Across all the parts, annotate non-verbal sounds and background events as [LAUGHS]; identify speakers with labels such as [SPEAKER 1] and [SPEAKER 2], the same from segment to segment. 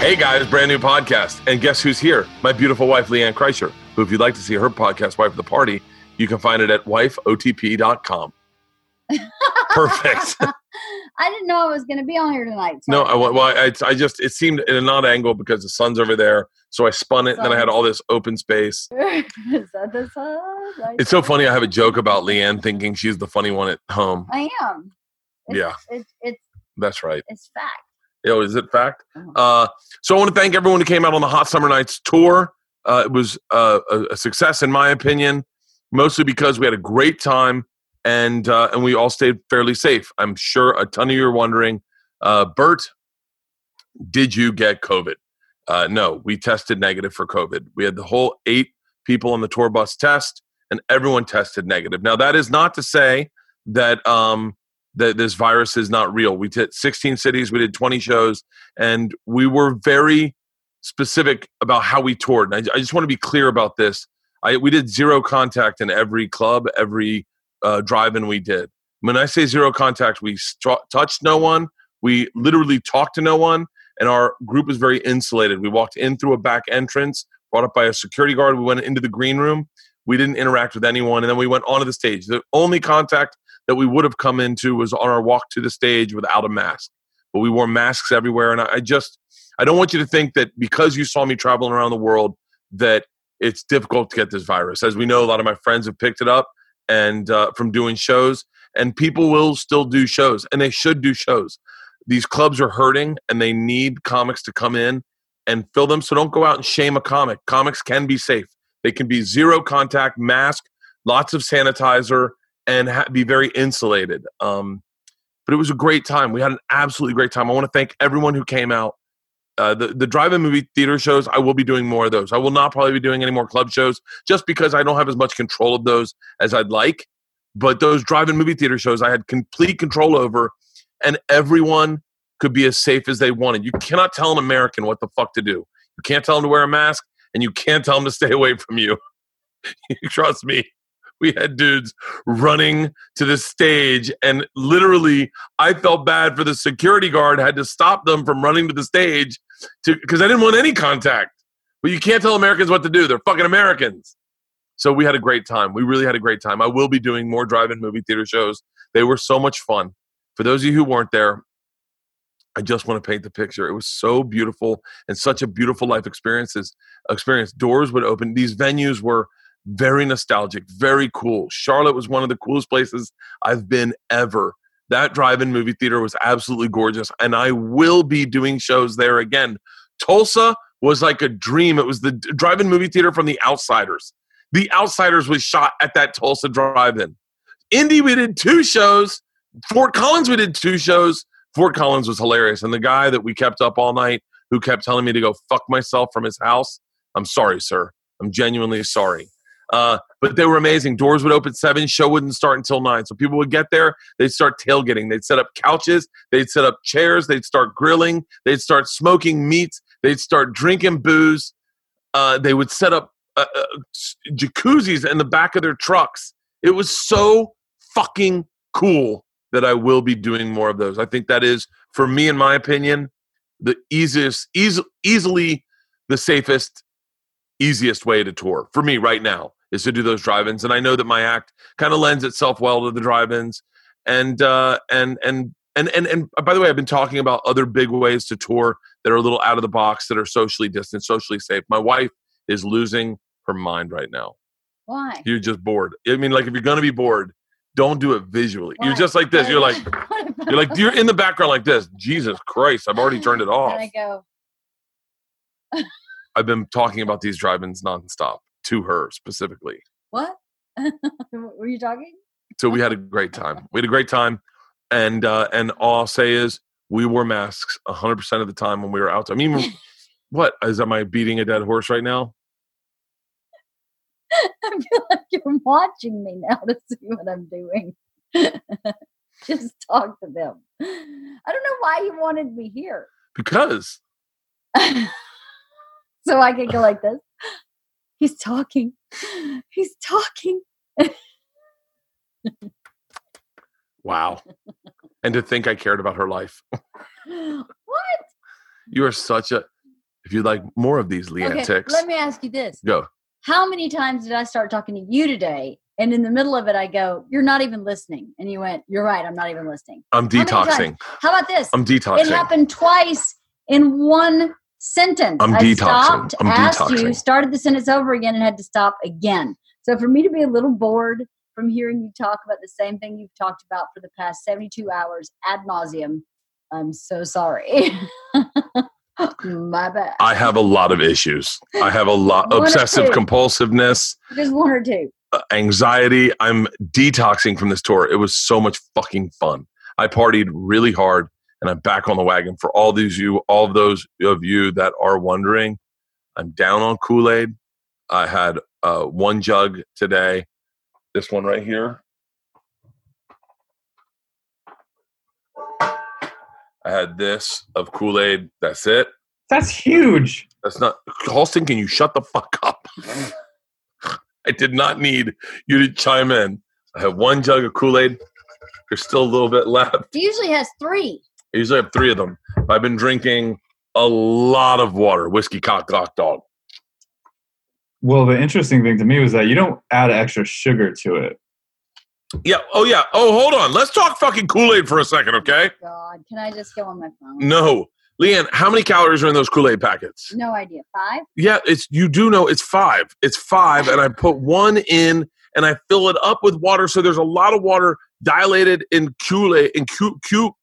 [SPEAKER 1] Hey guys, brand new podcast. And guess who's here? My beautiful wife, Leanne Kreischer, who, if you'd like to see her podcast, Wife of the Party, you can find it at wifeotp.com. [LAUGHS] Perfect.
[SPEAKER 2] I didn't know I was going to be on here tonight.
[SPEAKER 1] no, I, well, I, I just, it seemed in an odd angle because the sun's over there. So I spun it, and then I had all this open space. [LAUGHS]
[SPEAKER 2] Is that the sun? I-
[SPEAKER 1] It's so funny. I have a joke about Leanne thinking she's the funny one at home.
[SPEAKER 2] I am. It's,
[SPEAKER 1] Yeah.
[SPEAKER 2] It's, it's,
[SPEAKER 1] That's right.
[SPEAKER 2] it's fact.
[SPEAKER 1] Yo, is it fact?
[SPEAKER 2] Uh-huh.
[SPEAKER 1] Uh, so I want to thank everyone who came out on the Hot Summer Nights tour. Uh, it was uh, a, a success, in my opinion, mostly because we had a great time and uh, and we all stayed fairly safe. I'm sure a ton of you are wondering, uh, Bert, did you get COVID? Uh, no, we tested negative for COVID. We had the whole eight people on the tour bus test, and everyone tested negative. Now that is not to say that um, that this virus is not real. We did 16 cities, we did 20 shows, and we were very specific about how we toured. And I, I just want to be clear about this. I, we did zero contact in every club, every uh, drive-in we did. When I say zero contact, we stru- touched no one. We literally talked to no one, and our group was very insulated. We walked in through a back entrance, brought up by a security guard. We went into the green room. We didn't interact with anyone, and then we went onto the stage. The only contact that we would have come into was on our walk to the stage without a mask. But we wore masks everywhere, and I, just I don't want you to think that because you saw me traveling around the world that it's difficult to get this virus. As we know, a lot of my friends have picked it up and uh, from doing shows, and people will still do shows, and they should do shows. These clubs are hurting, and they need comics to come in and fill them. So don't go out and shame a comic. Comics can be safe. They can be zero contact, mask, lots of sanitizer, and ha- be very insulated. Um, but it was a great time. We had an absolutely great time. I want to thank everyone who came out. Uh, the the drive-in movie theater shows, I will be doing more of those. I will not probably be doing any more club shows just because I don't have as much control of those as I'd like. But those drive-in movie theater shows, I had complete control over, and everyone could be as safe as they wanted. You cannot tell an American what the fuck to do. You can't tell them to wear a mask, and you can't tell them to stay away from you. [LAUGHS] Trust me. We had dudes running to the stage, and literally, I felt bad for the security guard. Had to stop them from running to the stage because I didn't want any contact. But you can't tell Americans what to do. They're fucking Americans. So we had a great time. We really had a great time. I will be doing more drive-in movie theater shows. They were so much fun. For those of you who weren't there, I just want to paint the picture. It was so beautiful and such a beautiful life experiences. Experience. Doors would open. These venues were very nostalgic, very cool. Charlotte was one of the coolest places I've been ever. That drive-in movie theater was absolutely gorgeous, and I will be doing shows there again. Tulsa was like a dream. It was the drive-in movie theater from The Outsiders. The Outsiders was shot at that Tulsa drive-in. Indy, we did two shows. Fort Collins, we did two shows. Fort Collins was hilarious, and the guy that we kept up all night, who kept telling me to go fuck myself from his house. I'm sorry, sir. I'm genuinely sorry. Uh, but they were amazing. Doors would open seven, show wouldn't start until nine. So people would get there, they'd start tailgating. They'd set up couches, they'd set up chairs, they'd start grilling, they'd start smoking meats, they'd start drinking booze. Uh, they would set up uh, uh, jacuzzis in the back of their trucks. It was so fucking cool that I will be doing more of those. I think that is, for me, in my opinion, the easiest, eas- easily the safest, easiest way to tour for me right now is to do those drive-ins. And I know that my act kind of lends itself well to the drive-ins. And uh, and and and and and uh, by the way, I've been talking about other big ways to tour that are a little out of the box, that are socially distant, socially safe. My wife is losing her mind right now.
[SPEAKER 2] Why?
[SPEAKER 1] You're just bored. I mean, like if you're gonna be bored, don't do it visually. You're just like this. You're like [LAUGHS] you're like you're in the background like this. Jesus Christ, I've already turned it [LAUGHS] off.
[SPEAKER 2] I go, [LAUGHS]
[SPEAKER 1] I've been talking about these drive-ins nonstop to her specifically.
[SPEAKER 2] what? [LAUGHS] Were you talking?
[SPEAKER 1] So we had a great time. We had a great time, and uh, and all I'll say is we wore masks 100 percent of the time when we were out. I mean, [LAUGHS] what is am I beating a dead horse right now? [LAUGHS]
[SPEAKER 2] I feel like you're watching me now to see what I'm doing. Just talk to them. I don't know why you wanted me here.
[SPEAKER 1] Because
[SPEAKER 2] so I could go like this. He's talking. He's talking.
[SPEAKER 1] wow, and to think I cared about her life.
[SPEAKER 2] what?
[SPEAKER 1] You are such a If you'd like more of these Leanne
[SPEAKER 2] okay, let me ask you this.
[SPEAKER 1] go.
[SPEAKER 2] How many times did I start talking to you today? And in the middle of it, I go, You're not even listening. And you went, You're right, I'm not even listening.
[SPEAKER 1] I'm
[SPEAKER 2] many
[SPEAKER 1] detoxing.
[SPEAKER 2] How about this?
[SPEAKER 1] I'm detoxing It
[SPEAKER 2] happened twice in one sentence.
[SPEAKER 1] I'm
[SPEAKER 2] I
[SPEAKER 1] detoxing.
[SPEAKER 2] stopped,
[SPEAKER 1] I'm
[SPEAKER 2] asked you, started the sentence over again, and had to stop again. So for me to be a little bored from hearing you talk about the same thing you've talked about for the past 72 hours ad nauseum, I'm so sorry. [LAUGHS] My bad.
[SPEAKER 1] I have a lot of issues. I have a lot obsessive compulsiveness,
[SPEAKER 2] Just one or two.
[SPEAKER 1] uh, anxiety. I'm detoxing from this tour. It was so much fucking fun. I partied really hard and I'm back on the wagon for all these you all of those of you that are wondering. I'm down on Kool-Aid. I had uh, one jug today. This one right here. I had this of Kool-Aid. That's it.
[SPEAKER 3] That's huge.
[SPEAKER 1] That's not Halston. Can you shut the fuck up? I did not need you to chime in. I have one jug of Kool Aid. There's still a little bit left.
[SPEAKER 2] He usually has three.
[SPEAKER 1] I usually have three of them. I've been drinking a lot of water. Whiskey cock lock dog.
[SPEAKER 3] Well, the interesting thing to me was that you don't add extra sugar to it.
[SPEAKER 1] Yeah. Oh yeah. Oh, hold on. Let's talk fucking Kool Aid for a second, oh okay?
[SPEAKER 2] God, can I just go on my phone?
[SPEAKER 1] No, Leanne. How many calories are in those Kool Aid packets?
[SPEAKER 2] No idea. Five?
[SPEAKER 1] Yeah, it's you do know it's five. It's five, and I put one in and I fill it up with water. So there's a lot of water dilated in Kool Aid in Q Q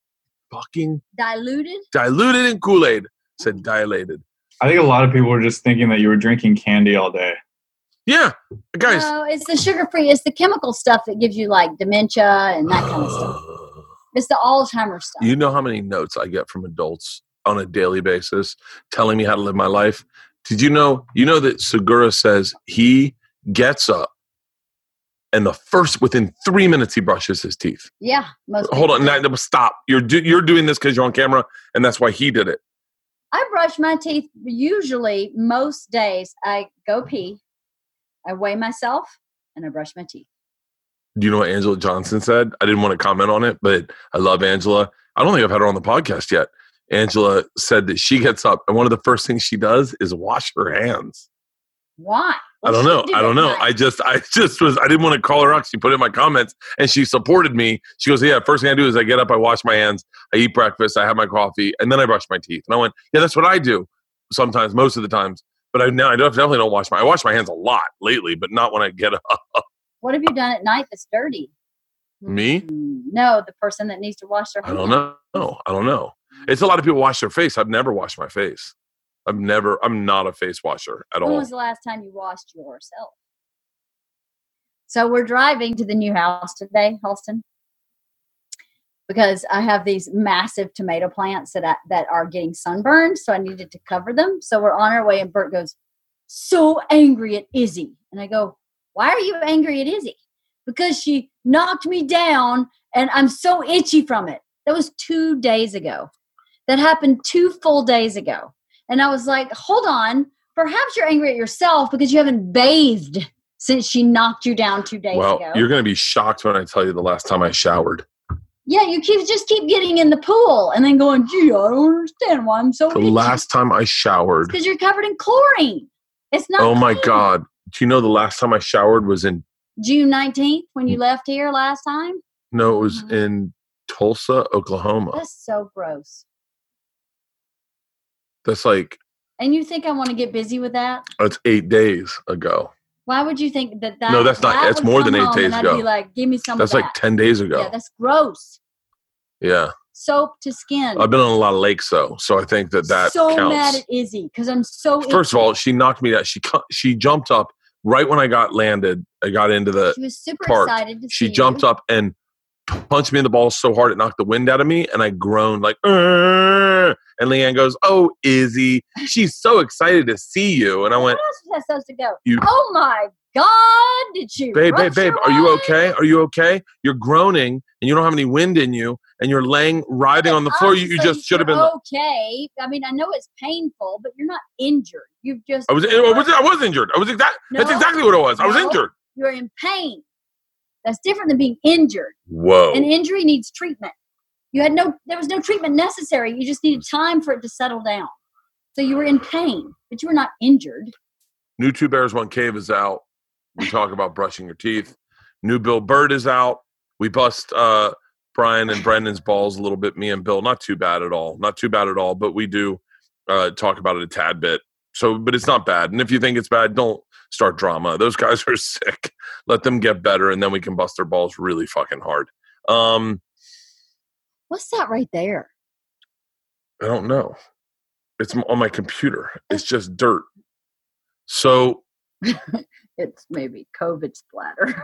[SPEAKER 1] fucking
[SPEAKER 2] Diluted?
[SPEAKER 1] diluted in Kool Aid. Said dilated.
[SPEAKER 3] I think a lot of people were just thinking that you were drinking candy all day.
[SPEAKER 1] Yeah, guys.
[SPEAKER 2] No, it's the sugar free. It's the chemical stuff that gives you like dementia and that kind of stuff. [SIGHS] It's the Alzheimer's stuff.
[SPEAKER 1] You know how many notes I get from adults on a daily basis telling me how to live my life? Did you know? You know that Segura says he gets up and the first within three minutes he brushes his teeth.
[SPEAKER 2] yeah.
[SPEAKER 1] Hold on, now, stop. You're do, you're doing this because you're on camera, and that's why he did it.
[SPEAKER 2] I brush my teeth usually most days. I go pee, I weigh myself, and I brush my teeth.
[SPEAKER 1] Do you know what Angela Johnson said? I didn't want to comment on it, but I love Angela. I don't think I've had her on the podcast yet. Angela said that she gets up and one of the first things she does is wash her hands.
[SPEAKER 2] Why?
[SPEAKER 1] I don't know. I don't know. I just, I [LAUGHS] just was, I didn't want to call her out. She put in my comments and she supported me. She goes, Yeah, first thing I do is I get up, I wash my hands, I eat breakfast, I have my coffee, and then I brush my teeth. And I went, Yeah, that's what I do sometimes, most of the times. But I now I don't- definitely don't wash my, I wash my hands a lot lately, but not when I get [LAUGHS] up.
[SPEAKER 2] what have you done at night that's dirty?
[SPEAKER 1] Me?
[SPEAKER 2] Hmm, No, the person that needs to wash their hands.
[SPEAKER 1] I don't know. I don't know. It's a lot of people wash their face. I've never washed my face. I've never, I'm not a face washer at
[SPEAKER 2] When
[SPEAKER 1] all.
[SPEAKER 2] When was the last time you washed yourself? So we're driving to the new house today, Halston, because I have these massive tomato plants that I, that are getting sunburned, so I needed to cover them. So we're on our way, and Bert goes, "So angry at Izzy," and I go, "Why are you angry at Izzy?" Because she knocked me down, and I'm so itchy from it. That was two days ago. That happened two full days ago. And I was like, hold on. Perhaps you're angry at yourself because you haven't bathed since she knocked you down two days
[SPEAKER 1] Well,
[SPEAKER 2] ago.
[SPEAKER 1] you're going to be shocked when I tell you the last time I showered.
[SPEAKER 2] Yeah, you keep just keep getting in the pool and then going, gee, I don't understand why I'm so
[SPEAKER 1] The last time I showered,
[SPEAKER 2] because you're covered in chlorine. It's not
[SPEAKER 1] oh my. God. Do you know the last time I showered was in,
[SPEAKER 2] June 19th when you left here last time.
[SPEAKER 1] no, it was
[SPEAKER 2] Mhm.
[SPEAKER 1] in Tulsa, Oklahoma.
[SPEAKER 2] That's so gross.
[SPEAKER 1] That's like,
[SPEAKER 2] And you think I want to get busy with that?
[SPEAKER 1] Oh, it's eight days ago.
[SPEAKER 2] Why would you think that that?
[SPEAKER 1] No, that's not-
[SPEAKER 2] that
[SPEAKER 1] that's more than eight days ago.
[SPEAKER 2] Be like, give me some.
[SPEAKER 1] That's like. 10 days ago.
[SPEAKER 2] Yeah, that's gross.
[SPEAKER 1] Yeah.
[SPEAKER 2] Soap to skin.
[SPEAKER 1] I've been on a lot of lakes though. So I think that that
[SPEAKER 2] so
[SPEAKER 1] counts.
[SPEAKER 2] mad at Izzy because I'm so.
[SPEAKER 1] First of all, she knocked me down. She, she jumped up right when I got landed. I got into the,
[SPEAKER 2] she was super
[SPEAKER 1] parked.
[SPEAKER 2] excited to
[SPEAKER 1] she jumped
[SPEAKER 2] you.
[SPEAKER 1] up and punched me in the balls so hard it knocked the wind out of me and i groaned like "Arr!" And leanne goes oh izzy she's so excited to see you and i went
[SPEAKER 2] Where else was I supposed to go?
[SPEAKER 1] You-
[SPEAKER 2] oh my God! Did she?
[SPEAKER 1] babe babe babe are you okay are you okay you're groaning and you don't have any wind in you and you're laying writhing on the floor you, you just should have been
[SPEAKER 2] okay. I mean, I know it's painful, but you're not injured. You've just
[SPEAKER 1] i was i was, I was injured i was exact that's exactly what it was i was
[SPEAKER 2] No.
[SPEAKER 1] injured
[SPEAKER 2] you're in pain. That's different than being injured.
[SPEAKER 1] whoa
[SPEAKER 2] An injury needs treatment. You had no. There was no treatment necessary. You just needed time for it to settle down. So you were in pain, but you were not injured.
[SPEAKER 1] New Two Bears One Cave is out. We talk about brushing your teeth. New Bill Bert is out. We bust uh, Brian and Brendan's balls a little bit. Me and Bill, not too bad at all. Not too bad at all. But we do uh, talk about it a tad bit. So, but it's not bad. And if you think it's bad, don't start drama. Those guys [LAUGHS] are sick. Let them get better, and then we can bust their balls really fucking hard. Um,
[SPEAKER 2] What's that right there?
[SPEAKER 1] I don't know. It's on my computer. It's [LAUGHS] just dirt. So
[SPEAKER 2] It's maybe COVID splatter.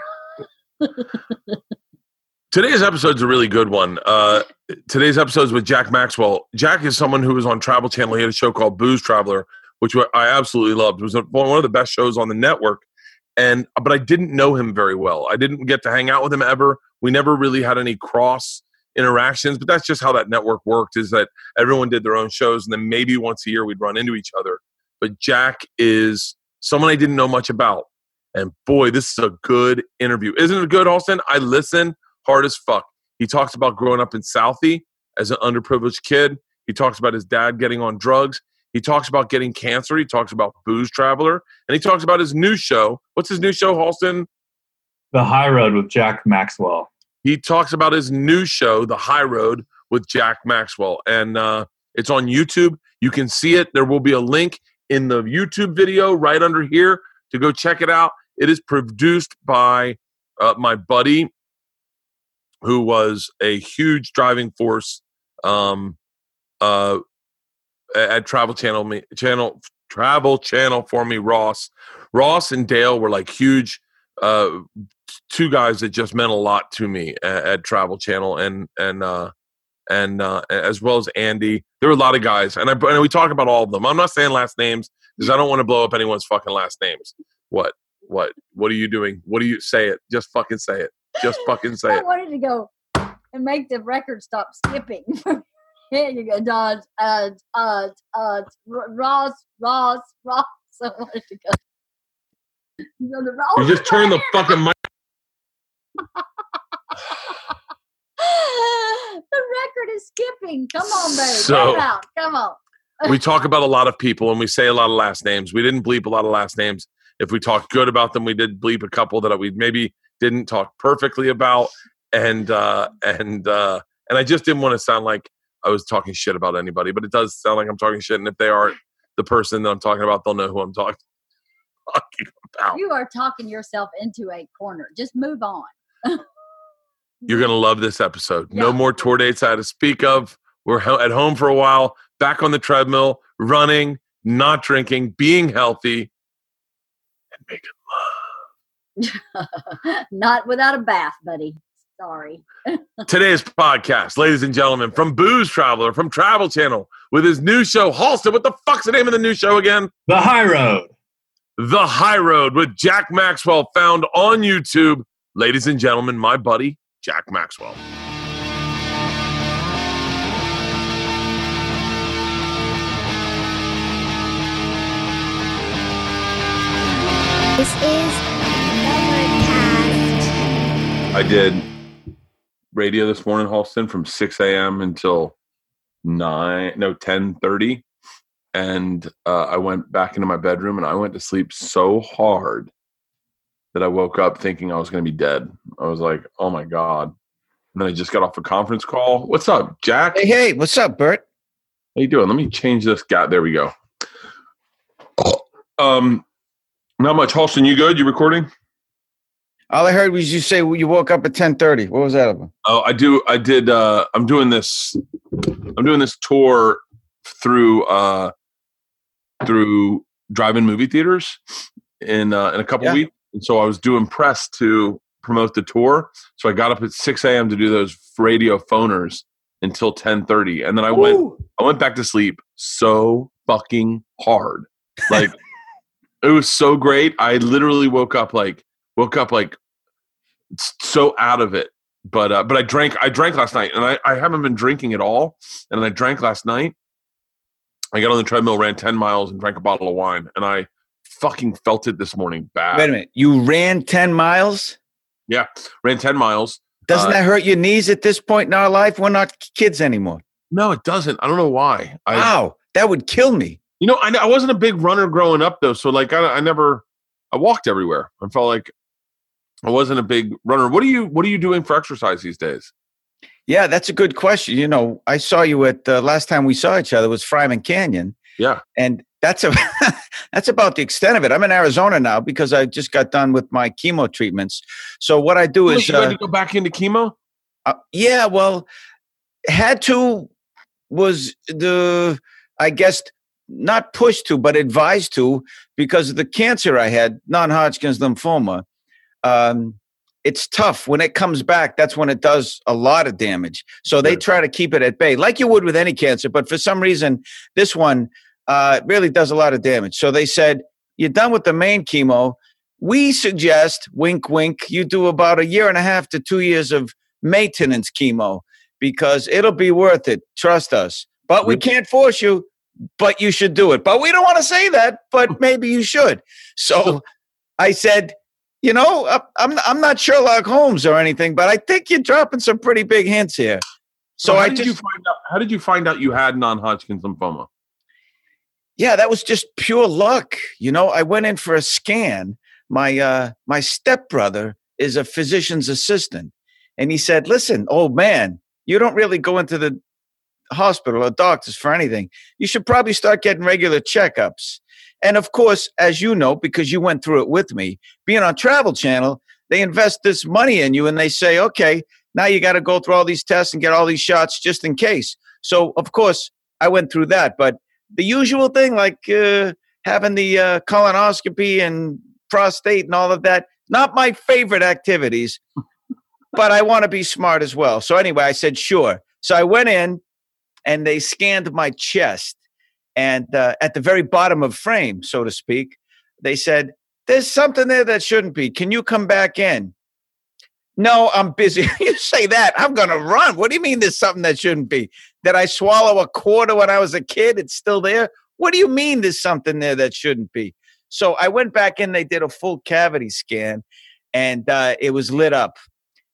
[SPEAKER 1] today's episode's a really good one. Uh, [LAUGHS] today's episode's with Jack Maxwell. Jack is someone who was on Travel Channel. He had a show called Booze Traveler, which I absolutely loved. It was one of the best shows on the network. And but I didn't know him very well. I didn't get to hang out with him ever. We never really had any cross interactions. But that's just how that network worked. Is that everyone did their own shows, and then maybe once a year we'd run into each other. But Jack is someone I didn't know much about. And boy, this is a good interview. Isn't it good, Austin? I listen hard as fuck. He talks about growing up in Southie as an underprivileged kid. He talks about his dad getting on drugs. He talks about getting cancer. He talks about Booze Traveler. And he talks about his new show. What's his new show, Halston?
[SPEAKER 3] The High Road with Jack Maxwell.
[SPEAKER 1] He talks about his new show, The High Road with Jack Maxwell. And uh, it's on YouTube. You can see it. There will be a link in the YouTube video right under here to go check it out. It is produced by uh, my buddy, who was a huge driving force um, uh, at Travel Channel. Me, channel Travel Channel for me, Ross. Ross and Dale were like huge, uh, two guys that just meant a lot to me at, at Travel Channel, and and uh, and uh, as well as Andy. There were a lot of guys, and I and we talk about all of them. I'm not saying last names because I don't want to blow up anyone's fucking last names. What? What? What are you doing? What do you say it? Just fucking say it. Just fucking [LAUGHS] say
[SPEAKER 2] I
[SPEAKER 1] it.
[SPEAKER 2] I wanted to go and make the record stop skipping. [LAUGHS] Here you go, Dodge, uh, uh, uh, Ross, Ross, Ross. [LAUGHS] I wanted to go. To Ross.
[SPEAKER 1] You just turn the fucking mic. [LAUGHS]
[SPEAKER 2] the record is skipping. Come on, baby.
[SPEAKER 1] So-
[SPEAKER 2] Get it out. Come on. [LAUGHS]
[SPEAKER 1] we talk about a lot of people and we say a lot of last names. We didn't bleep a lot of last names. If we talk good about them, we did bleep a couple that we maybe didn't talk perfectly about. And uh, and uh, and I just didn't want to sound like I was talking shit about anybody, but it does sound like I'm talking shit. And if they aren't the person that I'm talking about, they'll know who I'm talking, talking about.
[SPEAKER 2] You are talking yourself into a corner. Just move on.
[SPEAKER 1] You're gonna love this episode. No more tour dates I had to speak of. We're at home for a while, back on the treadmill, running, not drinking, being healthy, and making love. [LAUGHS]
[SPEAKER 2] Not without a bath, buddy. Sorry. [LAUGHS]
[SPEAKER 1] Today's podcast, ladies and gentlemen, from Booze Traveler, from Travel Channel, with his new show, Halston. What the fuck's the name of the new show again?
[SPEAKER 3] The High Road.
[SPEAKER 1] The High Road with Jack Maxwell, found on YouTube. Ladies and gentlemen, my buddy, Jack Maxwell.
[SPEAKER 4] This is Overcast.
[SPEAKER 1] I did radio this morning, Halston, from 6 a.m. until 9, no, 10.30. And uh, I went back into my bedroom and I went to sleep so hard that I woke up thinking I was going to be dead. I was like, oh my God. And then I just got off a conference call. What's up, Jack?
[SPEAKER 5] Hey, hey, what's up, Bert?
[SPEAKER 1] How you doing? Let me change this guy. There we go. Um, not much. Halston, you good? You recording?
[SPEAKER 5] All I heard was you say you woke up at ten thirty. What was that about?
[SPEAKER 1] Oh, I do. I did. Uh, I'm doing this. I'm doing this tour through uh, through drive-in movie theaters in uh, in a couple
[SPEAKER 5] Yeah.
[SPEAKER 1] weeks, and so I was doing press to promote the tour. So I got up at 6 a.m. to do those radio phoners until 10:30, and then I went. I went back to sleep so fucking hard. Like [LAUGHS] it was so great. I literally woke up like woke up like so out of it. But uh, but I drank I drank last night and I, I haven't been drinking at all. And I drank last night. I got on the treadmill, ran 10 miles, and drank a bottle of wine. And I fucking felt it this morning bad.
[SPEAKER 5] Wait a minute. You ran ten miles. Yeah.
[SPEAKER 1] Ran 10 miles.
[SPEAKER 5] Doesn't
[SPEAKER 1] Uh,
[SPEAKER 5] that hurt your knees at this point in our life? We're not kids anymore.
[SPEAKER 1] No, it doesn't. I don't know why. I
[SPEAKER 5] wow, that would kill me.
[SPEAKER 1] You know, I, I wasn't a big runner growing up though, so like I, I never I walked everywhere. I felt like I wasn't a big runner. What are you What are you doing for exercise these days?
[SPEAKER 5] Yeah, that's a good question. You know, I saw you at the last time we saw each other was Fryman Canyon,
[SPEAKER 1] Yeah,
[SPEAKER 5] and that's a [LAUGHS] that's about the extent of it. I'm in Arizona now because I just got done with my chemo treatments. So what I do
[SPEAKER 1] Wait,
[SPEAKER 5] is,
[SPEAKER 1] you
[SPEAKER 5] uh,
[SPEAKER 1] to go back into chemo.
[SPEAKER 5] uh, yeah, well, had to was the I guess not pushed to, but advised to because of the cancer I had, non-Hodgkin's lymphoma. Um, it's tough when it comes back. That's when it does a lot of damage. So they try to keep it at bay, like you would with any cancer. But for some reason, this one uh, really does a lot of damage. So they said, "You're done with the main chemo. We suggest, wink, wink, you do about a year and a half to two years of maintenance chemo because it'll be worth it. Trust us. But we can't force you. But you should do it. But we don't want to say that. But [LAUGHS] maybe you should. So I said." You know, I'm I'm not Sherlock Holmes or anything, but I think you're dropping some pretty big hints here. So
[SPEAKER 1] how
[SPEAKER 5] I
[SPEAKER 1] did
[SPEAKER 5] just
[SPEAKER 1] you find out? How did you find out you had non-Hodgkin's lymphoma?
[SPEAKER 5] yeah, that was just pure luck. You know, I went in for a scan. My uh my stepbrother is a physician's assistant. And he said, Listen, old man, you don't really go into the hospital or doctors for anything. You should probably start getting regular checkups. And of course, as you know, because you went through it with me, being on Travel Channel, they invest this money in you and they say, okay, now you got to go through all these tests and get all these shots just in case. So, of course, I went through that. But the usual thing, like uh, having the uh, colonoscopy and prostate and all of that, not my favorite activities, [LAUGHS] but I want to be smart as well. So, anyway, I said, sure. So I went in and they scanned my chest. And uh, at the very bottom of frame, so to speak, they said, There's something there that shouldn't be. Can you come back in? No, I'm busy. [LAUGHS] you say that, I'm going to run. What do you mean there's something that shouldn't be? Did I swallow a quarter when I was a kid? It's still there? What do you mean there's something there that shouldn't be? So I went back in, they did a full cavity scan, and uh, it was lit up.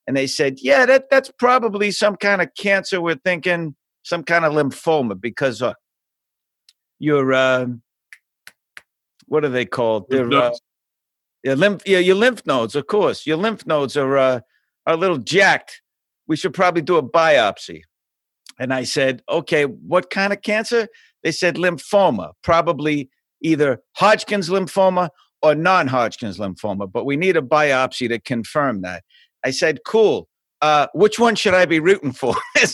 [SPEAKER 5] And they said, Yeah, that, that's probably some kind of cancer. We're thinking some kind of lymphoma because uh, your uh, what are they called? They're, uh, your lymph, yeah, your lymph nodes, of course. Your lymph nodes are uh, are a little jacked. We should probably do a biopsy. And I said, okay, what kind of cancer? They said lymphoma, probably either Hodgkin's lymphoma or non-Hodgkin's lymphoma, but we need a biopsy to confirm that. I said, cool. Uh, which one should I be rooting for? [LAUGHS] [LAUGHS]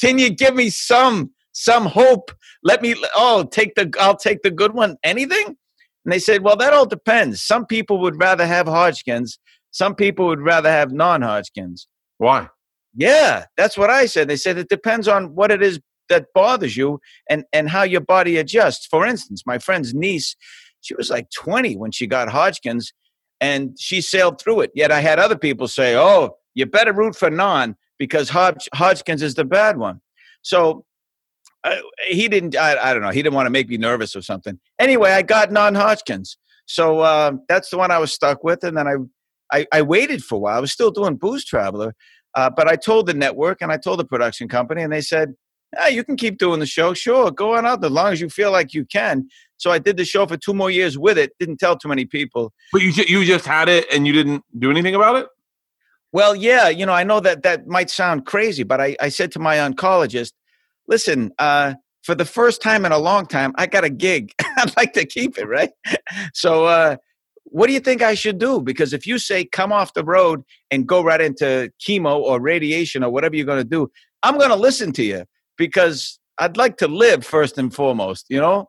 [SPEAKER 5] Can you give me some some hope? Let me oh take the I'll take the good one. Anything? And they said, well, that all depends. Some people would rather have Hodgkin's. Some people would rather have non-Hodgkin's.
[SPEAKER 1] Why?
[SPEAKER 5] Yeah, that's what I said. They said it depends on what it is that bothers you and and how your body adjusts. For instance, my friend's niece, she was like 20 when she got Hodgkin's and she sailed through it. Yet I had other people say, "Oh, you better root for non because Hodg- Hodgkin's is the bad one." So uh, he didn't I, I don't know, he didn't want to make me nervous or something. Anyway, I got non-Hodgkin's. So uh, that's the one I was stuck with and then I I, I waited for a while. I was still doing Booze Traveler. Uh, but I told the network and I told the production company, and they said, "Yeah, you can keep doing the show. Sure, go on out as long as you feel like you can." So I did the show for two more years with it. Didn't tell too many people.
[SPEAKER 1] But you ju- you just had it and you didn't do anything about it.
[SPEAKER 5] Well, yeah, you know, I know that that might sound crazy, but I, I said to my oncologist, "Listen, uh, for the first time in a long time, I got a gig. [LAUGHS] I'd like to keep it, right?" So, uh, what do you think I should do? Because if you say come off the road and go right into chemo or radiation or whatever you're going to do, I'm going to listen to you because I'd like to live first and foremost, you know?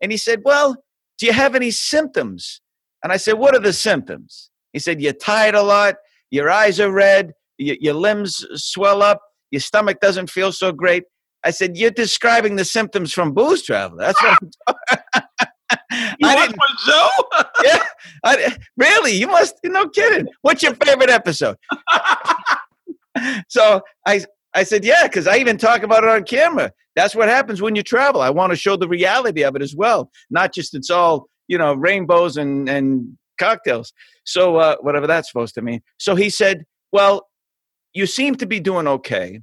[SPEAKER 5] And he said, Well, do you have any symptoms? And I said, What are the symptoms? He said, You're tired a lot, your eyes are red, your, your limbs swell up, your stomach doesn't feel so great. I said, You're describing the symptoms from Booze Travel. That's what I'm talking [LAUGHS]
[SPEAKER 1] You
[SPEAKER 5] I
[SPEAKER 1] my show? [LAUGHS]
[SPEAKER 5] yeah, I, really? You must, no kidding. What's your favorite episode? [LAUGHS] so I, I said, yeah, because I even talk about it on camera. That's what happens when you travel. I want to show the reality of it as well, not just it's all you know rainbows and and cocktails. So uh, whatever that's supposed to mean. So he said, well, you seem to be doing okay,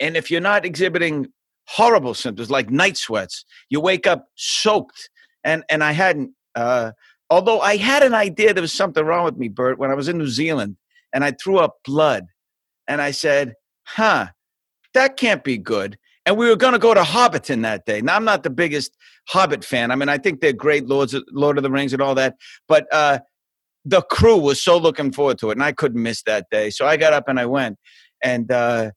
[SPEAKER 5] and if you're not exhibiting horrible symptoms like night sweats. You wake up soaked, and and I hadn't. Uh, although I had an idea there was something wrong with me, Bert, when I was in New Zealand, and I threw up blood, and I said, "Huh, that can't be good." And we were going to go to Hobbiton that day. Now I'm not the biggest Hobbit fan. I mean, I think they're great, Lords, of, Lord of the Rings, and all that. But uh, the crew was so looking forward to it, and I couldn't miss that day. So I got up and I went, and uh,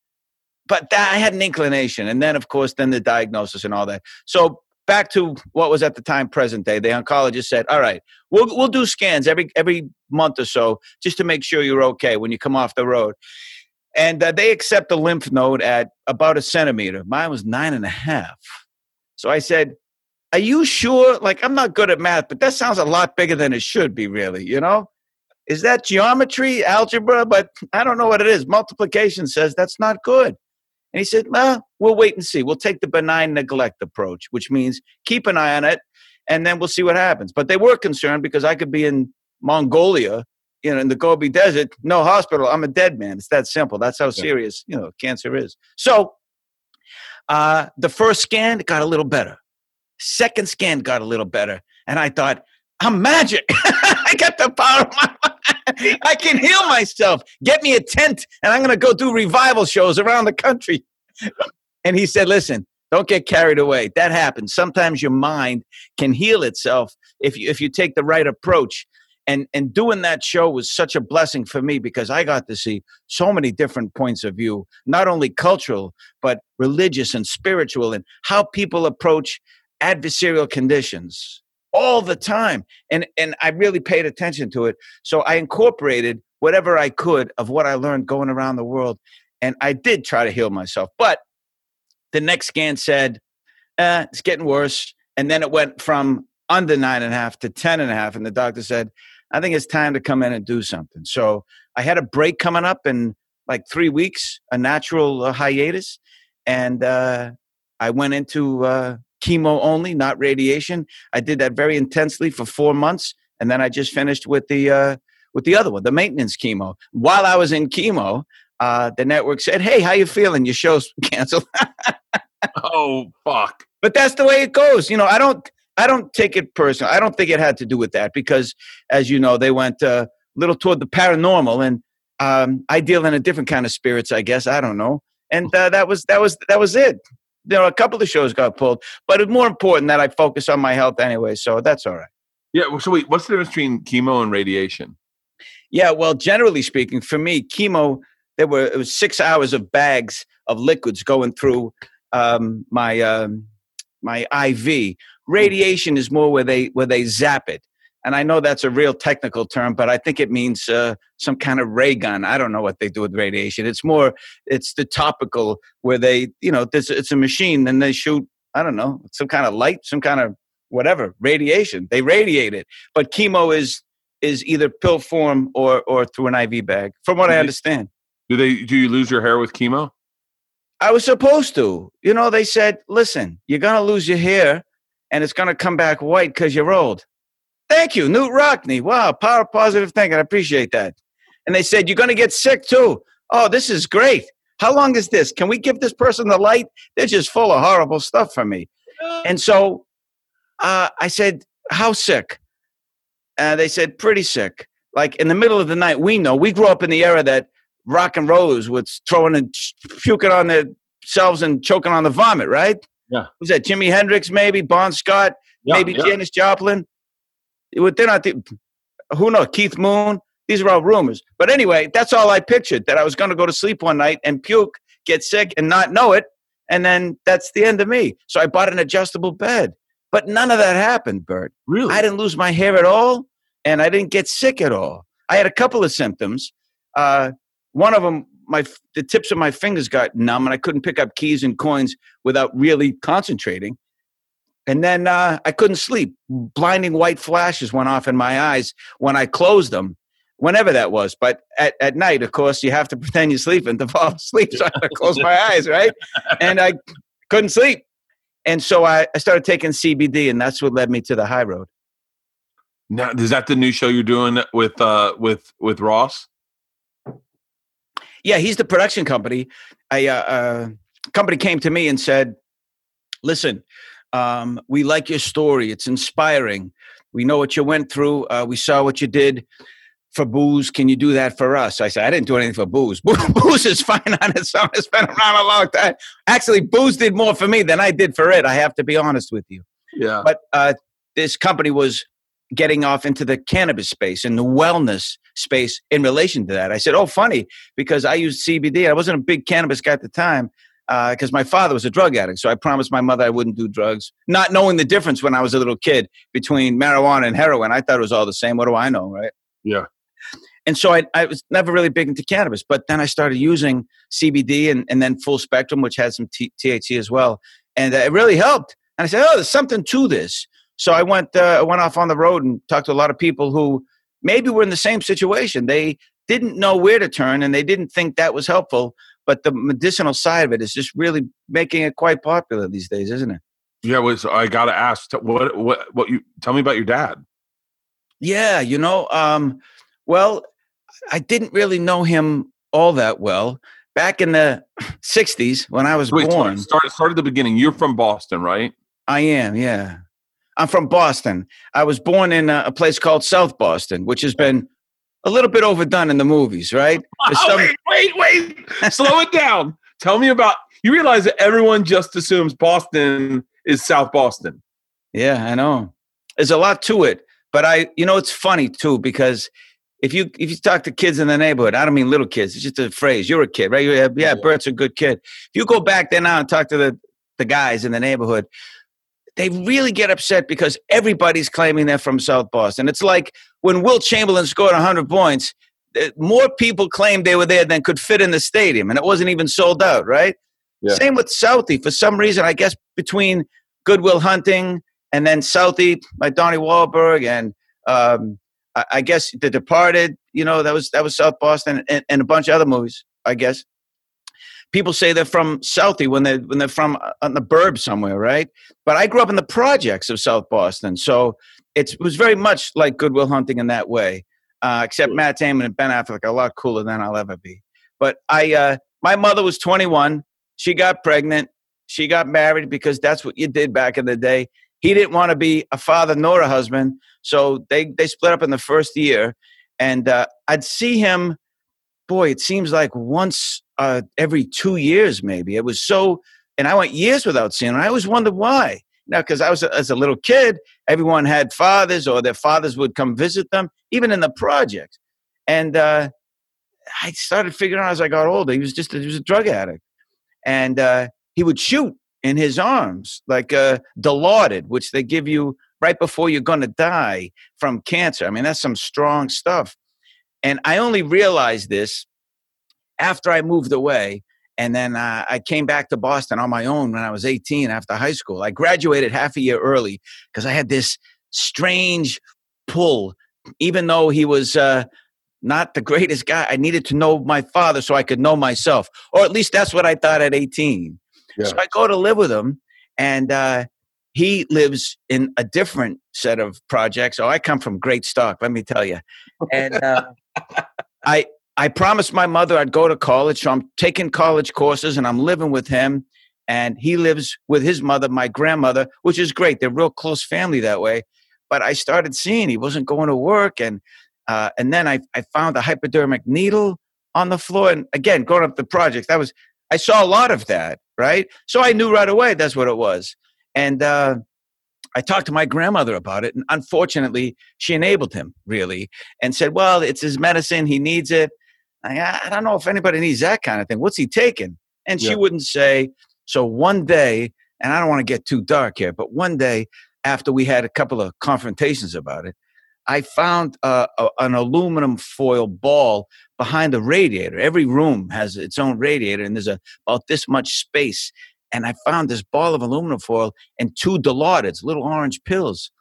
[SPEAKER 5] but that, I had an inclination, and then of course, then the diagnosis and all that. So back to what was at the time present day. The oncologist said, "All right, we'll we'll do scans every every month or so just to make sure you're okay when you come off the road." And uh, they accept a lymph node at about a centimeter. Mine was nine and a half. So I said, Are you sure? Like, I'm not good at math, but that sounds a lot bigger than it should be, really, you know? Is that geometry, algebra? But I don't know what it is. Multiplication says that's not good. And he said, Well, we'll wait and see. We'll take the benign neglect approach, which means keep an eye on it and then we'll see what happens. But they were concerned because I could be in Mongolia you know, in the Gobi Desert, no hospital. I'm a dead man. It's that simple. That's how serious, you know, cancer is. So uh, the first scan got a little better. Second scan got a little better. And I thought, I'm magic. [LAUGHS] I got the power of my mind. [LAUGHS] I can heal myself. Get me a tent and I'm going to go do revival shows around the country. [LAUGHS] And he said, listen, don't get carried away. That happens. Sometimes your mind can heal itself if you, if you take the right approach and and doing that show was such a blessing for me because I got to see so many different points of view, not only cultural but religious and spiritual, and how people approach adversarial conditions all the time. And and I really paid attention to it. So I incorporated whatever I could of what I learned going around the world, and I did try to heal myself. But the next scan said, eh, "It's getting worse." And then it went from under nine and a half to ten and a half, and the doctor said I think it's time to come in and do something. So I had a break coming up in like three weeks, a natural uh, hiatus, and uh, I went into uh, chemo only, not radiation. I did that very intensely for four months, and then I just finished with the uh, with the other one, the maintenance chemo. While I was in chemo, uh, the network said, "Hey, how you feeling? Your show's [LAUGHS] canceled."
[SPEAKER 1] oh fuck!
[SPEAKER 5] But that's the way it goes. You know, I don't. I don't take it personal. I don't think it had to do with that because, as you know, they went a uh, little toward the paranormal, and um, I deal in a different kind of spirits. I guess I don't know, and uh, that was that was that was it. You know, a couple of shows got pulled, but it's more important that I focus on my health anyway. So that's all right.
[SPEAKER 1] Yeah. So wait, what's the difference between chemo and radiation?
[SPEAKER 5] Yeah. Well, generally speaking, for me, chemo there were it was six hours of bags of liquids going through um, my um, my IV Radiation is more where they where they zap it, and I know that's a real technical term, but I think it means uh, some kind of ray gun. I don't know what they do with radiation. It's more it's the topical where they you know this it's a machine and they shoot I don't know some kind of light, some kind of whatever radiation. They radiate it, but chemo is is either pill form or or through an IV bag, from what I understand.
[SPEAKER 1] Do they do you lose your hair with chemo?
[SPEAKER 5] I was supposed to. You know, they said, listen, you're gonna lose your hair and it's going to come back white because you're old. Thank you, Knute Rockne. Wow, power positive thinking. I appreciate that. And they said, You're going to get sick too. Oh, this is great. How long is this? Can we give this person the light? They're just full of horrible stuff for me. And so uh, I said, How sick? Uh, they said, Pretty sick. Like in the middle of the night, we know. We grew up in the era that rock and rollers was throwing and puking on themselves and choking on the vomit, right?
[SPEAKER 1] Yeah.
[SPEAKER 5] Was that Jimi Hendrix, maybe? Bon Scott, yeah, maybe yeah. Janis Joplin? They're not the, who knows? Keith Moon? These are all rumors. But anyway, that's all I pictured that I was going to go to sleep one night and puke, get sick, and not know it. And then that's the end of me. So I bought an adjustable bed. But none of that happened, Bert.
[SPEAKER 1] Really?
[SPEAKER 5] I didn't lose my hair at all, and I didn't get sick at all. I had a couple of symptoms. Uh, one of them my the tips of my fingers got numb and I couldn't pick up keys and coins without really concentrating. And then uh, I couldn't sleep. Blinding white flashes went off in my eyes when I closed them, whenever that was. But at, at night, of course, you have to [LAUGHS] pretend you're sleeping to fall asleep. So I had to close my eyes, right? And I couldn't sleep. And so I, I started taking CBD, and that's what led me to the high road.
[SPEAKER 1] Now, is that the new show you're doing with uh, with with Ross?
[SPEAKER 5] Yeah, he's the production company. A uh, uh, company came to me and said, listen, um, we like your story. It's inspiring. We know what you went through. Uh, we saw what you did for booze. Can you do that for us? I said, I didn't do anything for booze. [LAUGHS] booze is fine on its own. It's been around a long time. Actually, booze did more for me than I did for it. I have to be honest with you.
[SPEAKER 1] Yeah.
[SPEAKER 5] But uh, this company was getting off into the cannabis space and the wellness space in relation to that. I said, "Oh, funny," because I used CBD. I wasn't a big cannabis guy at the time because uh, my father was a drug addict. So I promised my mother I wouldn't do drugs, not knowing the difference when I was a little kid between marijuana and heroin. I thought it was all the same. What do I know, right?
[SPEAKER 1] Yeah.
[SPEAKER 5] And so I, I was never really big into cannabis, but then I started using CBD and, and then full spectrum, which has some T- THC as well. And uh, it really helped. And I said, oh, there's something to this. So I went, uh, went off on the road and talked to a lot of people who maybe were in the same situation. They didn't know where to turn and they didn't think that was helpful. But the medicinal side of it is just really making it quite popular these days, isn't it?
[SPEAKER 1] Yeah. Well, so I got to ask, what, what, what you tell me about your dad?
[SPEAKER 5] Yeah. You know, um, well, I didn't really know him all that well. Back in the [LAUGHS] 60s when I was
[SPEAKER 1] Wait,
[SPEAKER 5] born.
[SPEAKER 1] Start, start at the beginning. You're from Boston, right?
[SPEAKER 5] I am, yeah. I'm from Boston. I was born in a, a place called South Boston, which has been a little bit overdone in the movies, right? [LAUGHS] Some-
[SPEAKER 1] wait, wait, wait. Slow it down. Tell me about. You realize that everyone just assumes Boston is South Boston.
[SPEAKER 5] Yeah, I know. There's a lot to it, but I, you know, it's funny too because if you if you talk to kids in the neighborhood, I don't mean little kids. It's just a phrase. You're a kid, right? Yeah, yeah, Bert's a good kid. If you go back there now and talk to the the guys in the neighborhood, they really get upset because everybody's claiming they're from South Boston. It's like when Wilt Chamberlain scored 100 points, uh, more people claimed they were there than could fit in the stadium, and it wasn't even sold out, right?
[SPEAKER 1] Yeah.
[SPEAKER 5] Same with Southie. For some reason, I guess between Good Will Hunting and then Southie, like Donnie Wahlberg, and um, I, I guess The Departed. You know, that was that was South Boston, and, and a bunch of other movies. I guess people say they're from Southie when they when they're from uh, on the burb somewhere, right? But I grew up in the projects of South Boston, so it's, it was very much like Good Will Hunting in that way. Uh, except Matt Damon and Ben Affleck are a lot cooler than I'll ever be. But I, uh, my mother was 21. She got pregnant. She got married because that's what you did back in the day. He didn't want to be a father nor a husband, so they they split up in the first year. And uh, I'd see him. Boy, it seems like once uh, every two years, maybe. It was so, and I went years without seeing him. I always wondered why. Now, because I was as a little kid, everyone had fathers, or their fathers would come visit them, even in the project. And uh, I started figuring out as I got older, he was just a, he was a drug addict, and uh, he would shoot in his arms like uh, Dilaudid, which they give you right before you're going to die from cancer. I mean, that's some strong stuff. And I only realized this after I moved away. And then uh, I came back to Boston on my own when I was 18 after high school. I graduated half a year early because I had this strange pull, even though he was uh, not the greatest guy. I needed to know my father so I could know myself, or at least that's what I thought at 18.
[SPEAKER 1] Yeah.
[SPEAKER 5] So I go to live with him, and uh, he lives in a different set of projects. Oh, I come from great stock, let me tell you. And uh, [LAUGHS] I I promised my mother I'd go to college, so I'm taking college courses, and I'm living with him. And he lives with his mother, my grandmother, which is great. They're real close family that way. But I started seeing he wasn't going to work, and uh, and then I I found a hypodermic needle on the floor. And again, going up the project, that was I saw a lot of that, right? So I knew right away that's what it was. And uh, I talked to my grandmother about it, and unfortunately, she enabled him really and said, "Well, it's his medicine; he needs it." I, I don't know if anybody needs that kind of thing. What's he taking? And she
[SPEAKER 1] Yeah.
[SPEAKER 5] wouldn't say. So one day, and I don't want to get too dark here, but one day after we had a couple of confrontations about it, I found uh, a, an aluminum foil ball behind the radiator. Every room has its own radiator, and there's a, about this much space. And I found this ball of aluminum foil and two Dilaudids, little orange pills.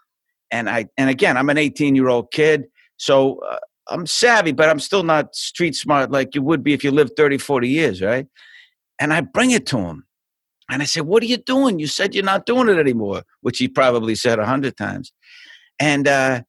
[SPEAKER 5] And I, and again, I'm an 18 year old kid, so uh, I'm savvy, but I'm still not street smart like you would be if you lived 30, 40 years, right? And I bring it to him. And I said, What are you doing? You said you're not doing it anymore, which he probably said a hundred times. And uh,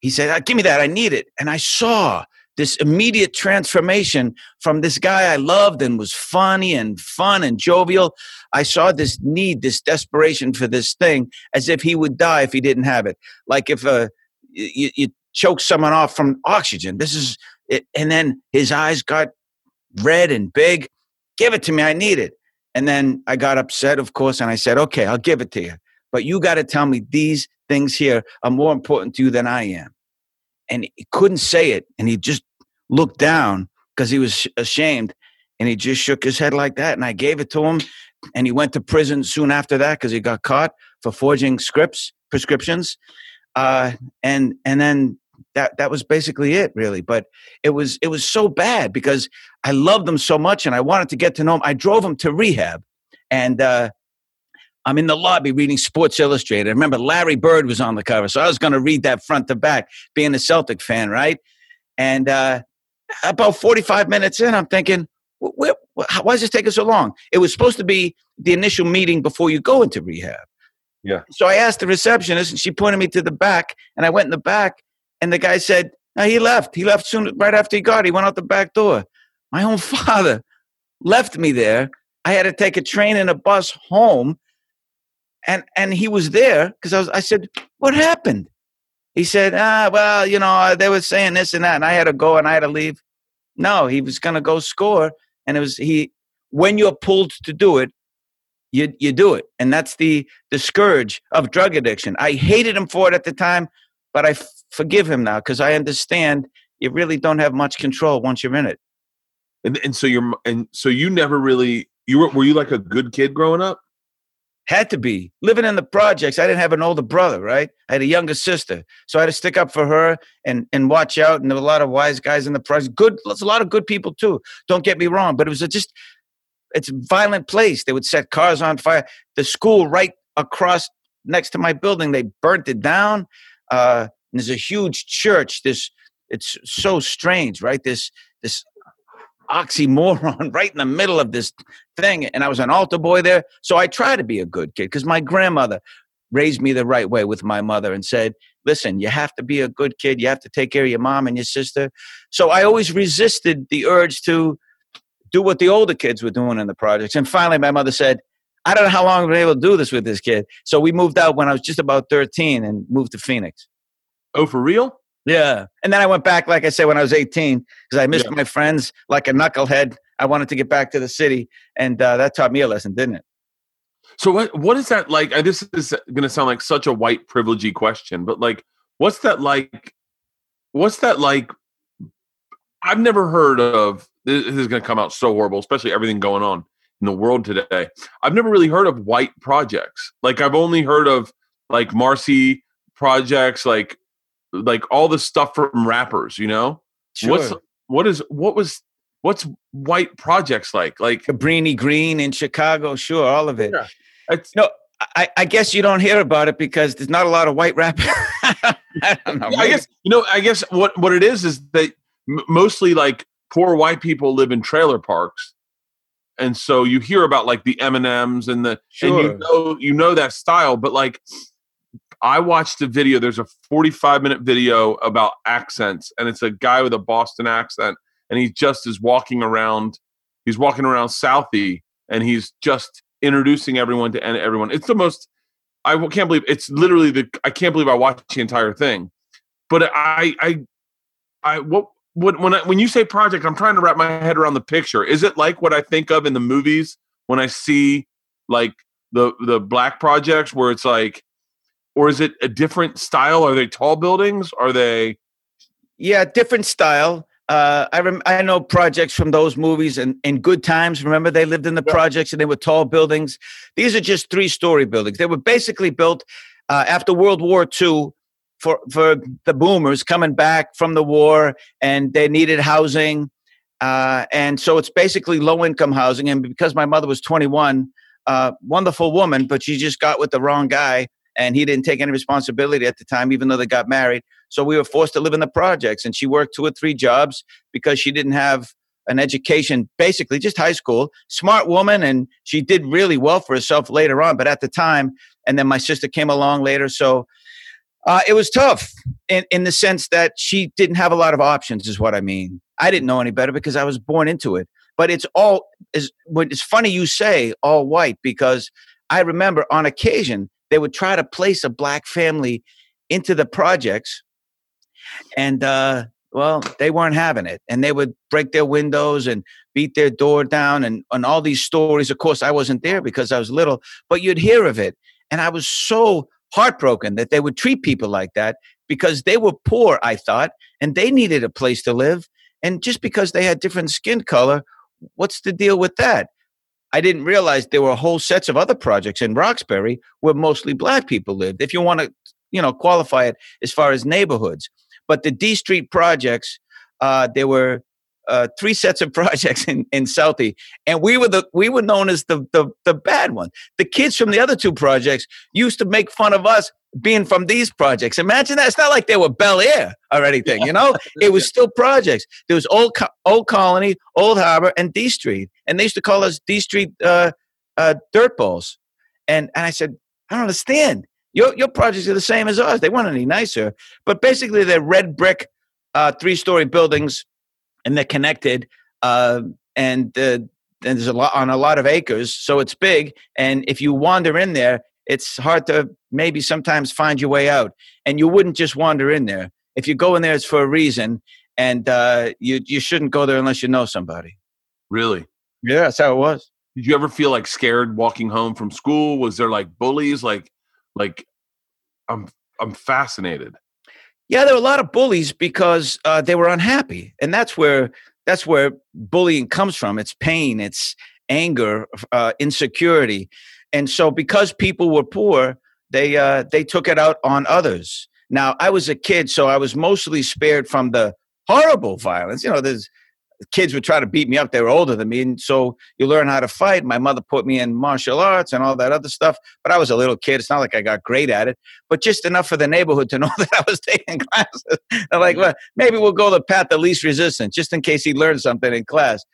[SPEAKER 5] he said, "Uh, Give me that. I need it. And I saw this immediate transformation from this guy I loved and was funny and fun and jovial. I saw this need, this desperation for this thing, as if he would die if he didn't have it. Like if uh, you, you choke someone off from oxygen. This is it. And then his eyes got red and big. Give it to me. I need it. And then I got upset, of course, and I said, okay, I'll give it to you. But you got to tell me these things here are more important to you than I am. And he couldn't say it. And he just looked down because he was ashamed. And he just shook his head like that. And I gave it to him. And he went to prison soon after that because he got caught for forging scripts, prescriptions. Uh, and and then that that was basically it, really. But it was it was so bad because I loved them so much and I wanted to get to know them I drove them to rehab, and uh, I'm in the lobby reading Sports Illustrated. I remember Larry Bird was on the cover, so I was going to read that front to back, being a Celtic fan, right? And uh, about 45 minutes in, I'm thinking, why is this taking so long? It was supposed to be the initial meeting before you go into rehab.
[SPEAKER 1] Yeah.
[SPEAKER 5] So I asked the receptionist, and she pointed me to the back, and I went in the back, and the guy said, "No, he left. He left soon, right after he got. He went out the back door." My own [LAUGHS] father left me there. I had to take a train and a bus home, and and he was there because I was. I said, "What happened?" He said, "Ah, well, you know, they were saying this and that, and I had to go and I had to leave." No, he was going to go score, and it was he. When you're pulled to do it, you you do it, and that's the the scourge of drug addiction. I hated him for it at the time, but I forgive him now because I understand you really don't have much control once you're in it.
[SPEAKER 1] And and so you're and so you never really you were were you like a good kid growing up?
[SPEAKER 5] Had to be living in the projects. I didn't have an older brother, right? I had a younger sister, so I had to stick up for her and and watch out. And there were a lot of wise guys in the project. Good, there's a lot of good people too. Don't get me wrong, but it was a just it's a violent place. They would set cars on fire. The school right across next to my building, they burnt it down. Uh, there's a huge church. This it's so strange, right? This this oxymoron [LAUGHS] right in the middle of this thing. And I was an altar boy there. So I try to be a good kid because my grandmother raised me the right way with my mother and said, listen, you have to be a good kid. You have to take care of your mom and your sister. So I always resisted the urge to do what the older kids were doing in the projects. And finally, my mother said, I don't know how long I've been able to do this with this kid. So we moved out when I was just about 13 and moved to Phoenix.
[SPEAKER 1] Oh, for real?
[SPEAKER 5] Yeah. And then I went back, like I said, when I was 18, because I missed yeah. my friends like a knucklehead. I wanted to get back to the city. And uh, that taught me a lesson, didn't it?
[SPEAKER 1] So what what is that like? This is going to sound like such a white privilegey question, but like, what's that like? What's that like? I've never heard of. This is going to come out so horrible, especially everything going on in the world today. I've never really heard of white projects. Like I've only heard of like Marcy projects, like like all the stuff from rappers, you know?
[SPEAKER 5] Sure.
[SPEAKER 1] What's what is what was what's white projects like? Like
[SPEAKER 5] Cabrini Green in Chicago, sure, all of it.
[SPEAKER 1] Yeah.
[SPEAKER 5] It's, no, I, I guess you don't hear about it because there's not a lot of white rappers. [LAUGHS]
[SPEAKER 1] I don't know. I guess you know. I guess what what it is is that m- mostly like poor white people live in trailer parks, and so you hear about like the Eminems and the
[SPEAKER 5] sure.
[SPEAKER 1] and you know you know that style, but like I watched a video. There's a 45 minute video about accents, and it's a guy with a Boston accent, and he just is walking around. He's walking around Southie, and he's just introducing everyone to everyone. It's the most. I can't believe it's literally the. I can't believe I watched the entire thing, but I, I, I what. What, when I, when you say project, I'm trying to wrap my head around the picture. Is it like what I think of in the movies when I see like the the black projects where it's like or is it a different style? Are they tall buildings? Are they?
[SPEAKER 5] Yeah, different style. Uh, I rem- I know projects from those movies and in Good Times. Remember, they lived in the yeah. projects and they were tall buildings. These are just three story buildings. They were basically built uh, after World War II for for the boomers coming back from the war, and they needed housing. Uh, and so it's basically low income housing. And because my mother was 21, uh, wonderful woman, but she just got with the wrong guy and he didn't take any responsibility at the time, even though they got married. So we were forced to live in the projects, and she worked two or three jobs because she didn't have an education, basically just high school. Smart woman, and she did really well for herself later on. But at the time, and then my sister came along later, so Uh, it was tough in, in the sense that she didn't have a lot of options, is what I mean. I didn't know any better because I was born into it. But it's all is it's funny you say all white because I remember on occasion they would try to place a black family into the projects, and uh, well, they weren't having it, and they would break their windows and beat their door down, and and all these stories. Of course, I wasn't there because I was little, but you'd hear of it, and I was so heartbroken that they would treat people like that because they were poor, I thought, and they needed a place to live. And just because they had different skin color, what's the deal with that? I didn't realize there were whole sets of other projects in Roxbury where mostly black people lived. If you want to, you know, qualify it as far as neighborhoods, but the D Street projects, uh, there were uh, three sets of [LAUGHS] projects in, in Southie, and we were the we were known as the, the the bad one. The kids from the other two projects used to make fun of us being from these projects. Imagine that. It's not like they were Bel Air or anything, you know. [LAUGHS] it was still projects. There was old Co- old Colony, Old Harbor, and D Street, and they used to call us D Street uh, uh, dirt balls. And and I said, I don't understand. Your your projects are the same as ours. They weren't any nicer, but basically they're red brick, uh, three story buildings, and they're connected. Uh, and uh, and there's a lot on a lot of acres, so it's big. And if you wander in there, it's hard to maybe sometimes find your way out. And you wouldn't just wander in there. If you go in there, it's for a reason, and uh, you you shouldn't go there unless you know somebody.
[SPEAKER 1] Really?
[SPEAKER 5] Yeah, that's how it was.
[SPEAKER 1] Did you ever feel like scared walking home from school? Was there like bullies? Like, like, I'm I'm fascinated.
[SPEAKER 5] Yeah, there were a lot of bullies because uh, they were unhappy, and that's where that's where bullying comes from. It's pain, it's anger, uh, insecurity, and so because people were poor, they uh, they took it out on others. Now I was a kid, so I was mostly spared from the horrible violence. You know, there's kids would try to beat me up. They were older than me, and so you learn how to fight. My mother put me in martial arts and all that other stuff. But I was a little kid. It's not like I got great at it, but just enough for the neighborhood to know [LAUGHS] that I was taking classes. [LAUGHS] They're like, well, maybe we'll go the path of least resistance, just in case he learned something in class.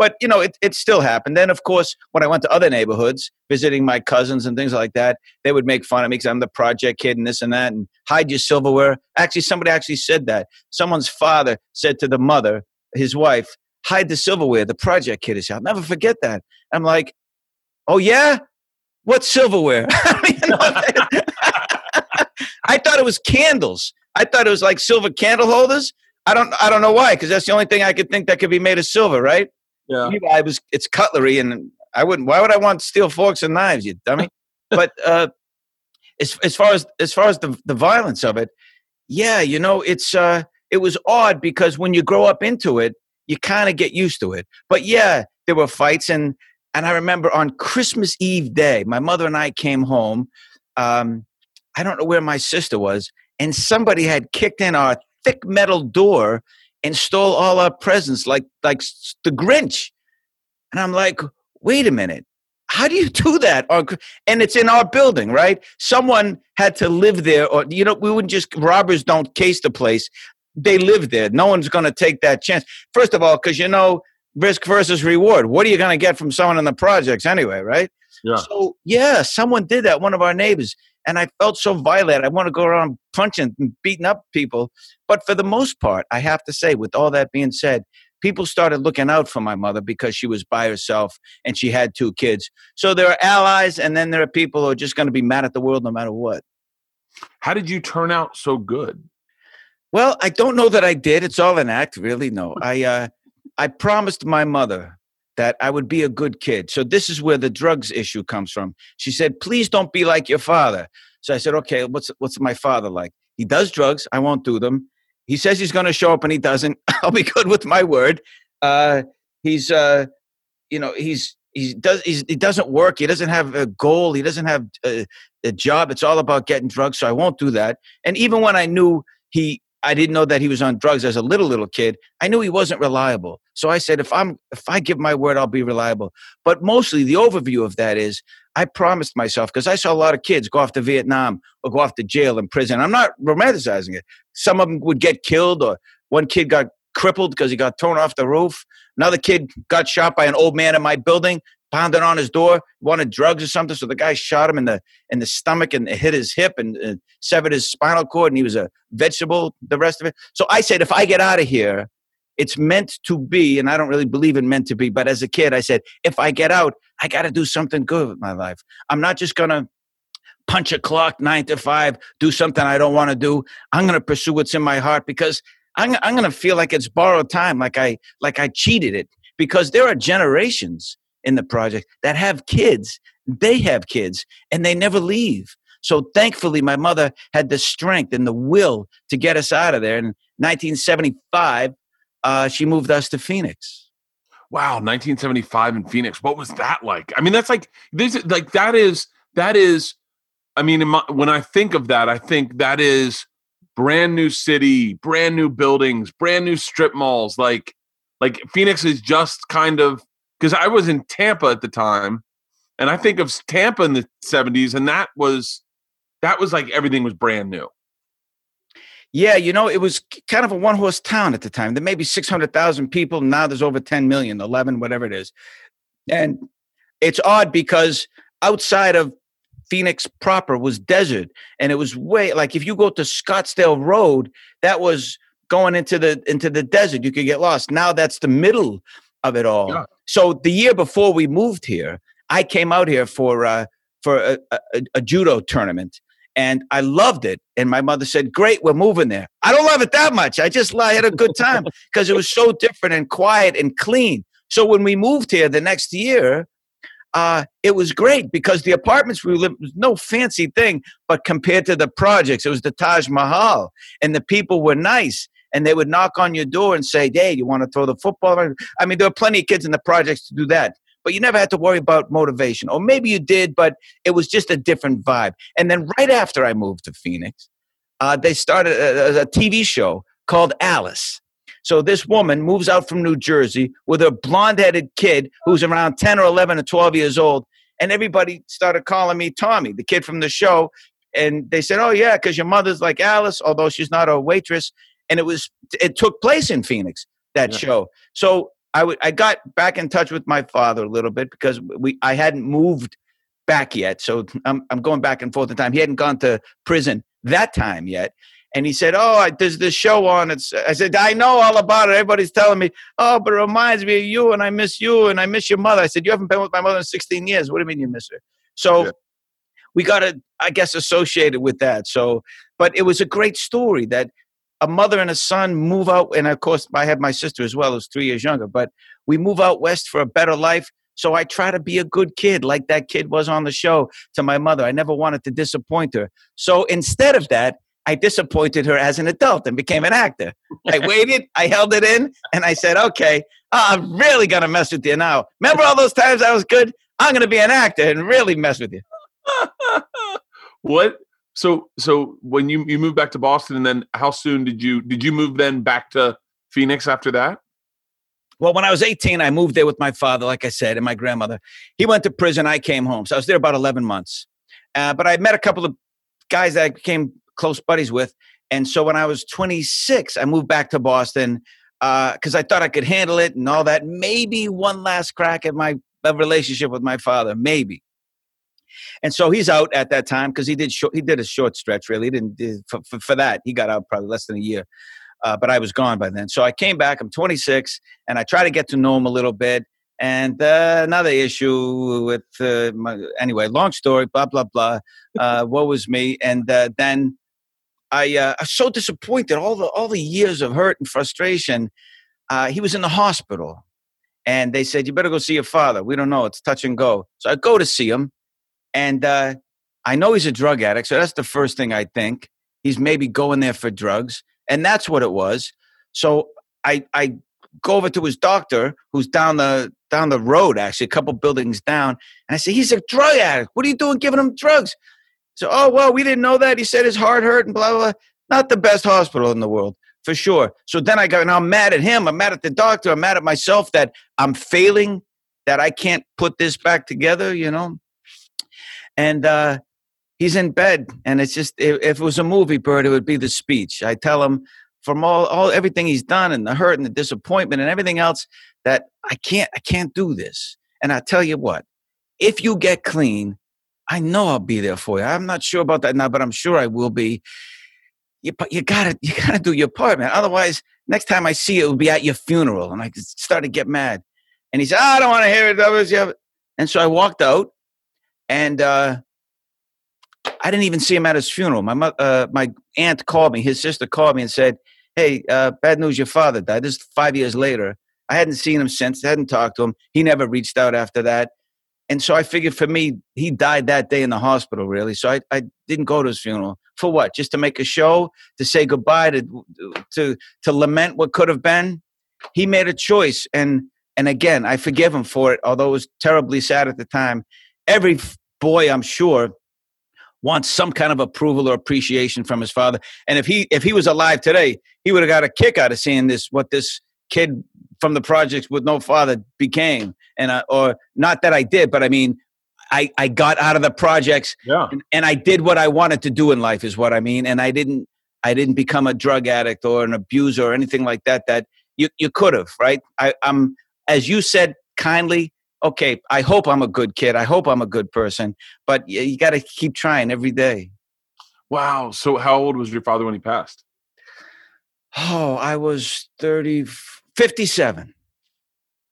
[SPEAKER 5] But you know, it, it still happened. Then, of course, when I went to other neighborhoods, visiting my cousins and things like that, they would make fun of me because I'm the project kid and this and that, and hide your silverware. Actually, somebody actually said that. Someone's father said to the mother, his wife, hide the silverware. The project kid is here. I'll never forget that. I'm like, oh yeah, what silverware? [LAUGHS] [LAUGHS] I thought it was candles. I thought it was like silver candle holders. I don't. I don't know why, because that's the only thing I could think that could be made of silver, right?
[SPEAKER 1] Yeah.
[SPEAKER 5] I was. It's cutlery, and I wouldn't. Why would I want steel forks and knives, you dummy? but uh, as as far as as far as the the violence of it, yeah, you know, it's uh, it was odd because when you grow up into it, you kind of get used to it. But yeah, there were fights, and and I remember on Christmas Eve day, my mother and I came home. Um, I don't know where my sister was, and somebody had kicked in our thick metal door and stole all our presents like like the Grinch. And I'm like, wait a minute. How do you [LAUGHS] do that? And it's in our building, right? Someone had to live there, or you know, we wouldn't just robbers don't case the place. They live there. No one's going to take that chance. First of all, because you know, risk versus reward. What are you going to get from someone in the projects anyway, right?
[SPEAKER 1] Yeah.
[SPEAKER 5] So yeah, someone did that. One of our neighbors, and I felt so violent. I want to go around punching and beating up people. But for the most part, I have to say, with all that being said, people started looking out for my mother because she was by herself and she had two kids. So there are allies, and then there are people who are just going to be mad at the world no matter what.
[SPEAKER 1] How did you turn out so good?
[SPEAKER 5] Well, I don't know that I did. It's all an act, really. No, [LAUGHS] I uh, I promised my mother that I would be a good kid. So this is where the drugs issue comes from. She said, "Please don't be like your father." So I said, "Okay, what's what's my father like? He does drugs. I won't do them. He says he's going to show up and he doesn't. [LAUGHS] I'll be good with my word. Uh, he's, uh, you know, he's he does he's, he doesn't work. He doesn't have a goal. He doesn't have a, a job. It's all about getting drugs. So I won't do that. And even when I knew he I didn't know that he was on drugs as a little little kid. I knew he wasn't reliable. So I said if I'm if I give my word I'll be reliable. But mostly the overview of that is I promised myself because I saw a lot of kids go off to Vietnam or go off to jail and prison. I'm not romanticizing it. Some of them would get killed or one kid got crippled because he got thrown off the roof. Another kid got shot by an old man in my building. Pounded on his door, wanted drugs or something. So the guy shot him in the in the stomach and hit his hip and, and severed his spinal cord, and he was a vegetable the rest of it. So I said, if I get out of here, it's meant to be, and I don't really believe in meant to be. But as a kid, I said, if I get out, I got to do something good with my life. I'm not just gonna punch a clock nine to five, do something I don't want to do. I'm gonna pursue what's in my heart because I'm, I'm gonna feel like it's borrowed time, like I like I cheated it. Because there are generations in the project that have kids. They have kids and they never leave. So thankfully, my mother had the strength and the will to get us out of there. In 1975, uh, she moved us to Phoenix.
[SPEAKER 1] Wow, 1975 in Phoenix. What was that like? I mean, that's like this. Like that is that is. I mean, my, when I think of that, I think that is brand new city, brand new buildings, brand new strip malls. Like, like Phoenix is just kind of because I was in Tampa at the time, and I think of Tampa in the 70s, and that was that was like everything was brand new.
[SPEAKER 5] Yeah, you know, it was kind of a one horse town at the time. There may be 600,000 people. Now there's over 10 million, 11, whatever it is. And it's odd because outside of Phoenix proper was desert. And it was way like if you go to Scottsdale Road, that was going into the into the desert. You could get lost. Now that's the middle of it all. Yeah. So the year before we moved here, I came out here for uh, for a, a, a judo tournament and I loved it. And my mother said, "Great, we're moving there." I don't love it that much. I just I had a good time [LAUGHS] because it was so different and quiet and clean. So when we moved here the next year, uh, it was great because the apartments we lived was no fancy thing, but compared to the projects, it was the Taj Mahal, and the people were nice. And they would knock on your door and say, "Hey, you want to throw the football?" I mean, there were plenty of kids in the projects to do that but you never had to worry about motivation. Or maybe you did, but it was just a different vibe. And then right after I moved to Phoenix, uh, they started a, a TV show called Alice. So this woman moves out from New Jersey with a blonde-headed kid who's around 10 or 11 or 12 years old. And everybody started calling me Tommy, the kid from the show. And they said, oh, yeah, because your mother's like Alice, although she's not a waitress. And it was, it took place in Phoenix, that yeah. show. So I would I got back in touch with my father a little bit because we I hadn't moved back yet. So I'm I'm going back and forth in time. He hadn't gone to prison that time yet. And he said, "Oh, I, there's this show on." It's. I said, "I know all about it. Everybody's telling me, oh, but it reminds me of you, and I miss you, and I miss your mother." I said, "You haven't been with my mother in 16 years. What do you mean you miss her?" So yeah. we got to, I guess, associated with that. So, but it was a great story that a mother and a son move out, and of course, I have my sister as well, who's three years younger. But we move out west for a better life. So I try to be a good kid, like that kid was on the show to my mother. I never wanted to disappoint her. So instead of that, I disappointed her as an adult and became an actor. I [LAUGHS] waited, I held it in, and I said, okay, I'm really going to mess with you now. Remember all those times I was good? I'm going to be an actor and really mess with you. [LAUGHS]
[SPEAKER 1] what so so when you you moved back to Boston, and then how soon did you did you move then back to Phoenix after that?
[SPEAKER 5] Well, when I was 18, I moved there with my father, like I said, and my grandmother. He went to prison. I came home, so I was there about 11 months. Uh, but I met a couple of guys that I became close buddies with, and so when I was 26, I moved back to Boston because uh, I thought I could handle it and all that. Maybe one last crack at my relationship with my father, maybe. And so he's out at that time because he did short, he did a short stretch. Really, he didn't for, for, for that he got out probably less than a year. Uh, but I was gone by then. So I came back. I'm 26, and I try to get to know him a little bit. And uh, another issue with uh, my, anyway, long story, blah blah blah. Uh, what was me? And uh, then I uh, I was so disappointed. All the all the years of hurt and frustration. Uh, he was in the hospital, and they said you better go see your father. We don't know. It's touch and go. So I go to see him, and uh, I know he's a drug addict, so that's the first thing I think. He's maybe going there for drugs, and that's what it was. So I I go over to his doctor, who's down the down the road, actually a couple buildings down, and I say he's a drug addict. What are you doing giving him drugs? So oh well, we didn't know that. He said his heart hurt and blah blah. blah. Not the best hospital in the world for sure. So then I go, and I'm mad at him. I'm mad at the doctor. I'm mad at myself that I'm failing, that I can't put this back together. You know and uh, he's in bed, and it's just if, if, it was a movie, Bert, it would be the speech. I tell him from all, all everything he's done, and the hurt, and the disappointment, and everything else, that I can't, I can't do this. And I tell you what, if you get clean, I know I'll be there for you. I'm not sure about that now, but I'm sure I will be. You, but you gotta, you gotta do your part, man. Otherwise, next time I see you, it'll be at your funeral. And I started to get mad. And he said, "I don't want to hear it." And so I walked out, and uh, I didn't even see him at his funeral. My uh, my aunt called me. His sister called me and said, "Hey, uh, bad news. Your father died." This is five years later. I hadn't seen him since. I hadn't talked to him. He never reached out after that. And so I figured for me, he died that day in the hospital, really. So I, I didn't go to his funeral. For what? Just to make a show, to say goodbye, to to to lament what could have been. He made a choice, and and again, I forgive him for it, although it was terribly sad at the time. Every boy, I'm sure, wants some kind of approval or appreciation from his father. And if he if he was alive today, he would have got a kick out of seeing this what this kid from the projects with no father became. And I, or not that I did, but I mean, I I got out of the projects,
[SPEAKER 1] Yeah.
[SPEAKER 5] and, and I did what I wanted to do in life, is what I mean. And I didn't I didn't become a drug addict or an abuser or anything like that. That you you could have, right? I, I'm as you said kindly. Okay, I hope I'm a good kid. I hope I'm a good person. But you, you got to keep trying every day.
[SPEAKER 1] Wow. So how old was your father when he passed?
[SPEAKER 5] Oh, I was 30, 57.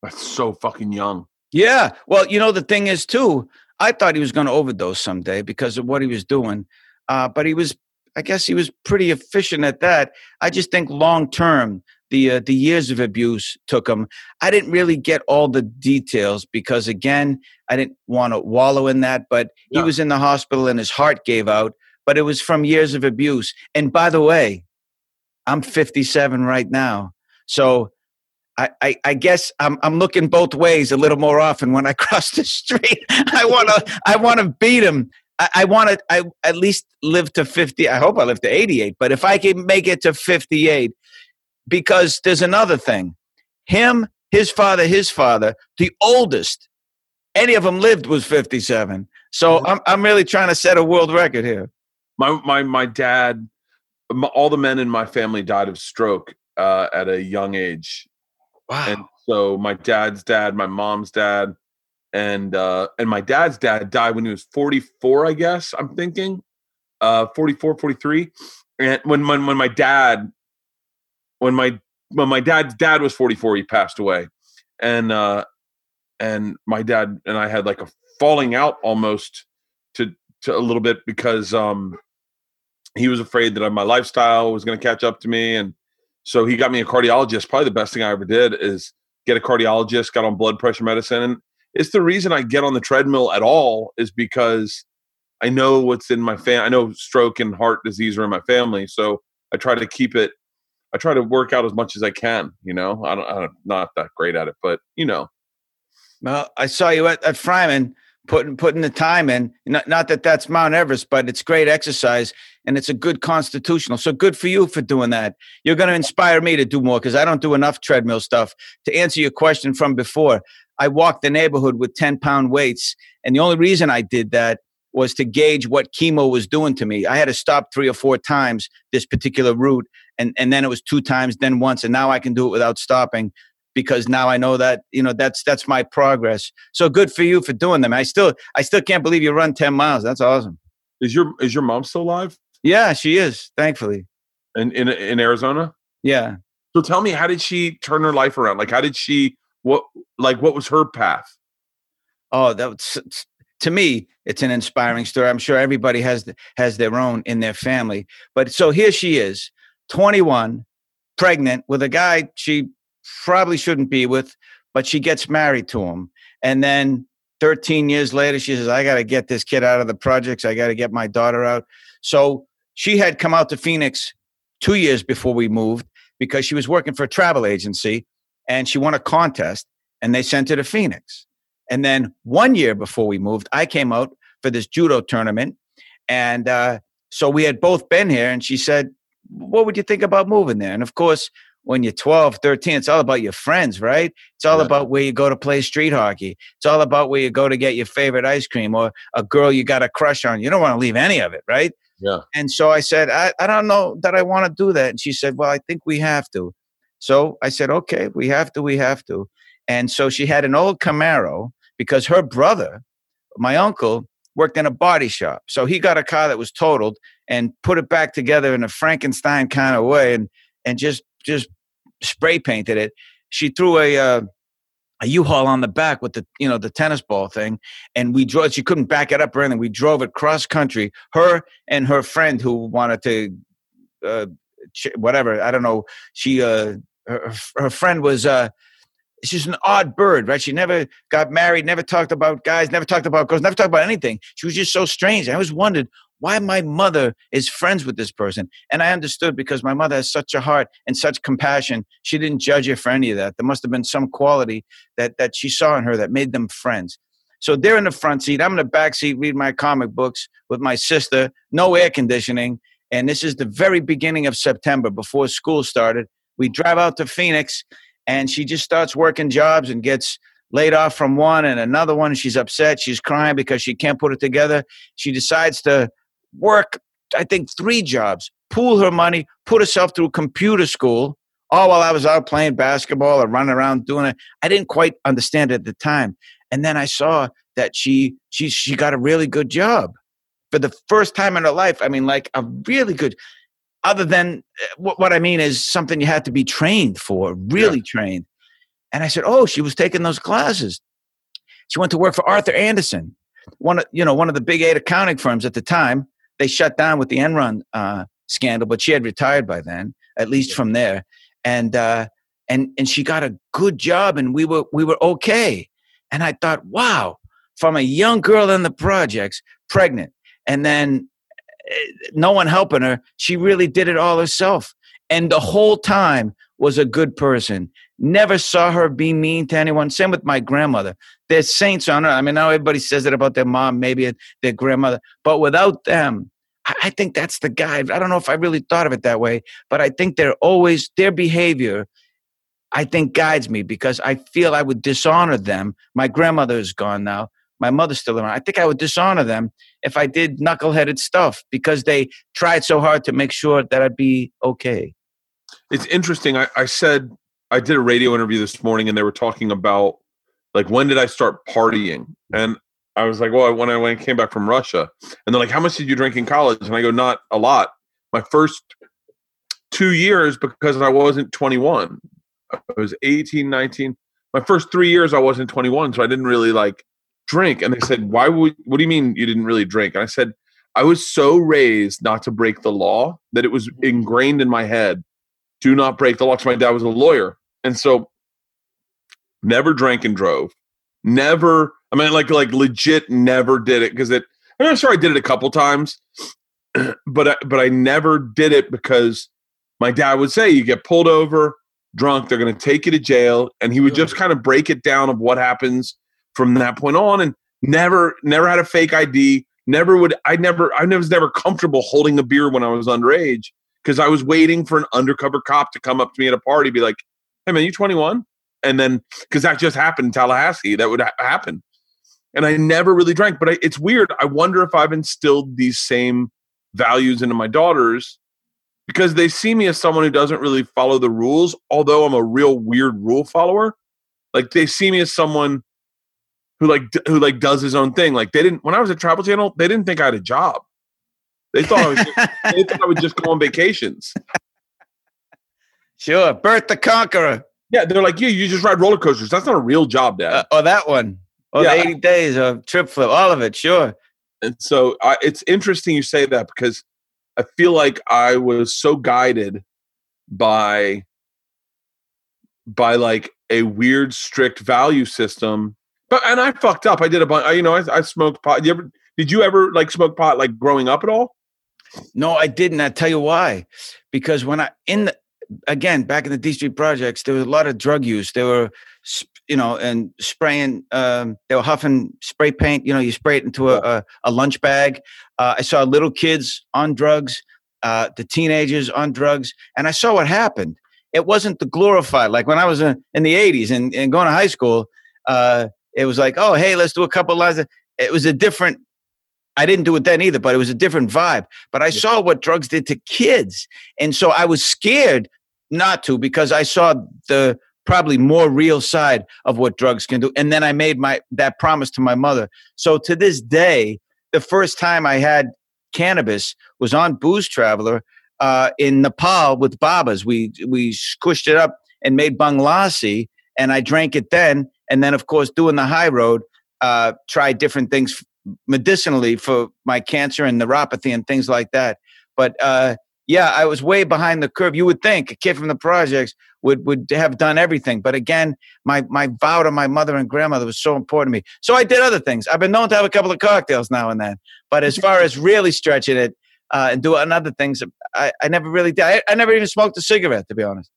[SPEAKER 1] That's so fucking young.
[SPEAKER 5] Yeah. Well, you know, the thing is, too, I thought he was going to overdose someday because of what he was doing. Uh, but he was, I guess he was pretty efficient at that. I just think long term, the uh, the years of abuse took him. I didn't really get all the details because, again, I didn't want to wallow in that. But he was in the hospital and his heart gave out. But it was from years of abuse. And by the way, I'm 57 right now. So I, I, I guess I'm, I'm looking both ways a little more often when I [LAUGHS] cross the street. I want to I want to beat him. I, I want to I at least live to 50. I hope I live to 88. But if I can make it to 58, because there's another thing. Him, his father, his father, the oldest any of them lived was 57. So I'm I'm really trying to set a world record here.
[SPEAKER 1] My my my dad, m- all the men in my family died of stroke uh, at a young age,
[SPEAKER 5] Wow.
[SPEAKER 1] and so my dad's dad, my mom's dad, and uh, and my dad's dad died when he was 44, I guess. I'm thinking, uh, 44, 43. And when when when my dad, when my when my dad's dad was 44, he passed away, and uh, and my dad and I had like a falling out almost to to a little bit because um he was afraid that my lifestyle was going to catch up to me. And so he got me a cardiologist. Probably the best thing i ever did is get a cardiologist got on blood pressure medicine. And it's the reason i get on the treadmill at all is because i know what's in my family i know stroke and heart disease are in my family. So i try to keep it i try to work out as much as i can you know i don't i'm not that great at it but you know
[SPEAKER 5] Well, I saw you at, at Fryman putting putting the time in. Not, not that that's Mount Everest, but it's great exercise and it's a good constitutional. So good for you for doing that. You're going to inspire me to do more because I don't do enough treadmill stuff. To answer your question from before, I walked the neighborhood with 10 pound weights. And the only reason I did that was to gauge what chemo was doing to me. I had to stop three or four times this particular route. And, and then it was two times, then once. And now I can do it without stopping because now I know that you know that's that's my progress. So good for you for doing them. I still I still can't believe you run ten miles. That's awesome.
[SPEAKER 1] is your is your mom still alive
[SPEAKER 5] Yeah, she is. Thankfully.
[SPEAKER 1] in in, in arizona
[SPEAKER 5] Yeah.
[SPEAKER 1] So tell me, how did she turn her life around? Like, how did she? What like what was her path?
[SPEAKER 5] Oh, that was, to me, it's an inspiring story. I'm sure everybody has has their own in their family. But so here she is, 21, pregnant with a guy she probably shouldn't be with, but she gets married to him. And then 13 years later, she says, I got to get this kid out of the projects. I got to get my daughter out. So she had come out to Phoenix two years before we moved because she was working for a travel agency and she won a contest and they sent her to Phoenix. And then one year before we moved, I came out for this judo tournament. And uh, so we had both been here. And she said, What would you think about moving there? And of course, when you're 12, 13, it's all about your friends, right? It's all
[SPEAKER 1] Yeah.
[SPEAKER 5] about where you go to play street hockey. It's all about where you go to get your favorite ice cream or a girl you got a crush on. You don't want to leave any of it, right?
[SPEAKER 1] Yeah.
[SPEAKER 5] And so I said, I, I don't know that I want to do that. And she said, Well, I think we have to. So I said, Okay, we have to, we have to. And so she had an old Camaro because her brother, my uncle, worked in a body shop. So he got a car that was totaled and put it back together in a Frankenstein kind of way and and just just spray painted it. She threw a uh, a U-Haul on the back with the you know the tennis ball thing, and we drove. She couldn't back it up or anything. We drove it cross country. Her and her friend who wanted to, uh, whatever I don't know. She uh, her, her friend was uh, she's an odd bird, right? She never got married, never talked about guys, never talked about girls, never talked about anything. She was just so strange. I always wondered why my mother is friends with this person. And I understood because my mother has such a heart and such compassion. She didn't judge her for any of that. There must have been some quality that, that she saw in her that made them friends. So they're in the front seat. I'm in the back seat reading my comic books with my sister, no air conditioning. And this is the very beginning of September before school started. We drive out to Phoenix and she just starts working jobs and gets laid off from one and another one. She's upset. She's crying because she can't put it together. She decides to work, I think, three jobs, pool her money, put herself through computer school, all while I was out playing basketball or running around doing it. I didn't quite understand it at the time. And then I saw that she she she got a really good job for the first time in her life. I mean, like a really good. Other than eh, what, what I mean is something you had to be trained for, really yeah. trained. And I said, "Oh, she was taking those classes." She went to work for Arthur Andersen, one of you know one of the big eight accounting firms at the time they shut down with the Enron uh, scandal, but she had retired by then, at least from there. And uh, and and she got a good job, and we were we were okay. And I thought, wow, from a young girl in the projects, pregnant, and then eh, no one helping her, she really did it all herself. And the whole time was a good person. Never saw her be mean to anyone. Same with my grandmother. There's saints on her. I mean, now everybody says it about their mom, maybe their grandmother, but without them, I think that's the guide. I don't know if I really thought of it that way, but I think they're always their behavior. I think guides me because I feel I would dishonor them. My grandmother is gone now. My mother's still around. I think I would dishonor them if I did knuckleheaded stuff because they tried so hard to make sure that I'd be okay.
[SPEAKER 1] It's interesting. I, I said I did a radio interview this morning and they were talking about like when did I start partying? And I was like, well, when I went came back from Russia, and they're like, how much did you drink in college? And I go, not a lot. My first two years because I wasn't 21. I was 18, 19. My first three years I wasn't 21, so I didn't really like drink. And they said, why would? What do you mean you didn't really drink? And I said, I was so raised not to break the law that it was ingrained in my head. Do not break the law. My dad was a lawyer, and so never drank and drove. Never I mean, like like legit never did it because it. I'm sure I did it a couple times, [CLEARS THROAT] but I, but I never did it because my dad would say you get pulled over drunk, they're going to take you to jail, and he would just kind of break it down of what happens from that point on, and never never had a fake ID. Never would I never I was never comfortable holding a beer when I was underage because I was waiting for an undercover cop to come up to me at a party, be like, "Hey man, you 21?" And then because that just happened in Tallahassee, that would ha- happen and I never really drank. But I, it's weird. I wonder if I've instilled these same values into my daughters because they see me as someone who doesn't really follow the rules, although I'm a real weird rule follower. Like they see me as someone who like who like does his own thing. Like they didn't when I was at Travel Channel, they didn't think I had a job. They thought I was just, [LAUGHS] they thought I would just go on vacations.
[SPEAKER 5] Sure, Bert the Conqueror.
[SPEAKER 1] Yeah, they're like, yeah, you just ride roller coasters. That's not a real job, Dad.
[SPEAKER 5] Uh, oh, that one. Oh, yeah. 80 days of trip flip, all of it, sure.
[SPEAKER 1] And so I, it's interesting you say that because I feel like I was so guided by by like a weird strict value system. But and I fucked up. I did a bunch. You know, I, I smoked pot. You ever? Did you ever like smoke pot like growing up at all?
[SPEAKER 5] No, I didn't. I tell you why. Because when I in the again back in the D Street projects, there was a lot of drug use. There were you know, and spraying. Um, they were huffing spray paint. You know, you spray it into a, a, a lunch bag. Uh, I saw little kids on drugs, uh, the teenagers on drugs, and I saw what happened. It wasn't the glorified like when I was in, in the '80s and, and going to high school. Uh, it was like, oh, hey, let's do a couple lines. It was a different. I didn't do it then either, but it was a different vibe. But I yeah. saw what drugs did to kids, and so I was scared not to because I saw the probably more real side of what drugs can do. And then I made my that promise to my mother. So to this day, the first time I had cannabis was on Booze Traveler uh, in Nepal with Babas. We we squished it up and made bhang lassi, and I drank it then. And then, of course, doing the high road, uh, tried different things medicinally for my cancer and neuropathy and things like that. But uh, yeah, I was way behind the curve. You would think a kid from the projects would would have done everything, but again, my my vow to my mother and grandmother was so important to me. So I did other things. I've been known to have a couple of cocktails now and then, but as far as really stretching it uh, and doing other things, I, I never really did. I, I never even smoked a cigarette, to be honest.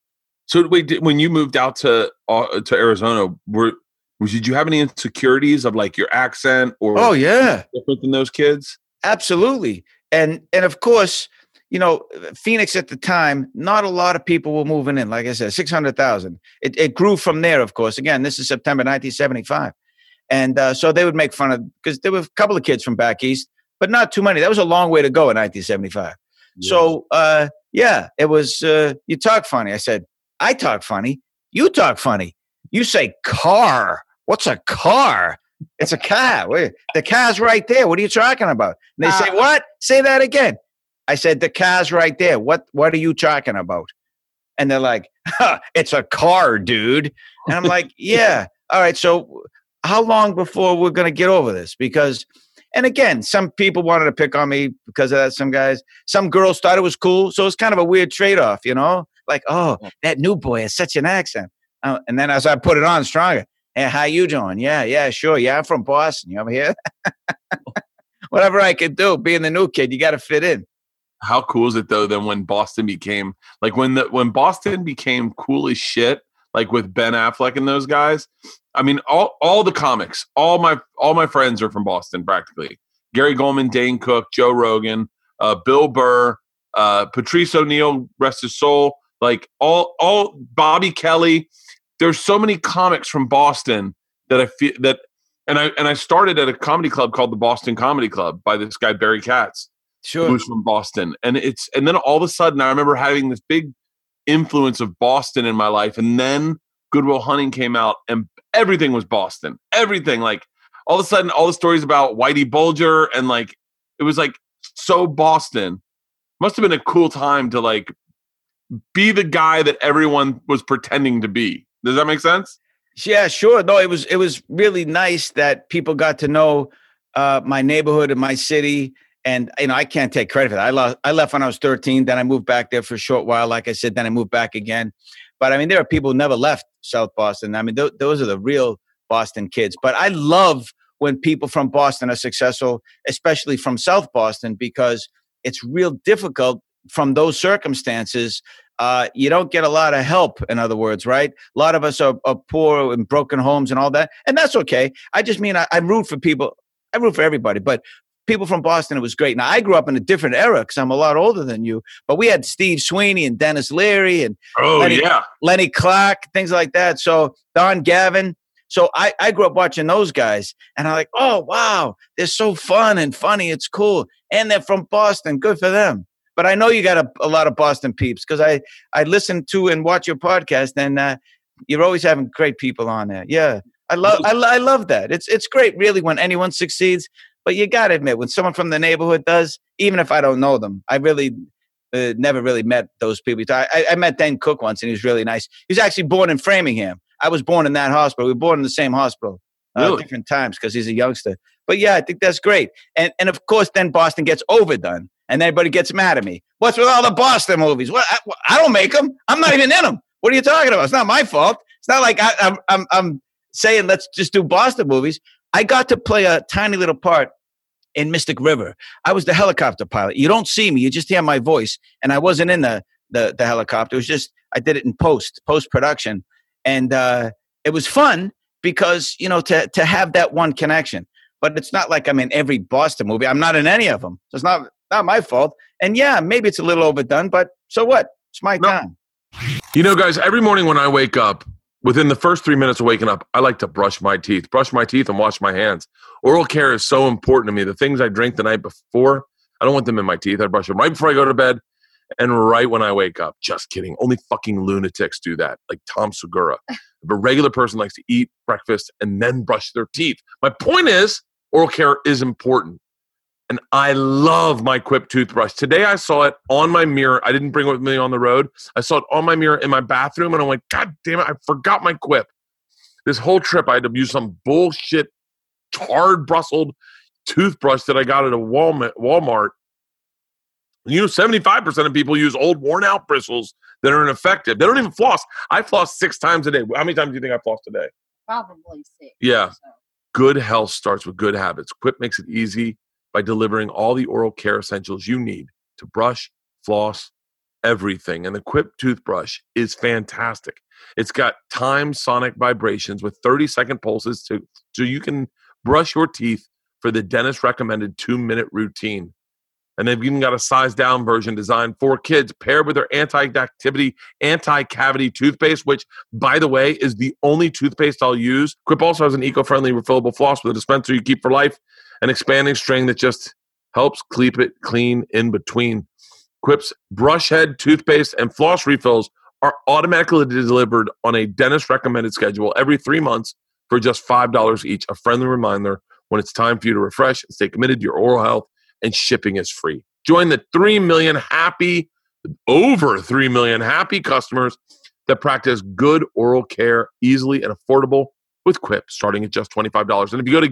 [SPEAKER 1] So wait, when you moved out to uh, to Arizona, were did you have any insecurities of like your accent or
[SPEAKER 5] Oh yeah,
[SPEAKER 1] different than those kids?
[SPEAKER 5] absolutely. And and of course, you know, Phoenix at the time, not a lot of people were moving in. Like I said, six hundred thousand. It it grew from there. Of course, again, this is September nineteen seventy five, and uh, so they would make fun of because there were a couple of kids from back east, but not too many. That was a long way to go in nineteen seventy five. So uh, yeah, it was. Uh, you talk funny. I said, I talk funny. You talk funny. You say car. What's a car? It's a car. Wait, The car's right there. What are you talking about? And they say,
[SPEAKER 2] Uh,
[SPEAKER 5] What? Say that again. I said, The car's right there. What what are you talking about? And they're like, huh, it's a car, dude. And I'm like, [LAUGHS] Yeah. All right. So how long before we're gonna get over this? Because and again, some people wanted to pick on me because of that. Some guys, some girls thought it was cool. So it's kind of a weird trade off, you know? Like, oh, that new boy has such an accent. Uh, and then as I put it on stronger, hey, how you doing? Yeah, yeah, sure. Yeah, I'm from Boston. You over here? [LAUGHS] Whatever I could do, being the new kid, you got to fit in.
[SPEAKER 1] How cool is it though? Then when Boston became like when the when Boston became cool as shit, like with Ben Affleck and those guys. I mean, all all the comics, all my all my friends are from Boston practically. Gary Gulman, Dane Cook, Joe Rogan, uh, Bill Burr, uh, Patrice O'Neal, rest his soul. Like all all Bobby Kelly. There's so many comics from Boston that I feel that, and I and I started at a comedy club called the Boston Comedy Club by this guy Barry Katz
[SPEAKER 5] Sure.
[SPEAKER 1] who's from Boston. And it's and then all of a sudden I remember having this big influence of Boston in my life. And then Good Will Hunting came out and everything was Boston. Everything. Like all of a sudden, all the stories about Whitey Bulger and like it was like so Boston. Must have been a cool time to like be the guy that everyone was pretending to be. Does that make sense?
[SPEAKER 5] Yeah, sure. No, it was it was really nice that people got to know uh, my neighborhood and my city. And you know, I can't take credit for that. I lost, I left when I was 13. Then I moved back there for a short while. Like I said, then I moved back again. But I mean, there are people who never left South Boston. I mean, th- those are the real Boston kids. But I love when people from Boston are successful, especially from South Boston, because it's real difficult from those circumstances. Uh, you don't get a lot of help, in other words, right? A lot of us are, are poor and broken homes and all that, and that's okay. I just mean I, I root for people. I root for everybody, but people from Boston, it was great. Now I grew up in a different era because I'm a lot older than you, but we had Steve Sweeney and Denis Leary and
[SPEAKER 1] Oh
[SPEAKER 5] Lenny-
[SPEAKER 1] yeah.
[SPEAKER 5] Lenny Clarke, things like that. So Don Gavin. So I, I grew up watching those guys and I'm like, oh wow, they're so fun and funny. It's cool. And they're from Boston. Good for them. But I know you got a, a lot of Boston peeps because I, I listen to and watch your podcast and uh, you're always having great people on there. Yeah. I love I, I love that. It's it's great really when anyone succeeds. But you got to admit, when someone from the neighborhood does, even if I don't know them, I really uh, never really met those people. I, I, I met Dan Cook once, and he was really nice. He was actually born in Framingham. I was born in that hospital. We were born in the same hospital, uh,
[SPEAKER 1] Really?
[SPEAKER 5] different times because he's a youngster. But yeah, I think that's great. And and of course, then Boston gets overdone, and everybody gets mad at me. What's with all the Boston movies? What I, I don't make them. I'm not even in them. What are you talking about? It's not my fault. It's not like I, I'm, I'm I'm saying let's just do Boston movies. I got to play a tiny little part in Mystic River. I was the helicopter pilot. You don't see me, you just hear my voice. And I wasn't in the the, the helicopter. It was just I did it in post, post production. And uh, it was fun because, you know, to to have that one connection. But it's not like I'm in every Boston movie. I'm not in any of them. It's not not my fault. And yeah, maybe it's a little overdone, but so what? It's my
[SPEAKER 1] No.
[SPEAKER 5] time.
[SPEAKER 1] You know, guys, every morning when I wake up, within the first three minutes of waking up, I like to brush my teeth, brush my teeth, and wash my hands. Oral care is so important to me. The things I drink the night before, I don't want them in my teeth. I brush them right before I go to bed. and right when I wake up. Just kidding. Only fucking lunatics do that, like Tom Segura. [LAUGHS] If a regular person likes to eat breakfast and then brush their teeth. My point is, oral care is important. And I love my Quip toothbrush. Today I saw it on my mirror. I didn't bring it with me on the road. I saw it on my mirror in my bathroom, and I'm like, God damn it, I forgot my Quip. This whole trip, I had to use some bullshit, hard brustled toothbrush that I got at a Walmart. Walmart. You know, 75% of people use old, worn out bristles that are ineffective. They don't even floss. I floss six times a day. How many times do you think I floss today?
[SPEAKER 2] Probably six.
[SPEAKER 1] Yeah.
[SPEAKER 2] So,
[SPEAKER 1] Good health starts with good habits. Quip makes it easy by delivering all the oral care essentials you need to brush, floss, everything. And the Quip toothbrush is fantastic. It's got time sonic vibrations with 30 second pulses to so you can brush your teeth for the dentist recommended 2 minute routine. And they've even got a size down version designed for kids paired with their anti-activity, anti-cavity toothpaste, which by the way is the only toothpaste I'll use. Quip also has an eco-friendly refillable floss with a dispenser you keep for life an expanding string that just helps keep it clean in between. Quip's brush head, toothpaste, and floss refills are automatically delivered on a dentist recommended schedule every three months for just $5 each. A friendly reminder when it's time for you to refresh and stay committed to your oral health, and shipping is free. Join the 3 million happy, over 3 million happy customers that practice good oral care easily and affordable with Quip, starting at just $25. And if you go to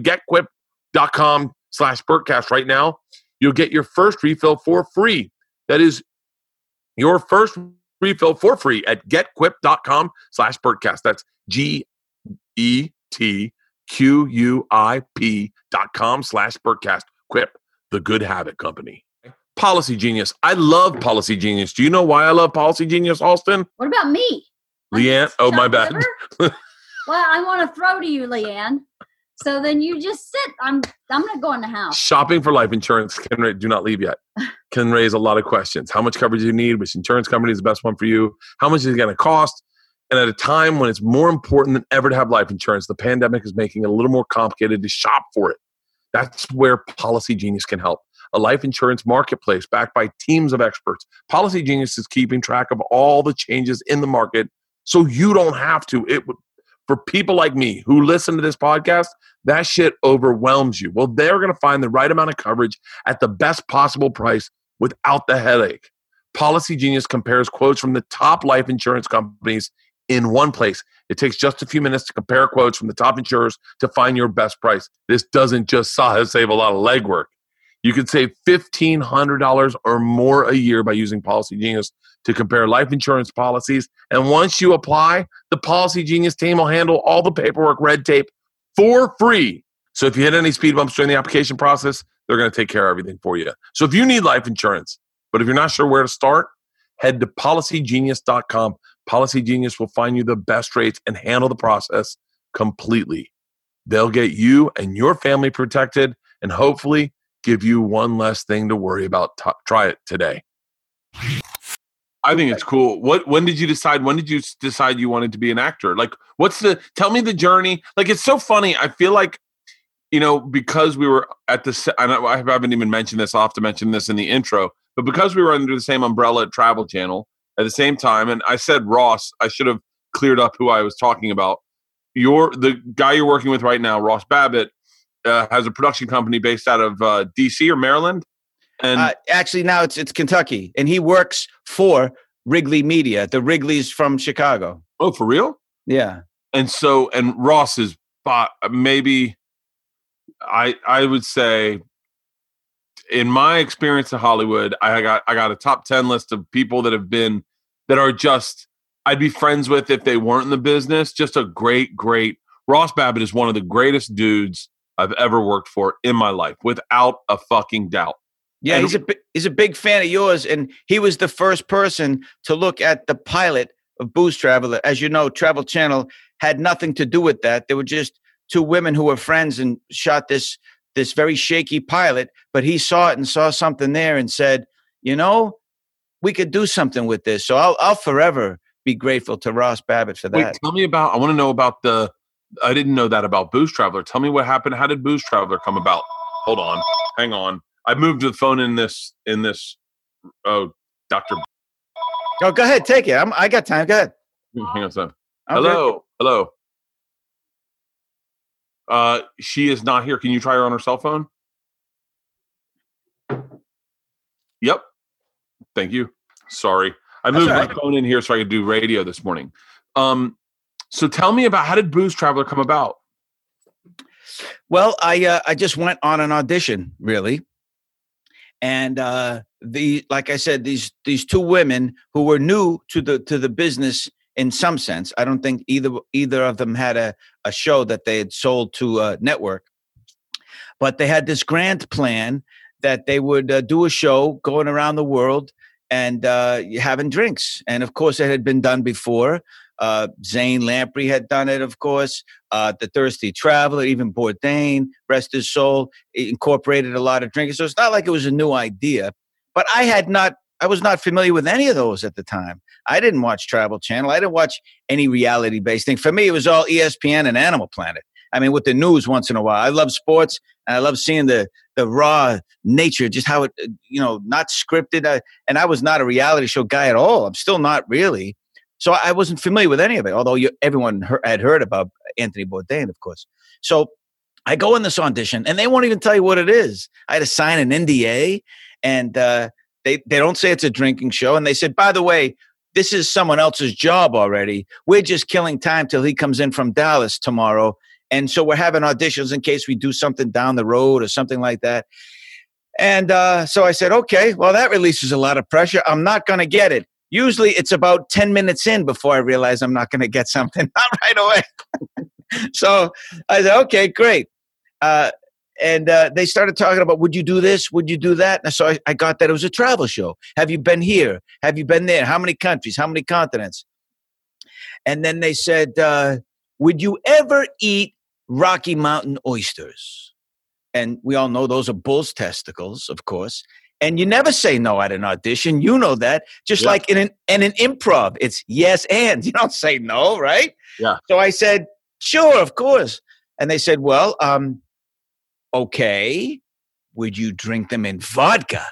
[SPEAKER 1] com slash Bertcast right now, you'll get your first refill for free. That is your first refill for free at getquip.com slash Bertcast. That's G E T Q U I P dot com slash Bertcast. Quip, the good habit company. Policy Genius. I love Policy Genius. Do you know why I love Policy Genius, Austin?
[SPEAKER 2] what about me?
[SPEAKER 1] Leanne? Oh, my bad. [LAUGHS]
[SPEAKER 2] Well, I want to throw to you, Leanne. So then you just sit. I'm I'm gonna go in the house.
[SPEAKER 1] Shopping for life insurance can ra- do not leave yet. [LAUGHS] Can raise a lot of questions. How much coverage do you need? Which insurance company is the best one for you? How much is it going to cost? And at a time when it's more important than ever to have life insurance, the pandemic is making it a little more complicated to shop for it. That's where Policy Genius can help. A life insurance marketplace backed by teams of experts. Policy Genius is keeping track of all the changes in the market so you don't have to. It would for people like me who listen to this podcast, that shit overwhelms you. Well, they're going to find the right amount of coverage at the best possible price without the headache. Policy Genius compares quotes from the top life insurance companies in one place. It takes just a few minutes to compare quotes from the top insurers to find your best price. This doesn't just save a lot of legwork. You can save $1,500 or more a year by using Policy Genius to compare life insurance policies. And once you apply, the Policy Genius team will handle all the paperwork, red tape for free. So if you hit any speed bumps during the application process, they're going to take care of everything for you. So if you need life insurance, but if you're not sure where to start, head to policygenius.com. Policy Genius will find you the best rates and handle the process completely. They'll get you and your family protected and hopefully give you one less thing to worry about. T- try it today. I think it's cool. What when did you decide when did you decide you wanted to be an actor? Like what's the tell me the journey? Like it's so funny. I feel like you know because we were at the I I haven't even mentioned this. I'll have to mention this in the intro. But because we were under the same umbrella at Travel Channel at the same time and I said Ross, I should have cleared up who I was talking about. You're the guy you're working with right now, Ross Babbitt, uh, has a production company based out of uh, DC or Maryland. And
[SPEAKER 5] Uh, actually, now it's it's Kentucky, and he works for Wrigley Media. The Wrigley's from Chicago.
[SPEAKER 1] oh, for real?
[SPEAKER 5] Yeah.
[SPEAKER 1] and so and Ross is but maybe I I would say in my experience in Hollywood, I got I got a top 10 list of people that have been that are just I'd be friends with if they weren't in the business. Just a great, great Ross Babbitt is one of the greatest dudes I've ever worked for in my life, without a fucking doubt.
[SPEAKER 5] Yeah,
[SPEAKER 1] And-
[SPEAKER 5] he's a he's a big fan of yours, and he was the first person to look at the pilot of Booze Traveler. As you know, Travel Channel had nothing to do with that. They were just two women who were friends and shot this this very shaky pilot. But he saw it and saw something there and said, you know, we could do something with this. So I'll I'll forever be grateful to Ross Babbitt for
[SPEAKER 1] Wait,
[SPEAKER 5] that.
[SPEAKER 1] tell me about I want to know about the I didn't know that about Booze Traveler. Tell me what happened. How did Booze Traveler come about? Hold on. Hang on. I moved the phone in this in this oh Dr.
[SPEAKER 5] Oh, go ahead, take it. I'm, I got time. Go ahead.
[SPEAKER 1] Hang on a second.
[SPEAKER 5] I'm good.
[SPEAKER 1] Hello, hello. Uh, she is not here. Can you try her on her cell phone? Yep. Thank you. Sorry, I
[SPEAKER 5] That's
[SPEAKER 1] moved
[SPEAKER 5] all
[SPEAKER 1] my phone in here so I could do radio this morning. Um, so tell me about how did Booze Traveler come about?
[SPEAKER 5] Well, I uh, I just went on an audition, really, and uh, the like I said, these these two women who were new to the to the business in some sense. I don't think either either of them had a a show that they had sold to a network, but they had this grand plan that they would uh, do a show going around the world and uh, having drinks, and of course, it had been done before. Uh, Zane Lamprey had done it, of course uh, the Thirsty Traveler, even Bourdain, rest his soul, incorporated a lot of drinking. So it's not like it was a new idea, but I had not, I was not familiar with any of those at the time. I didn't watch Travel Channel. I didn't watch any reality based thing. For me, it was all ESPN and Animal Planet. I mean, with the news once in a while. I love sports and I love seeing the the raw nature, just how it, uh, you know, not scripted. Uh, and I was not a reality show guy at all. I'm still not really. So I wasn't familiar with any of it, although you, everyone heard, had heard about Anthony Bourdain, of course. So I go in this audition, and they won't even tell you what it is. I had to sign an NDA, and uh, they they don't say it's a drinking show. And they said, by the way, this is someone else's job already. We're just killing time till he comes in from Dallas tomorrow, and so we're having auditions in case we do something down the road or something like that. And uh, so I said, okay, well that releases a lot of pressure. I'm not going to get it. Usually it's about 10 minutes in before I realize I'm not going to get something, [LAUGHS] not right away. so I said, okay, great. Uh, and uh, they started talking about, would you do this? Would you do that? And so I, I got that it was a travel show. Have you been here? Have you been there? How many countries? How many continents? And then they said, uh, would you ever eat Rocky Mountain oysters? And we all know those are bull's testicles, of course. And you never say no at an audition. You know that. Just
[SPEAKER 1] Yeah.
[SPEAKER 5] like in an, in an improv, it's yes and. [LAUGHS] You don't say no, right?
[SPEAKER 1] Yeah.
[SPEAKER 5] So I said, sure, of course. And they said, well, um, okay, would you drink them in vodka?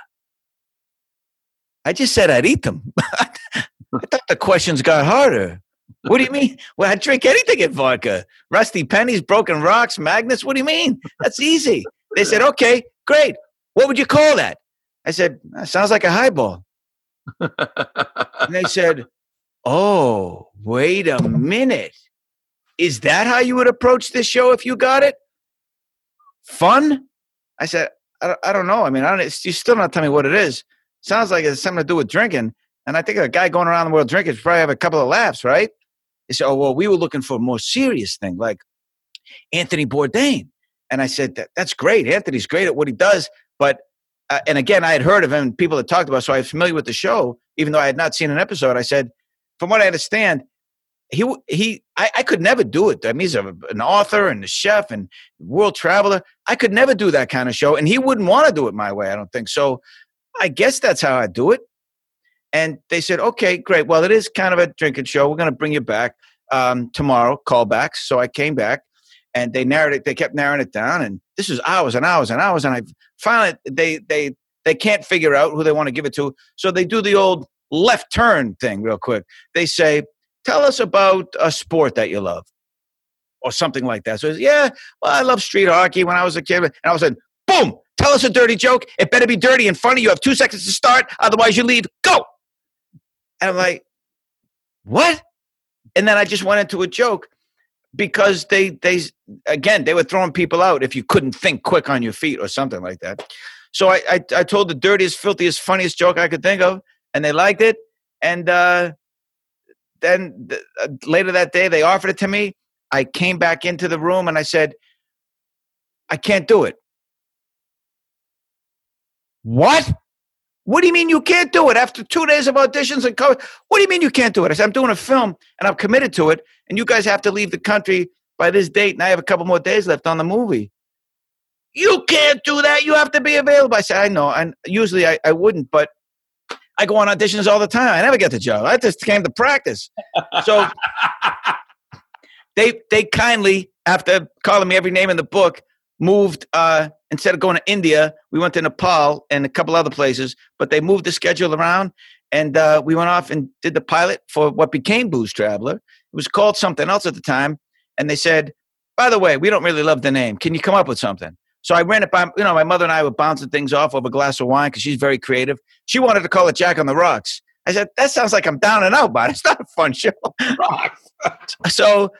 [SPEAKER 5] I just said I'd eat them. [LAUGHS] I thought the questions got harder. What do you mean? [LAUGHS] Well, I'd drink anything in vodka. Rusty pennies, broken rocks, magnets. What do you mean? That's easy. They said, okay, great. What would you call that? I said, sounds like a highball. And they said, oh, wait a minute. Is that how you would approach this show if you got it? Fun? I said, I don't, I don't know. I mean, I don't, you still not telling me what it is. Sounds like it's something to do with drinking. And I think a guy going around the world drinking should probably have a couple of laughs, right? They said, oh, well, we were looking for a more serious thing, like Anthony Bourdain. And I said, that, that's great. Anthony's great at what he does. But, uh, and again, I had heard of him, people had talked about, so I was familiar with the show, even though I had not seen an episode. I said, from what I understand, he he I, I could never do it. I mean, he's a, an author and a chef and world traveler. I could never do that kind of show, and he wouldn't want to do it my way. I don't think so. I guess that's how I do it. And they said, okay, great. Well, it is kind of a drinking show. We're going to bring you back um, tomorrow. Callbacks. So I came back, and they narrowed it. They kept narrowing it down, and this is hours and hours and hours. And I finally they they they can't figure out who they want to give it to. So they do the old left turn thing real quick. They say, tell us about a sport that you love or something like that. So yeah, well, I love street hockey when I was a kid. And I was like, boom, tell us a dirty joke. It better be dirty and funny. You have two seconds to start. Otherwise you leave. Go. And I'm like, what? And then I just went into a joke because they, they, again, they were throwing people out if you couldn't think quick on your feet or something like that. So I, I, I told the dirtiest, filthiest, funniest joke I could think of, and they liked it. And uh, then th- uh, later that day, they offered it to me. I came back into the room and I said, I can't do it. What? What do you mean you can't do it after two days of auditions and cover? What do you mean you can't do it? I said, I'm doing a film and I'm committed to it, and you guys have to leave the country by this date, and I have a couple more days left on the movie. You can't do that. You have to be available. I said, I know. And usually I, I wouldn't, but I go on auditions all the time. I never get the job. I just came to practice. So [LAUGHS] they they kindly, after calling me every name in the book, moved uh instead of going to India, we went to Nepal and a couple other places, but they moved the schedule around and uh, we went off and did the pilot for what became Booze Traveler. It was called something else at the time, and they said, "By the way, we don't really love the name. Can you come up with something?" So I ran it by, you know, my mother and I were bouncing things off over a glass of wine because she's very creative. She wanted to call it Jack on the Rocks. I said, that sounds like I'm down and out, but it's not a fun show. [LAUGHS] so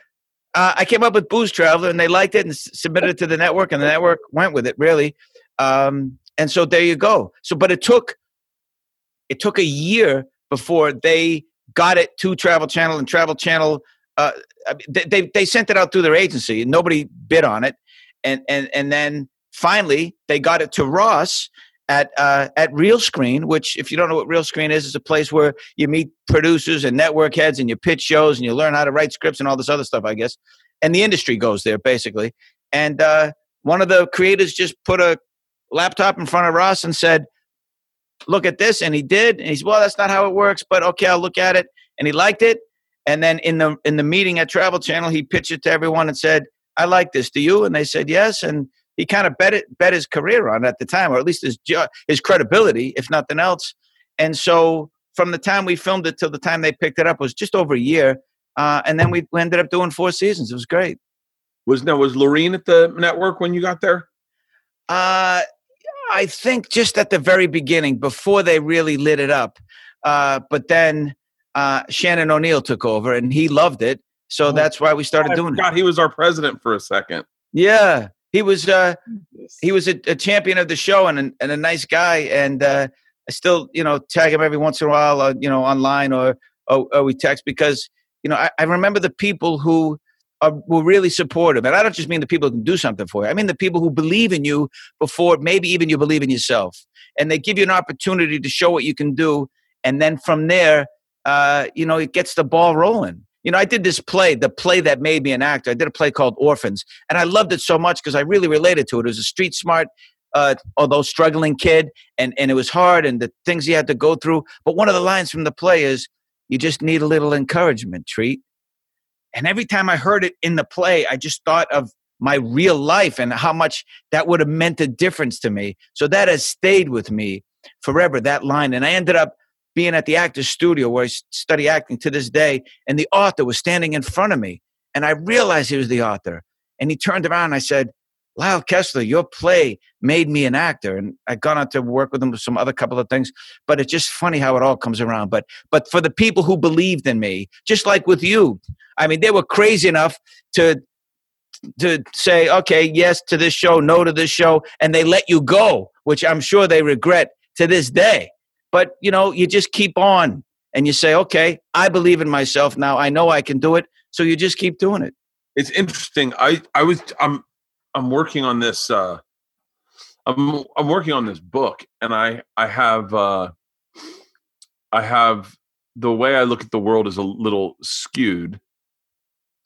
[SPEAKER 5] uh, I came up with Booze Traveler and they liked it and s- submitted it to the network and the network went with it really. Um, and so there you go. So, but it took, it took a year before they got it to Travel Channel and Travel Channel. Uh, they, they, they sent it out through their agency and nobody bid on it. And, and, and then finally they got it to Ross at uh, at Realscreen, which, if you don't know what Realscreen is, is a place where you meet producers and network heads, and you pitch shows, and you learn how to write scripts and all this other stuff, I guess. And the industry goes there basically. And uh, one of the creators just put a laptop in front of Ross and said, "Look at this," and he did. And he's, "Well, that's not how it works, but okay, I'll look at it." And he liked it. And then in the in the meeting at Travel Channel, he pitched it to everyone and said, "I like this. Do you?" And they said yes. And he kind of bet it, bet his career on at the time, or at least his his credibility, if nothing else. And so, from the time we filmed it till the time they picked it up was just over a year. Uh, and then we ended up doing four seasons. It was great.
[SPEAKER 1] Was now was Laureen at the network when you got there?
[SPEAKER 5] Uh, I think just at the very beginning, before they really lit it up. Uh, but then uh, Shannon O'Neill took over, and he loved it. So
[SPEAKER 1] Oh,
[SPEAKER 5] that's why we started
[SPEAKER 1] I
[SPEAKER 5] doing it.
[SPEAKER 1] forgot he was our president for a second.
[SPEAKER 5] Yeah, he was. Uh, he was a, a champion of the show and, an- and a nice guy. And uh, I still, you know, tag him every once in a while, uh, you know, online or, or, or we text because, you know, I, I remember the people who are, were really supportive. And I don't just mean the people who can do something for you. I mean the people who believe in you before maybe even you believe in yourself. And they give you an opportunity to show what you can do. And then from there, uh, you know, it gets the ball rolling. You know, I did this play, the play that made me an actor. I did a play called Orphans, and I loved it so much because I really related to it. It was a street smart, uh, although struggling kid, and, and it was hard and the things he had to go through. But one of the lines from the play is, You just need a little encouragement, treat. And every time I heard it in the play, I just thought of my real life and how much that would have meant a difference to me. So that has stayed with me forever, that line. And I ended up being at the actor's studio where I study acting to this day, and the author was standing in front of me. And I realized he was the author. And he turned around and I said, Lyle Kessler, your play made me an actor. And I'd gone on to work with him with some other couple of things. But it's just funny how it all comes around. But but for the people who believed in me, just like with you, I mean, they were crazy enough to to say, okay, yes to this show, no to this show, and they let you go, which I'm sure they regret to this day. But you know, you just keep on and you say, okay, I believe in myself now. I know I can do it. So you just keep doing it.
[SPEAKER 1] It's interesting. I I was I'm I'm working on this. uh I'm I'm working on this book, and I I have uh I have the way I look at the world is a little skewed,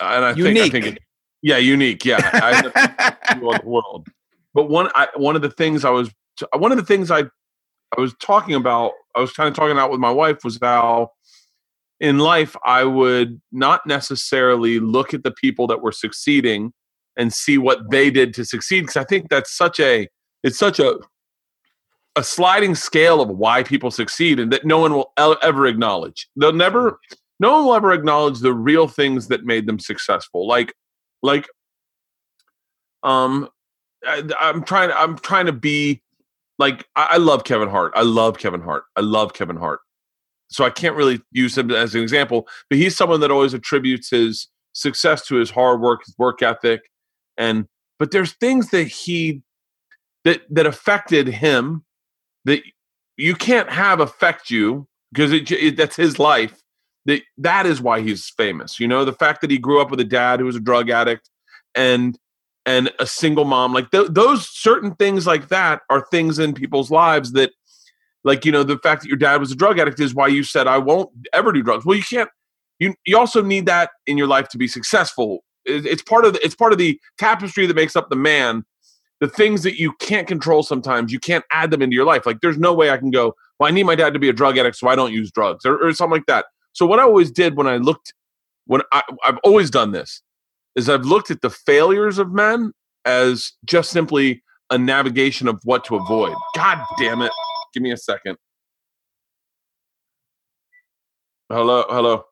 [SPEAKER 1] and I think I think it, yeah, unique. Yeah, I have a view on the world. But one I, one of the things I was one of the things I I was talking about I was kind of talking about with my wife was how in life I would not necessarily look at the people that were succeeding and see what they did to succeed because I think that's such a it's such a a sliding scale of why people succeed and that no one will ever acknowledge. They'll never no one will ever acknowledge the real things that made them successful. Like like um I, I'm trying I'm trying to be like I, I love Kevin Hart. I love Kevin Hart. I love Kevin Hart. So I can't really use him as an example, but he's someone that always attributes his success to his hard work, his work ethic, and but there's things that he that that affected him that you can't have affect you because it, it that's his life. That that is why he's famous. You know, the fact that he grew up with a dad who was a drug addict and and a single mom like th- those certain things like that are things in people's lives that like you know the fact that your dad was a drug addict is why you said i won't ever do drugs. Well you can't you you also need that in your life to be successful. It- it's part of the, it's part of the tapestry that makes up the man. The things that you can't control sometimes you can't add them into your life. Like there's no way i can go well i need my dad to be a drug addict so i don't use drugs or, or something like that. So what i always did when i looked when I, i've always done this is I've looked at the failures of men as just simply a navigation of what to avoid. God damn it. Give me a second. Hello, hello.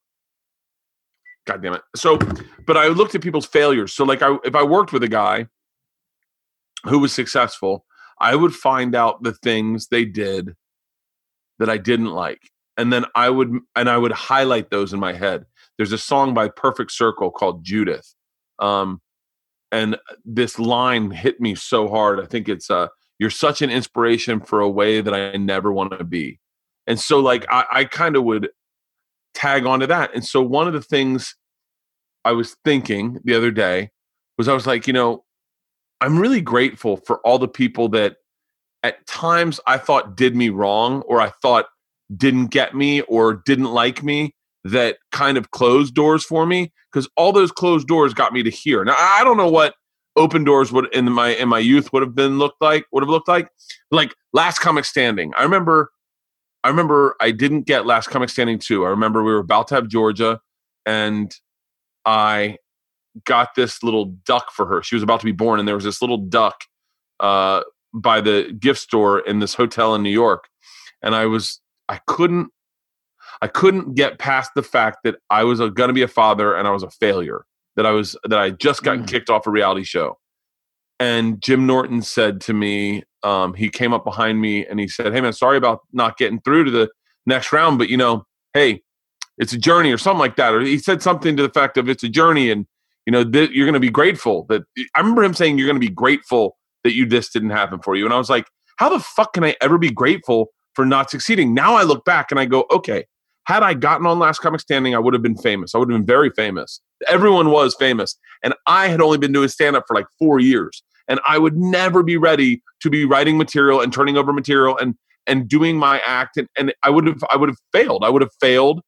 [SPEAKER 1] God damn it. So, but I looked at people's failures. So, like, I if I worked with a guy who was successful, I would find out the things they did that I didn't like, and then I would and I would highlight those in my head. There's a song by Perfect Circle called Judith, um, and this line hit me so hard. I think it's uh, "You're such an inspiration for a way that I never want to be," and so like I, I kind of would tag onto that. And so one of the things I was thinking the other day was I was like, you know, I'm really grateful for all the people that at times I thought did me wrong or I thought didn't get me or didn't like me that kind of closed doors for me because all those closed doors got me to here. Now I don't know what open doors would in my in my youth would have been looked like would have looked like like last comic standing. I remember I remember I didn't get Last Comic Standing 2. I remember we were about to have Georgia and I got this little duck for her. She was about to be born and there was this little duck uh, by the gift store in this hotel in New York. And I was I couldn't I couldn't get past the fact that I was going to be a father and I was a failure. That I was that I just gotten
[SPEAKER 5] Mm.
[SPEAKER 1] kicked off a reality show. And Jim Norton said to me, um, he came up behind me and he said, "Hey man, sorry about not getting through to the next round, but you know, hey, it's a journey or something like that." Or he said something to the fact of it's a journey, and you know that you're going to be grateful that. I remember him saying you're going to be grateful that you this didn't happen for you, and I was like, how the fuck can I ever be grateful for not succeeding? Now I look back and I go, okay, had I gotten on Last Comic Standing, I would have been famous. I would have been very famous. Everyone was famous, and I had only been doing stand up for like four years and I would never be ready to be writing material and turning over material and and doing my act and, and I would have I would have failed. I would have failed.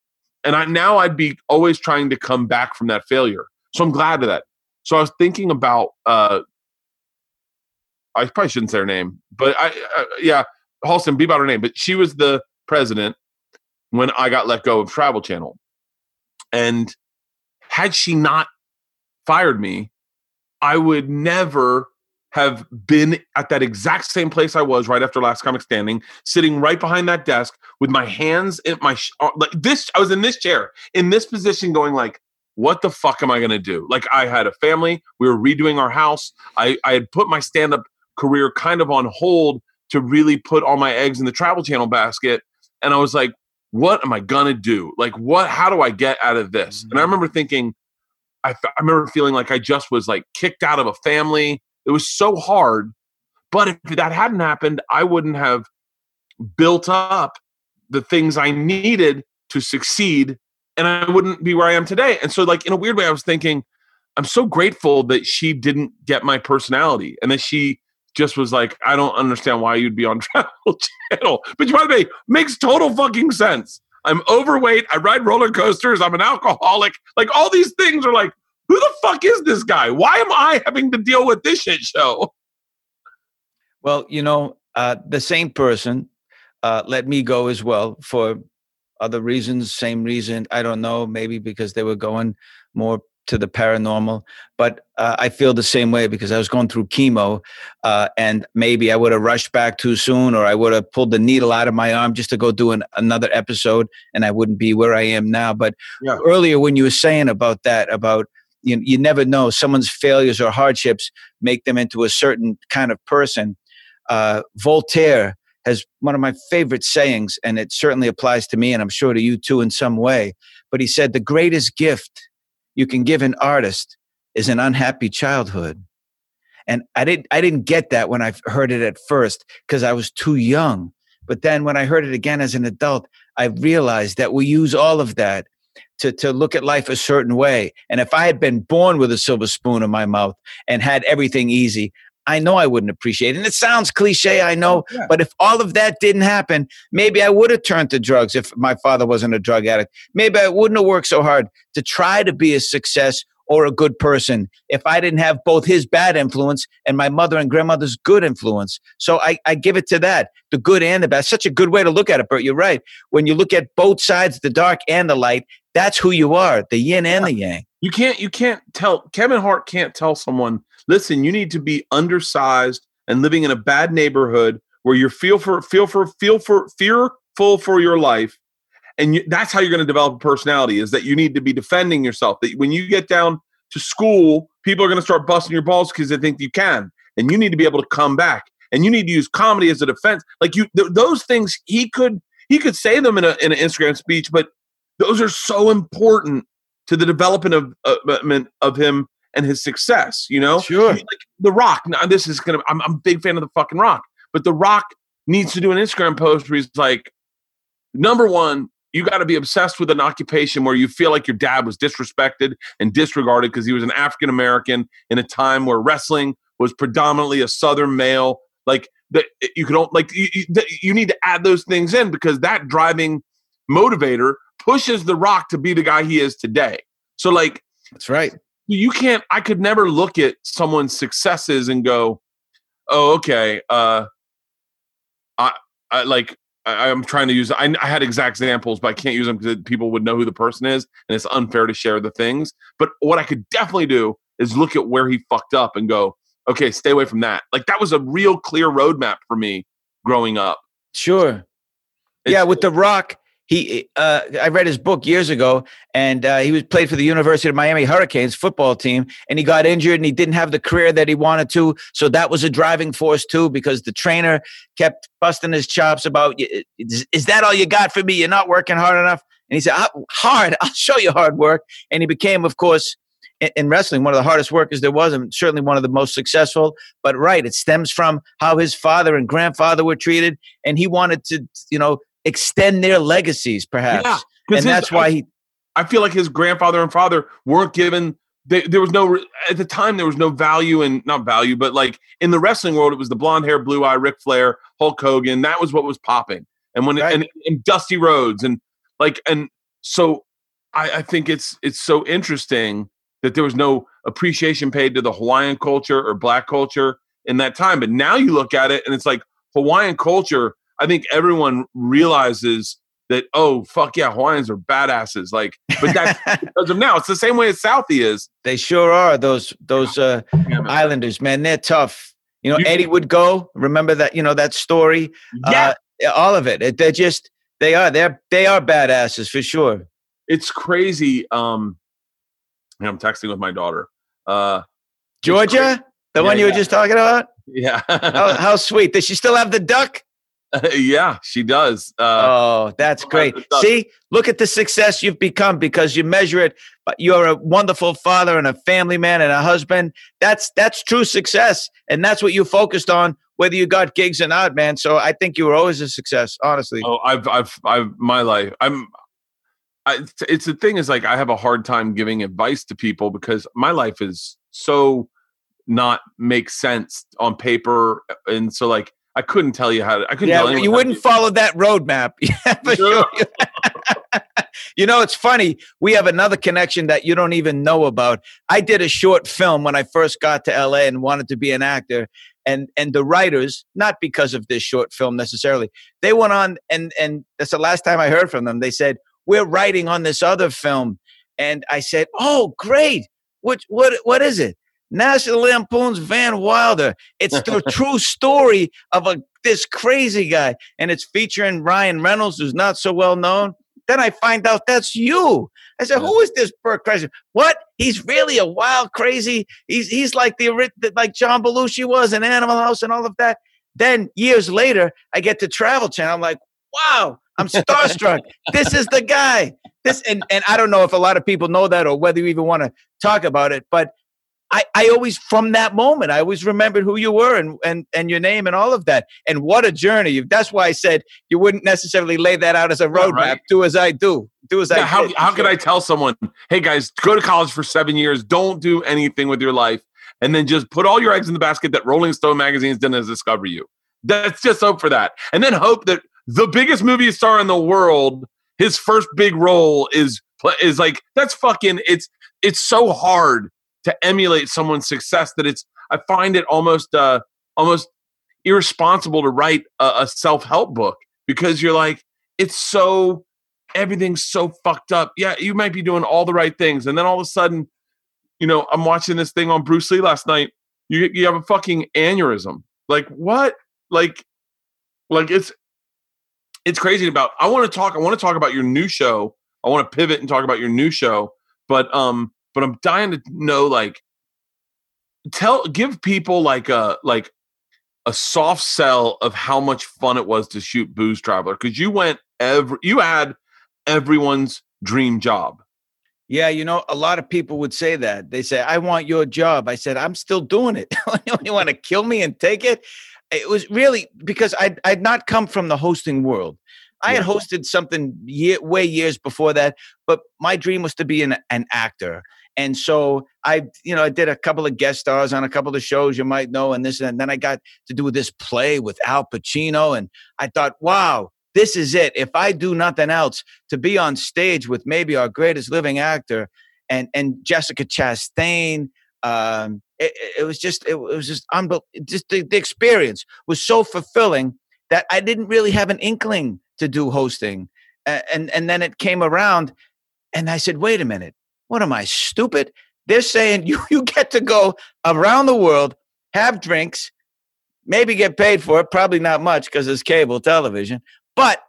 [SPEAKER 1] And I now I'd be always trying to come back from that failure. So I'm glad of that. So I was thinking about uh I probably shouldn't say her name, but I uh, yeah, Halston, be about her name, but she was the president when I got let go of Travel Channel. And had she not fired me, I would never have been at that exact same place I was right after Last Comic Standing, sitting right behind that desk with my hands in my sh- uh, like this. I was in this chair, in this position, going like, "What the fuck am I to do?" Like I had a family. We were redoing our house. I I had put my stand up career kind of on hold to really put all my eggs in the Travel Channel basket, and I was like, "What am I gonna do? Like, what? How do I get out of this?" And I mm-hmm. remember thinking. I, f- I remember feeling like I just was like kicked out of a family. It was so hard. But if that hadn't happened, I wouldn't have built up the things I needed to succeed and I wouldn't be where I am today. And so, like, in a weird way, I was thinking, I'm so grateful that she didn't get my personality and that she just was like, I don't understand why you'd be on [LAUGHS] Travel Channel. But by the way, makes total fucking sense. I'm overweight. I ride roller coasters. I'm an alcoholic. Like all these things are like, who the fuck is this guy? Why am I having to deal with this shit show?
[SPEAKER 5] Well, you know, uh, the same person uh, let me go as well for other reasons, same reason. I don't know, maybe because they were going more to the paranormal. But uh, I feel the same way because I was going through chemo uh, and maybe I would have rushed back too soon or I would have pulled the needle out of my arm just to go do an, another episode and I wouldn't be where I am now. But
[SPEAKER 1] Yeah.
[SPEAKER 5] earlier when you were saying about that, about you, you never know someone's failures or hardships make them into a certain kind of person. Uh, Voltaire has one of my favorite sayings, and it certainly applies to me, and I'm sure to you too in some way. But he said, The greatest gift you can give an artist is an unhappy childhood. And I didn't, I didn't get that when I heard it at first because I was too young. But then when I heard it again as an adult, I realized that we use all of that to, to look at life a certain way. And if I had been born with a silver spoon in my mouth and had everything easy, I know I wouldn't appreciate it. And it sounds cliche, I know,
[SPEAKER 1] Yeah.
[SPEAKER 5] but if all of that didn't happen, maybe I would have turned to drugs if my father wasn't a drug addict. Maybe I wouldn't have worked so hard to try to be a success or a good person if I didn't have both his bad influence and my mother and grandmother's good influence. So I, I give it to that, the good and the bad. Such a good way to look at it, Bert. You're right. When you look at both sides, the dark and the light, that's who you are, the yin and the yang.
[SPEAKER 1] You can't you can't tell Kevin Hart can't tell someone, listen, you need to be undersized and living in a bad neighborhood where you feel for feel for feel for fearful for your life. And you, that's how you're going to develop a personality is that you need to be defending yourself that when you get down to school people are going to start busting your balls because they think you can. And you need to be able to come back. And you need to use comedy as a defense. Like you th- those things he could he could say them in, a, in an instagram speech but those are so important to the development of uh, of him and his success you know
[SPEAKER 5] Sure.
[SPEAKER 1] like the rock now this is gonna I'm, I'm a big fan of the fucking rock but the rock needs to do an instagram post where he's like number one you got to be obsessed with an occupation where you feel like your dad was disrespected and disregarded because he was an African American in a time where wrestling was predominantly a Southern male. Like that, you could like you, you, you need to add those things in because that driving motivator pushes The Rock to be the guy he is today. So like
[SPEAKER 5] That's right.
[SPEAKER 1] You can't. I could never look at someone's successes and go, "Oh, okay." Uh, I, I like. I, I'm trying to use. I, I had exact examples, but I can't use them because people would know who the person is, and it's unfair to share the things. But what I could definitely do is look at where he fucked up and go, "Okay, stay away from that." Like that was a real clear roadmap for me growing up.
[SPEAKER 5] Sure. yeah,
[SPEAKER 1] It's-
[SPEAKER 5] with The Rock, he uh, I read his book years ago, and uh, he was played for the University of Miami Hurricanes football team, and he got injured, and he didn't have the career that he wanted to. So that was a driving force too, because the trainer kept busting his chops about, is, is that all you got for me? You're not working hard enough. And he said, "Ah, hard. [LAUGHS] I'll show you hard work. And he became, of course. In wrestling, one of the hardest workers there was, and certainly one of the most successful. But right, it stems from how his father and grandfather were treated, and he wanted to, you know, extend their legacies, perhaps.
[SPEAKER 1] Yeah,
[SPEAKER 5] and
[SPEAKER 1] his-
[SPEAKER 5] that's why he.
[SPEAKER 1] I feel like his grandfather and father weren't given. They, there was no at the time. There was no value in not value, but like in the wrestling world, it was the blonde hair, blue eye, Ric Flair, Hulk Hogan. That was what was popping. And when
[SPEAKER 5] Right.
[SPEAKER 1] and, and Dusty Rhodes and like and so, I, I think it's it's so interesting that there was no appreciation paid to the Hawaiian culture or Black culture in that time. But now you look at it and it's like Hawaiian culture. I think everyone realizes that oh fuck yeah, Hawaiians are badasses. Like, but that's [LAUGHS] because of now. It's the same way as Southie is.
[SPEAKER 5] They sure are those those uh, Islanders, man. They're tough. You know,
[SPEAKER 1] You-
[SPEAKER 5] Eddie would go. Remember that? You know that story.
[SPEAKER 1] Yeah,
[SPEAKER 5] Uh, all of it. It- They're just they are they're they are badasses for sure.
[SPEAKER 1] it's crazy. Um, yeah, I'm texting with my daughter. Uh,
[SPEAKER 5] Georgia, the
[SPEAKER 1] Yeah,
[SPEAKER 5] one you were just talking about.
[SPEAKER 1] yeah,
[SPEAKER 5] How, [LAUGHS] how sweet. Does she still have the duck? [LAUGHS]
[SPEAKER 1] yeah, she does. Uh,
[SPEAKER 5] oh, that's great. See, look at the success you've become because you measure it. But you're a wonderful father and a family man and a husband. That's that's true success, and that's what you focused on, whether you got gigs or not, man. So I think you were always a success, honestly.
[SPEAKER 1] Oh, I've, I've, I've, my life. I'm. I, it's- it's the thing is like I have a hard time giving advice to people because my life is so not make sense on paper, and so like I couldn't tell you how to. I couldn't.
[SPEAKER 5] yeah,
[SPEAKER 1] tell
[SPEAKER 5] well,
[SPEAKER 1] anyone
[SPEAKER 5] you wouldn't follow that roadmap. [LAUGHS] Yeah, for
[SPEAKER 1] No. [LAUGHS]
[SPEAKER 5] you know, it's funny. We have another connection that you don't even know about. I did a short film when I first got to LA and wanted to be an actor. And and the writers, not because of this short film necessarily, they went on and and that's the last time I heard from them. They said, We're writing on this other film. And I said, Oh, great. What what what is it? National Lampoon's Van Wilder. It's the [LAUGHS] true story of a this crazy guy, and it's featuring Ryan Reynolds, who's not so well known. Then I find out that's you. I said, "Who is this Bert Kreischer? What? He's really a wild, crazy. He's he's like the like John Belushi was in Animal House and all of that." Then years later, I get to Travel Channel. I'm like, "Wow, I'm starstruck. [LAUGHS] this is the guy." This and and I don't know if a lot of people know that or whether you even want to talk about it, but I, I always from that moment I always remembered who you were and, and and your name and all of that and what a journey that's why I said you wouldn't necessarily lay that out as a roadmap
[SPEAKER 1] right.
[SPEAKER 5] do as I do do as I
[SPEAKER 1] how
[SPEAKER 5] did.
[SPEAKER 1] how could I tell someone, hey guys, go to college for seven years, don't do anything with your life, and then just put all your eggs in the basket that Rolling Stone magazine's done to discover you. That's just hope for that, and then hope that the biggest movie star in the world, his first big role is is like that's fucking. It's it's so hard to emulate someone's success that it's. I find it almost uh almost irresponsible to write a, a self help book because you're like it's so everything's so fucked up. Yeah, you might be doing all the right things, and then all of a sudden, you know, I'm watching this thing on Bruce Lee last night. You you have a fucking aneurysm. Like what? Like, like it's it's crazy about i want to talk i want to talk about your new show i want to pivot and talk about your new show but um but i'm dying to know like tell give people like a like a soft sell of how much fun it was to shoot booze traveler because you went every you had everyone's dream job
[SPEAKER 5] Yeah, you know, a lot of people would say that. They say, I want your job. I said, I'm still doing it. [LAUGHS] you want to [LAUGHS] kill me and take it? It was really because I'd, I'd not come from the hosting world. I had hosted something year, way years before that, but my dream was to be an, an actor. And so I, you know, I did a couple of guest stars on a couple of shows you might know, and this, and then I got to do this play with Al Pacino. And I thought, wow, this is it. If I do nothing else, to be on stage with maybe our greatest living actor and and Jessica Chastain. Um, it, it- was just it, was just unbelievable. Just the, the experience was so fulfilling that I didn't really have an inkling to do hosting, A- and and then it came around, and I said, wait a minute, what am I stupid? They're saying [LAUGHS] you you get to go around the world, have drinks, maybe get paid for it, probably not much because it's cable television, but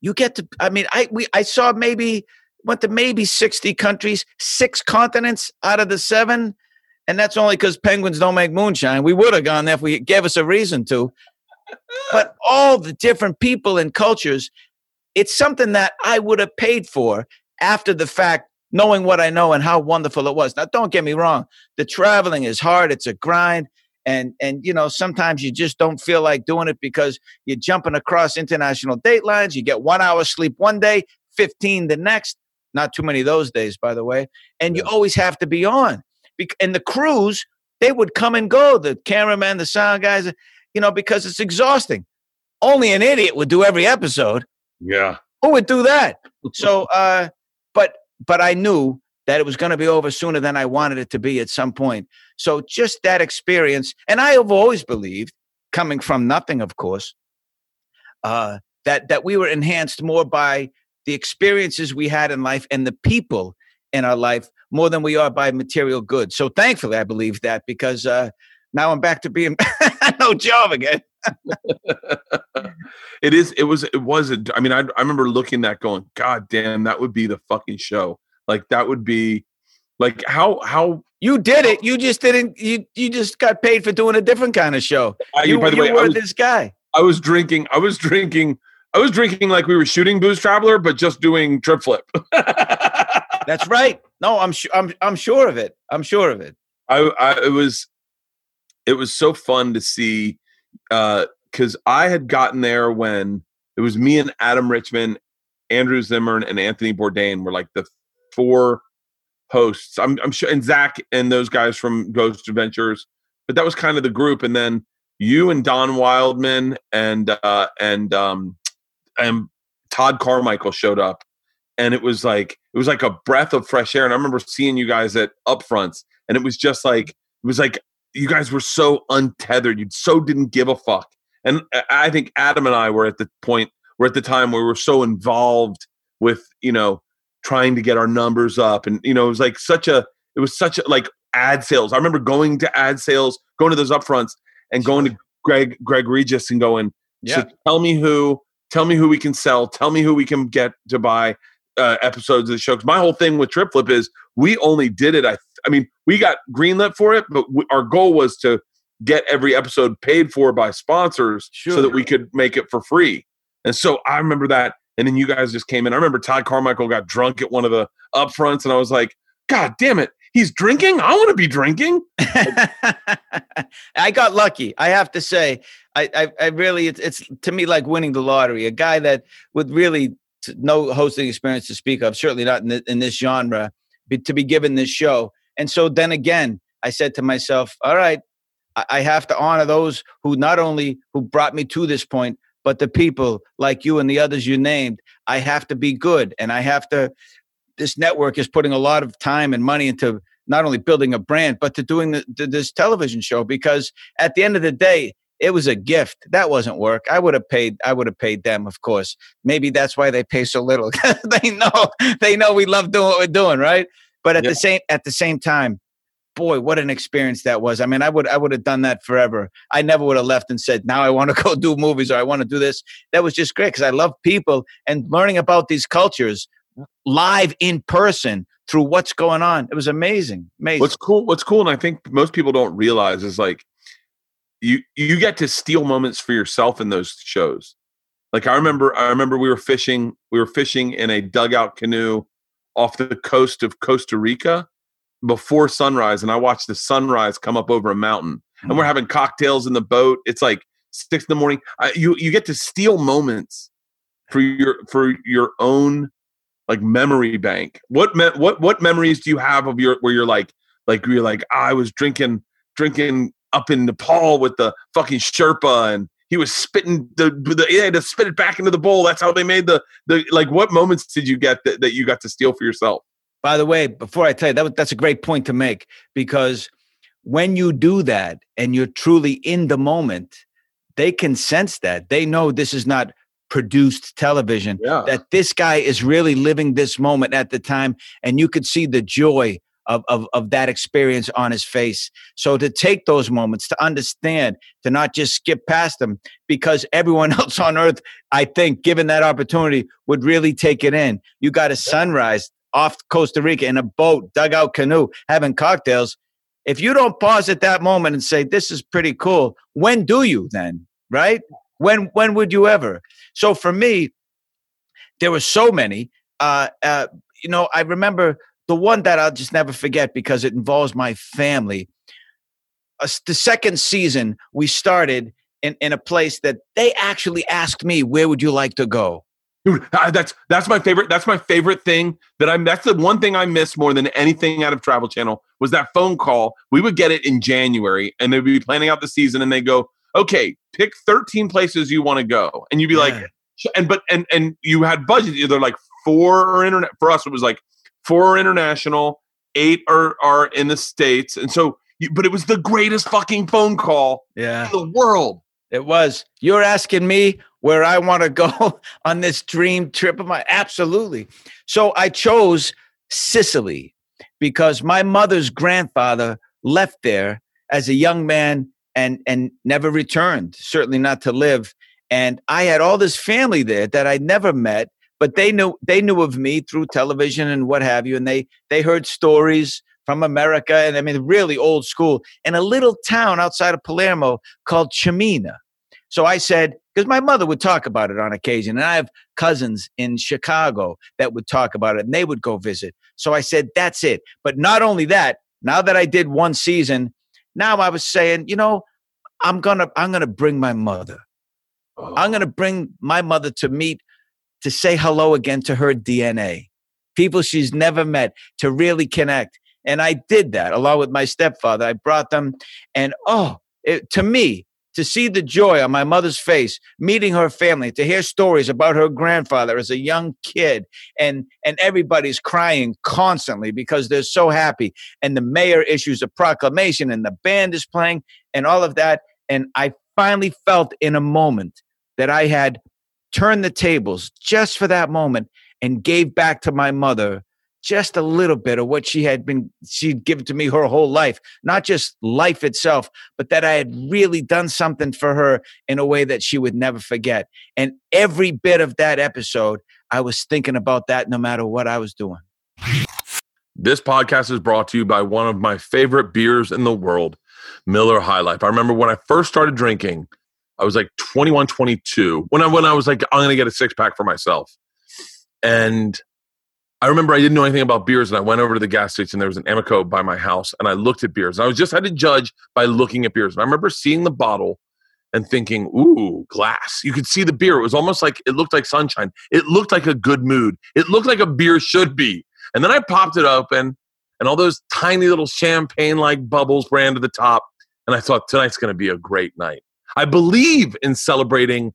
[SPEAKER 5] you get to i mean i we i saw maybe went to maybe 60 countries six continents out of the seven and that's only because penguins don't make moonshine we would have gone there if we gave us a reason to but [LAUGHS] all the different people and cultures it's something that i would have paid for after the fact knowing what i know and how wonderful it was now don't get me wrong the traveling is hard it's a grind and and you know sometimes you just don't feel like doing it because you're jumping across international date lines. You get one hour sleep one day, 15 the next. Not too many of those days, by the way. And you always have to be on. And the crews, they would come and go, the cameraman, the sound guys, you know, because it's exhausting. Only an idiot would do every episode.
[SPEAKER 1] yeah
[SPEAKER 5] Who would do that? So, [LAUGHS] uh, but but I knew that it was going to be over sooner than I wanted it to be at some point. So just that experience, and I have always believed, coming from nothing, of course, uh, that that we were enhanced more by the experiences we had in life and the people in our life more than we are by material goods. So thankfully, I believe that because uh, now I'm back to being [LAUGHS] no job again. [LAUGHS]
[SPEAKER 1] it is it was it was a, i mean I, I remember looking at that going god damn that would be the fucking show like that would be like how how
[SPEAKER 5] You did it. You just didn't. You you just got paid for doing a different kind of show.
[SPEAKER 1] I,
[SPEAKER 5] You,
[SPEAKER 1] by the
[SPEAKER 5] you
[SPEAKER 1] way I
[SPEAKER 5] were
[SPEAKER 1] was,
[SPEAKER 5] this guy.
[SPEAKER 1] I was drinking i was drinking i was drinking like we were shooting booze traveler but just doing trip flip [LAUGHS]
[SPEAKER 5] That's right. No, I'm sure. I'm I'm sure of it. I'm sure of it.
[SPEAKER 1] I, I it was it was so fun to see because I had gotten there when it was me and Adam Richman, Andrew Zimmern, and Anthony Bourdain were like the four hosts. I'm I'm sure and Zach and those guys from Ghost Adventures, but that was kind of the group. And then you and Don Wildman and uh and um and Todd Carmichael showed up. And it was like it was like a breath of fresh air. And I remember seeing you guys at upfronts, and it was just like it was like you guys were so untethered. You so didn't give a fuck. And I- think Adam and I were at the point, we're at the time where we were so involved with, you know, trying to get our numbers up. And, you know, it was like such a, it was such a, like ad sales. I remember going to ad sales, going to those upfronts and going to Greg, Greg Regis and going, so tell me who, tell me who we can sell, tell me who we can get to buy uh, episodes of the show. 'Cause my whole thing with Trip Flip is we only did it. I, I mean, we got greenlit for it, but we, our goal was to get every episode paid for by sponsors so that we could make it for free. And so I remember that. And then you guys just came in. I remember Todd Carmichael got drunk at one of the upfronts, and I was like, God damn it, he's drinking. I want to be drinking. [LAUGHS]
[SPEAKER 5] I got lucky. I have to say, I, I, I really, it's, it's to me like winning the lottery. A guy that would really no hosting experience to speak of, certainly not in, th- in this genre, to be given this show. And so then again, I said to myself, all right, I, I have to honor those who not only who brought me to this point, but the people like you and the others you named. I have to be good, and I have to. This network is putting a lot of time and money into not only building a brand, but to doing the, the, this television show because at the end of the day, it was a gift. That wasn't work. I would have paid. I would have paid them, of course. Maybe that's why they pay so little. [LAUGHS] they know. They know we love doing what we're doing, right? But at
[SPEAKER 1] Yeah.
[SPEAKER 5] the same at the same time, boy, what an experience that was. I mean, I would I would have done that forever. I never would have left and said, now I want to [LAUGHS] go do movies or I want to do this. That was just great because I love people and learning about these cultures live in person through what's going on. It was amazing. Amazing.
[SPEAKER 1] What's cool? What's cool, and I think most people don't realize is like you you get to steal moments for yourself in those shows. Like I remember, I remember we were fishing. We were fishing in a dugout canoe off the coast of Costa Rica before sunrise, and I watched the sunrise come up over a mountain. And we're mm. having cocktails in the boat. It's like six in the morning. I, you you get to steal moments for your for your own like memory bank. What me- what what memories do you have of your where you're like like you're like I was drinking drinking up in Nepal with the fucking Sherpa and he was spitting the, the he had to spit it back into the bowl. That's how they made the the like. What moments did you get that, that you got to steal for yourself?
[SPEAKER 5] By the way, before I tell you that, that's a great point to make because when you do that and you're truly in the moment, they can sense that. They know this is not produced television.
[SPEAKER 1] Yeah,
[SPEAKER 5] That this guy is really living this moment at the time, and you could see the joy of, of, of that experience on his face. So to take those moments, to understand, to not just skip past them, because everyone [LAUGHS] else on earth, I think, given that opportunity, would really take it in. You got a sunrise off Costa Rica in a boat, dugout canoe, having cocktails. If you don't pause at that moment and say, This is pretty cool, when do you then? Right? When when would you ever? So for me, there were so many. Uh, uh, you know, I remember the one that I'll just never forget because it involves my family. Uh, the second season, we started in, in a place that they actually asked me, "Where would you like to go?"
[SPEAKER 1] Dude, I- that's that's my favorite. That's my favorite thing that I'm. That's the one thing I miss more than anything out of Travel Channel was that phone call. We would get it in January, and they'd be planning out the season, and they go, "Okay, pick 13 places you want to go," and you'd be like,
[SPEAKER 5] Yeah.
[SPEAKER 1] Sh- and but and and you had budget either like four or internet. For us, it was like four are international, eight are are in the states, and so. You, but it was the greatest fucking phone call
[SPEAKER 5] Yeah,
[SPEAKER 1] in the world.
[SPEAKER 5] it was. You're asking me where I want to go [LAUGHS] on this dream trip of mine? Absolutely. So I chose Sicily because my mother's grandfather left there as a young man and and never returned certainly not to live and i had all this family there that i never met but they knew they knew of me through television and what have you and they they heard stories from america and i mean really old school in a little town outside of palermo called Ciminna so i said because my mother would talk about it on occasion and i have cousins in chicago that would talk about it and they would go visit. So i said that's it. But not only that now that i did one season now i was saying you know i'm gonna i'm gonna bring my mother. I'm gonna oh. bring my mother to meet to say hello again to her dna people she's never met to really connect. And i did that along with my stepfather. I brought them and oh it, to me to see the joy on my mother's face meeting her family to hear stories about her grandfather as a young kid and and everybody's crying constantly because they're so happy and the mayor issues a proclamation and the band is playing and all of that. And i finally felt in a moment that i had turned the tables just for that moment and gave back to my mother just a little bit of what she had been she'd given to me her whole life not just life itself but that i had really done something for her in a way that she would never forget and every bit of that episode i was thinking about that no matter what i was doing
[SPEAKER 1] This podcast is brought to you by one of my favorite beers in the world, Miller High Life. I remember when I first started drinking, I was like 21, 22. When I when I was like, I'm gonna get a six pack for myself. And I remember I didn't know anything about beers, and I went over to the gas station. There was an Amoco by my house, and I looked at beers. And I was just had to judge by looking at beers. And I remember seeing the bottle and thinking, "Ooh, glass." You could see the beer. It was almost like it looked like sunshine. It looked like a good mood. It looked like a beer should be. And then I popped it open, and all those tiny little champagne-like bubbles ran to the top. And I thought tonight's going to be a great night. I believe in celebrating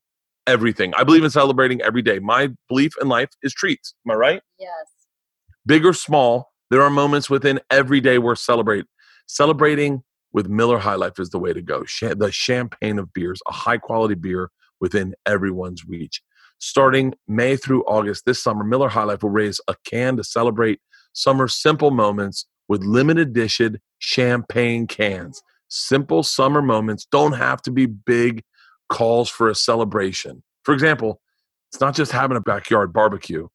[SPEAKER 1] everything. I believe in celebrating every day. My belief in life is treats. Am I right?
[SPEAKER 2] Yes.
[SPEAKER 1] big or small, there are moments within every day we're celebrate. Celebrating with Miller High Life is the way to go. The champagne of beers, a high quality beer within everyone's reach. Starting May through August this summer, Miller High Life will raise a can to celebrate summer's simple moments with limited edition champagne cans. Simple summer moments don't have to be big calls for a celebration. For example, it's not just having a backyard barbecue,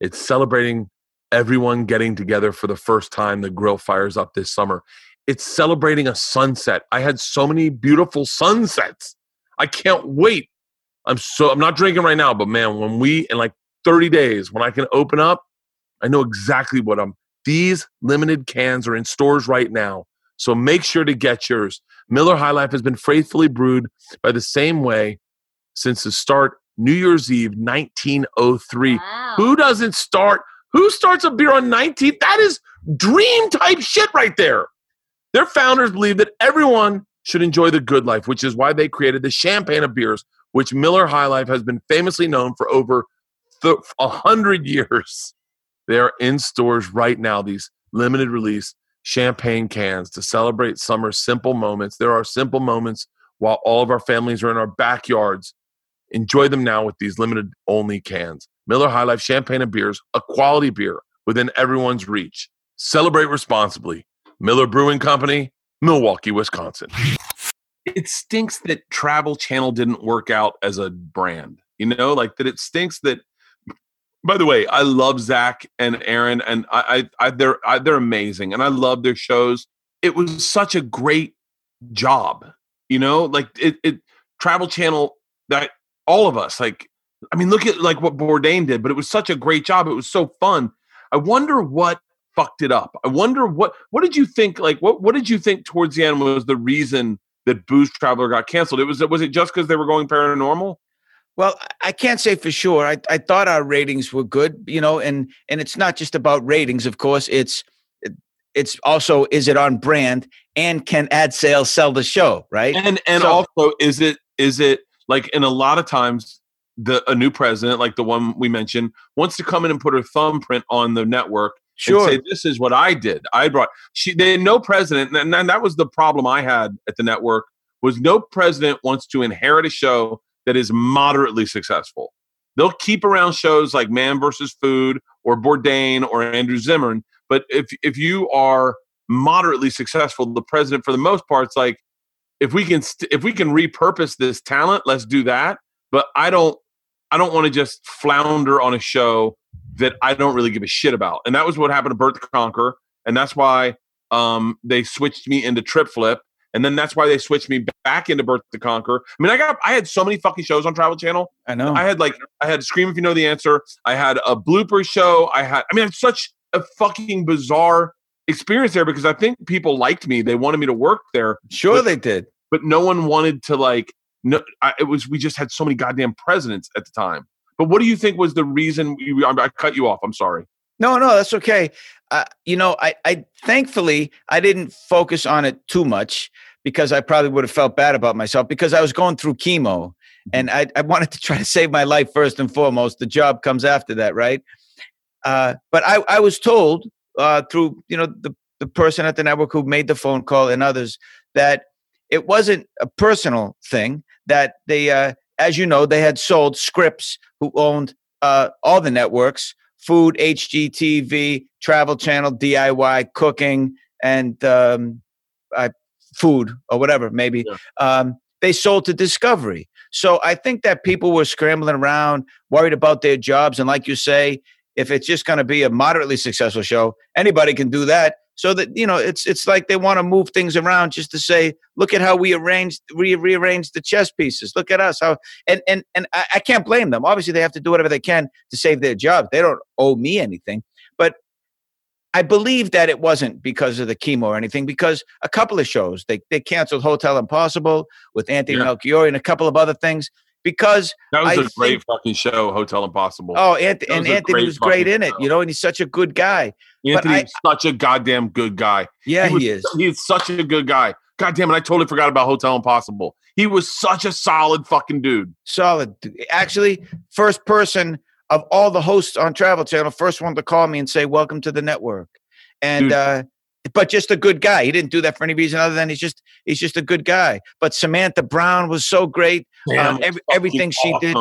[SPEAKER 1] it's celebrating everyone getting together for the first time. The grill fires up this summer. It's celebrating a sunset. I had so many beautiful sunsets. I can't wait. I'm so I'm not drinking right now, but man, when we in like 30 days, when I can open up, I know exactly what I'm. These limited cans are in stores right now. So make sure to get yours. Miller High Life has been faithfully brewed by the same way since the start New Year's Eve 1903.
[SPEAKER 2] Wow.
[SPEAKER 1] Who doesn't start? Who starts a beer on 19th? That is dream type shit right there. Their founders believe that everyone should enjoy the good life, which is why they created the champagne of beers, which Miller High Life has been famously known for over th- 100 [LAUGHS] years. They are in stores right now, these limited release champagne cans to celebrate summer's simple moments. There are simple moments while all of our families are in our backyards. Enjoy them now with these limited only cans. Miller High Life Champagne and Beers, a quality beer within everyone's reach. Celebrate responsibly. Miller Brewing Company, Milwaukee, Wisconsin. It stinks that Travel Channel didn't work out as a brand. You know, like that it stinks that by the way, I love Zach and Aaron, and I, I, I they're I, they're amazing, and I love their shows. It was such a great job, you know, like it, it Travel Channel that all of us like. I mean, look at like what Bourdain did, but it was such a great job. It was so fun. I wonder what fucked it up. I wonder what what did you think? Like what what did you think towards the end was the reason that Booze Traveler got canceled? It was was it just because they were going paranormal?
[SPEAKER 5] Well, I can't say for sure. I, I thought our ratings were good, you know, and and it's not just about ratings. Of course, it's it's also is it on brand and can ad sales sell the show, right?
[SPEAKER 1] And and
[SPEAKER 5] So-
[SPEAKER 1] also is it is it like in a lot of times the a new president like the one we mentioned wants to come in and put her thumbprint on the network
[SPEAKER 5] Sure.
[SPEAKER 1] and say this is what I did. I brought she they no president and, and that was the problem I had at the network was no president wants to inherit a show that is moderately successful. They'll keep around shows like Man versus Food or Bourdain or Andrew Zimmern, but if if you are moderately successful, the president for the most part is like if we can st- if we can repurpose this talent, let's do that. But I don't I don't want to just flounder on a show that I don't really give a shit about. And that was what happened to Bert the Conqueror. And that's why um, they switched me into Trip Flip. And then that's why they switched me back into Bert the Conqueror. I mean, I got I had so many fucking shows on Travel Channel.
[SPEAKER 5] I know.
[SPEAKER 1] I had like I had Scream If You Know the Answer. I had a blooper show. I had I mean, it's such a fucking bizarre experience there because I think people liked me. They wanted me to work there,
[SPEAKER 5] sure
[SPEAKER 1] but-
[SPEAKER 5] they did.
[SPEAKER 1] but no one wanted to like. No, I, it was we just had so many goddamn presidents at the time. But what do you think was the reason? I, I cut you off. I'm sorry.
[SPEAKER 5] No, no, that's okay. Uh, you know, I, I thankfully I didn't focus on it too much because I probably would have felt bad about myself because I was going through chemo and I, I wanted to [LAUGHS] try to save my life first and foremost. The job comes after that, right? Uh, but I, I was told uh, through you know the the person at the network who made the phone call and others that it wasn't a personal thing that they uh, as you know they had sold Scripps who owned uh, all the networks food hgtv travel channel diy cooking and um, uh, food or whatever maybe.
[SPEAKER 1] Yeah.
[SPEAKER 5] um, they sold to discovery. So i think that people were scrambling around worried about their jobs and like you say if it's just going to be a moderately successful show anybody can do that so that you know it's it's like they want to move things around just to say look at how we arranged re- rearranged the chess pieces. Look at us how and and and I, I can't blame them. Obviously they have to do whatever they can to save their jobs. They don't owe me anything. But I believe that it wasn't because of the chemo or anything, because a couple of shows they they canceled Hotel Impossible with Anthony
[SPEAKER 1] Yeah.
[SPEAKER 5] Melchiori and a couple of other things because
[SPEAKER 1] That was
[SPEAKER 5] I
[SPEAKER 1] a great
[SPEAKER 5] think-
[SPEAKER 1] fucking show, Hotel Impossible.
[SPEAKER 5] oh Anth-
[SPEAKER 1] That
[SPEAKER 5] and Anthony
[SPEAKER 1] great
[SPEAKER 5] was great in it,
[SPEAKER 1] show.
[SPEAKER 5] you know, and he's such a good guy.
[SPEAKER 1] Anthony
[SPEAKER 5] I-
[SPEAKER 1] such a goddamn good guy.
[SPEAKER 5] Yeah,
[SPEAKER 1] was,
[SPEAKER 5] he is.
[SPEAKER 1] He's such a good guy. God damn it, I totally forgot about Hotel Impossible. He was such a solid fucking dude.
[SPEAKER 5] solid. Actually, first person of all the hosts on Travel Channel, first one to call me and say, "Welcome to the network." And
[SPEAKER 1] Dude.
[SPEAKER 5] uh, but just a good guy. He didn't do that for any reason other than he's just he's just a good guy. But Samantha Brown was so great. Um, every- everything she did.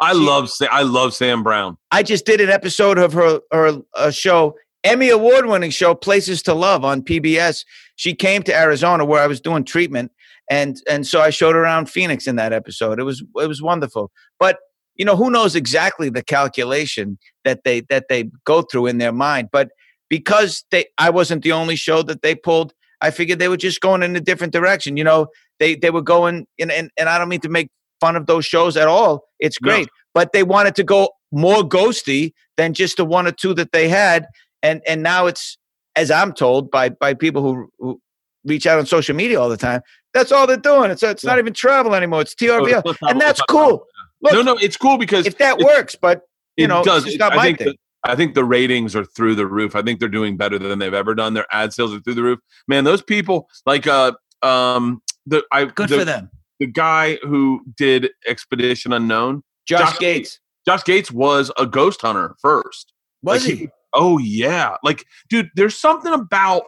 [SPEAKER 1] I
[SPEAKER 5] She-
[SPEAKER 1] love I love Sam Brown.
[SPEAKER 5] I just did an episode of her her uh, show, Emmy award winning show Places to Love on PBS. She came to Arizona where I was doing treatment and and so I showed her around Phoenix in that episode. It was it was wonderful. But you know, who knows exactly the calculation that they that they go through in their mind, but because they I wasn't the only show that they pulled, I figured they were just going in a different direction. You know, they they were going in and, and I don't mean to make fun of those shows at all. It's
[SPEAKER 1] No.
[SPEAKER 5] great. But they wanted to go more ghosty than just the one or two that they had. And and now it's as I'm told by by people who, who reach out on social media all the time, that's all they're doing. It's it's not even travel anymore. It's oh, TRVL.
[SPEAKER 1] Let's
[SPEAKER 5] And that's cool. Look,
[SPEAKER 1] no, no, it's cool because
[SPEAKER 5] if that works, but you
[SPEAKER 1] it
[SPEAKER 5] know,
[SPEAKER 1] does.
[SPEAKER 5] it's just
[SPEAKER 1] It-
[SPEAKER 5] not
[SPEAKER 1] I
[SPEAKER 5] my
[SPEAKER 1] think
[SPEAKER 5] thing.
[SPEAKER 1] the- I think the ratings are through the roof. I think they're doing better than they've ever done. Their ad sales are through the roof. Man, those people like uh um the I
[SPEAKER 5] Good
[SPEAKER 1] the,
[SPEAKER 5] for them.
[SPEAKER 1] the guy who did Expedition Unknown.
[SPEAKER 5] Josh,
[SPEAKER 1] Josh
[SPEAKER 5] Gates.
[SPEAKER 1] Josh Gates was a ghost hunter first.
[SPEAKER 5] Was
[SPEAKER 1] Like,
[SPEAKER 5] he?
[SPEAKER 1] Oh yeah. Like, dude, there's something about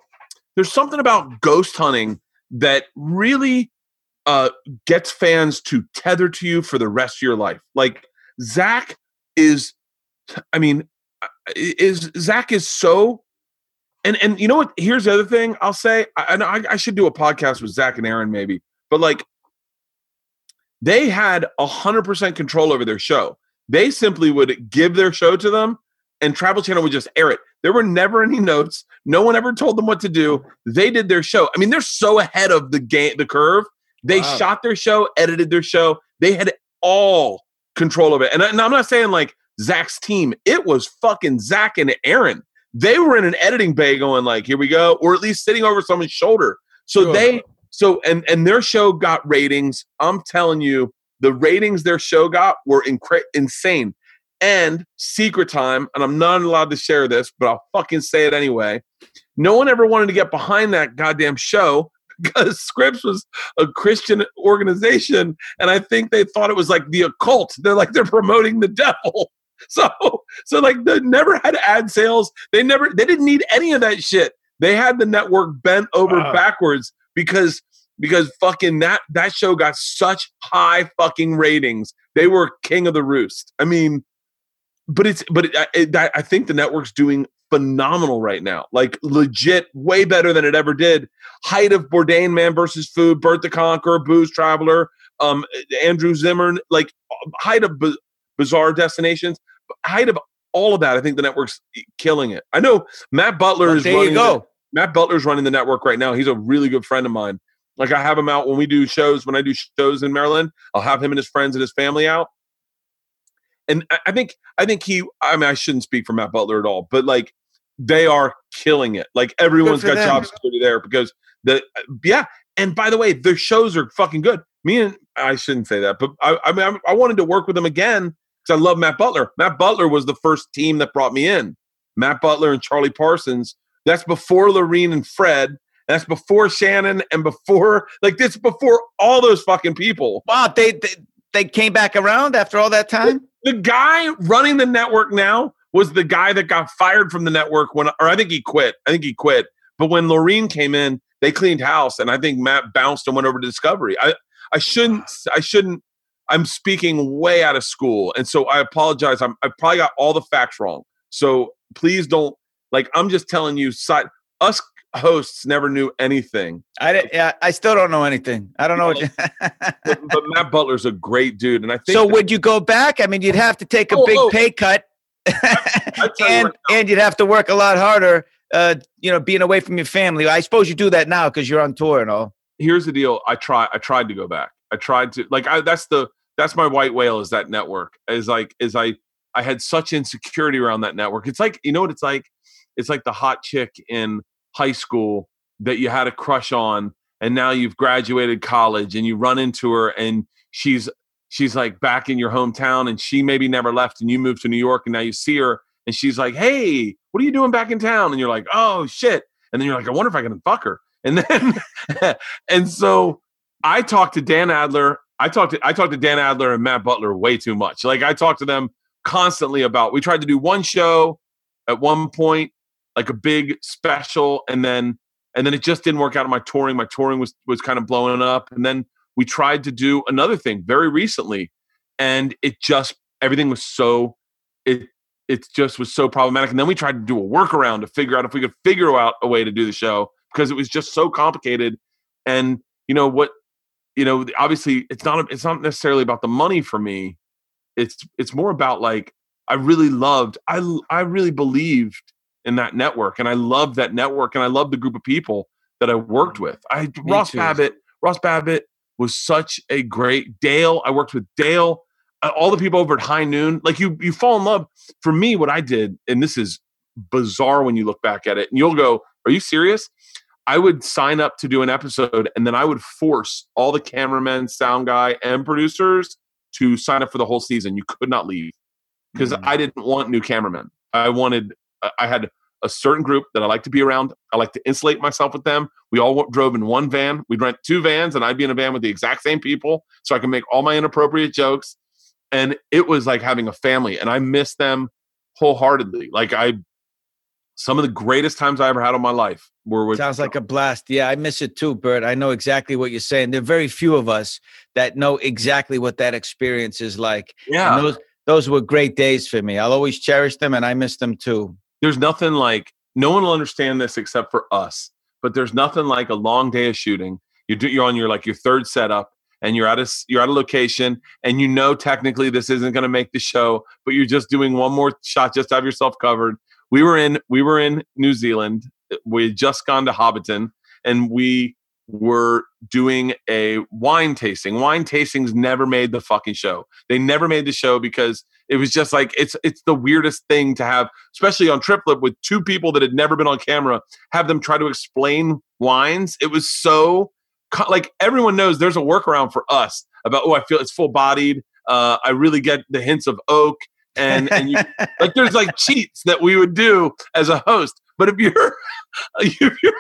[SPEAKER 1] there's something about ghost hunting that really uh gets fans to tether to you for the rest of your life. Like Zach is I mean, is Zach is so and and you know what? Here's the other thing I'll say. I, I, I should do a podcast with Zach and Aaron maybe, but like they had a hundred percent control over their show. They simply would give their show to them, and Travel Channel would just air it. There were never any notes. No one ever told them what to do. They did their show. I mean, they're so ahead of the game, the curve. They
[SPEAKER 5] Wow.
[SPEAKER 1] shot their show, edited their show. They had all control of it. And, I, and I'm not saying like Zach's team. It was fucking Zach and Aaron. They were in an editing bay going like, "Here we go," or at least sitting over someone's shoulder. So
[SPEAKER 5] Sure.
[SPEAKER 1] they so and and their show got ratings. I'm telling you, the ratings their show got were incre- insane. And secret time, and I'm not allowed to share this, but I'll fucking say it anyway. No one ever wanted to get behind that goddamn show [LAUGHS] because Scripps was a Christian organization, and I think they thought it was like the occult. They're like they're promoting the devil. [LAUGHS] So, so like they never had ad sales. They never, they didn't need any of that shit. They had the network bent over
[SPEAKER 5] Wow.
[SPEAKER 1] backwards because because fucking that that show got such high fucking ratings. They were king of the roost. I mean, but it's but it, it, I I think the network's doing phenomenal right now. Like legit, way better than it ever did. Height of Bourdain Man versus Food, Bert the Conqueror, Booze Traveler, um, Andrew Zimmern, like height of bizarre destinations, But height of all of that. I think the network's killing it. I know Matt Butler
[SPEAKER 5] Well,
[SPEAKER 1] is
[SPEAKER 5] there you
[SPEAKER 1] running the-
[SPEAKER 5] go.
[SPEAKER 1] Matt Butler's running the network right now. He's a really good friend of mine. Like I have him out when we do shows. When I do shows in Maryland, I'll have him and his friends and his family out. And I- I think I think he. I mean, I shouldn't speak for Matt Butler at all, but like they are killing it. Like everyone's got
[SPEAKER 5] them.
[SPEAKER 1] job security there because the yeah. And by the way, their shows are fucking good. Me and I shouldn't say that, but I, I mean, I, I wanted to work with them again I love Matt Butler. Matt Butler was the first team that brought me in. Matt Butler and Charlie Parsons. That's before Laureen and Fred. That's before Shannon and before like this before all those fucking people.
[SPEAKER 5] Wow, they, they they came back around after all that time.
[SPEAKER 1] The guy running the network now was the guy that got fired from the network when, or I think he quit. I think he quit. But when Laureen came in, they cleaned house, and I think Matt bounced and went over to Discovery. I I shouldn't I shouldn't. I'm speaking way out of school, and so I apologize. I'm I probably got all the facts wrong. So please don't like. I'm just telling you. Side us hosts never knew anything.
[SPEAKER 5] I didn't, yeah, I still don't know anything. I don't know. What you, [LAUGHS]
[SPEAKER 1] But, but Matt Butler's a great dude, and I think
[SPEAKER 5] so
[SPEAKER 1] that-
[SPEAKER 5] would you go back? I mean, you'd have to take a
[SPEAKER 1] Oh,
[SPEAKER 5] big
[SPEAKER 1] oh.
[SPEAKER 5] pay cut, [LAUGHS]
[SPEAKER 1] you
[SPEAKER 5] and
[SPEAKER 1] right
[SPEAKER 5] and you'd have to work a lot harder. Uh, you know, being away from your family. I suppose you do that now because you're on tour and all.
[SPEAKER 1] here's the deal. I try. I tried to go back. I tried to like. I that's the that's my white whale. Is that network? Is like is I I had such insecurity around that network. It's like you know what it's like. It's like the hot chick in high school that you had a crush on, and now you've graduated college, and you run into her, and she's she's like back in your hometown, and she maybe never left, and you moved to New York, and now you see her, and she's like, "Hey, what are you doing back in town?" And you're like, "Oh shit," and then you're like, "I wonder if I can fuck her." And then [LAUGHS] and so I talked to Dan Adler. I talked to I talked to Dan Adler and Matt Butler way too much. Like I talked to them constantly about. We tried to do one show at one point, like a big special, and then and then it just didn't work out on my touring. My touring was was kind of blowing up, and then we tried to do another thing very recently, and it just everything was so it it just was so problematic. And then we tried to do a workaround to figure out if we could figure out a way to do the show because it was just so complicated. And you know what? You know, obviously, it's not it's not necessarily about the money for me. It's it's more about like I really loved I I really believed in that network, and I loved that network, and I loved the group of people that I worked with. I
[SPEAKER 5] Me
[SPEAKER 1] Ross
[SPEAKER 5] too.
[SPEAKER 1] Babbitt Ross Babbitt was such a great Dale. I worked with Dale. uh, All the people over at High Noon, like you, you fall in love. For me, what I did, and this is bizarre when you look back at it, and you'll go, "Are you serious?" I would sign up to do an episode, and then I would force all the cameramen, sound guy, and producers to sign up for the whole season. You could not leave because
[SPEAKER 5] Mm.
[SPEAKER 1] I didn't want new cameramen. I wanted, I- I had a certain group that I like to be around. I like to insulate myself with them. We all drove in one van. We'd rent two vans, and I'd be in a van with the exact same people, so I can make all my inappropriate jokes. And it was like having a family, and I miss them wholeheartedly. Like I, some of the greatest times I ever had in my life were with.
[SPEAKER 5] Sounds like a blast. Yeah, I miss it too, Bert. I know exactly what you're saying. There are very few of us that know exactly what that experience is like.
[SPEAKER 1] yeah.
[SPEAKER 5] And those those were great days for me. I'll always cherish them, and I miss them too.
[SPEAKER 1] there's nothing like no one will understand this except for us but there's nothing like a long day of shooting you do you're on your like your third setup and you're at a you're at a location and you know technically this isn't going to make the show but you're just doing one more shot just to have yourself covered we were in we were in new zealand. We had just gone to hobbiton and we were doing a wine tasting. Wine tastings never made the fucking show. They never made the show because it was just like it's it's the weirdest thing to have especially on Trip Flip with two people that had never been on camera have them try to explain wines. It was so like everyone knows there's a workaround for us about oh i feel it's full bodied uh i really get the hints of oak and and you, like there's like cheats that we would do as a host but if you're [LAUGHS] if you're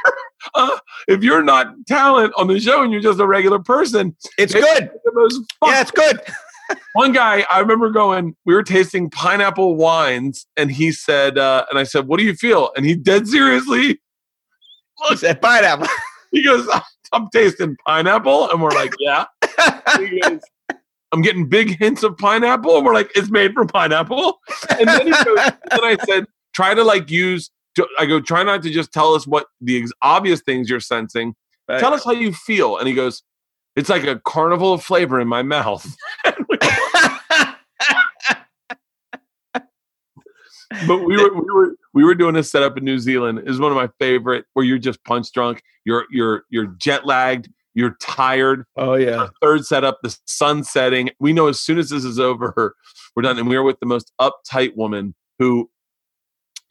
[SPEAKER 1] uh, if you're not talent on the show and you're just a regular person
[SPEAKER 5] it's
[SPEAKER 1] it's
[SPEAKER 5] good.
[SPEAKER 1] the most fun
[SPEAKER 5] Yeah, it's good. [LAUGHS]
[SPEAKER 1] one guy i remember going we were tasting pineapple wines and he said uh, and i said what do you feel and he dead seriously [LAUGHS]
[SPEAKER 5] It's a pineapple.
[SPEAKER 1] he goes i'm tasting pineapple and we're like yeah he goes i'm getting big hints of pineapple and we're like it's made from pineapple and then he goes and [LAUGHS] then i said try to like use to- i go try not to just tell us what the ex- obvious things you're sensing
[SPEAKER 5] Right.
[SPEAKER 1] tell us how you feel and he goes it's like a carnival of flavor in my mouth [LAUGHS] but we were we were we were doing a setup in New Zealand. Is one of my favorite where you're just punch drunk, you're you're you're jet lagged, you're tired.
[SPEAKER 5] oh yeah.
[SPEAKER 1] Our third setup, the sun setting. We know as soon as this is over, we're done. And we are with the most uptight woman who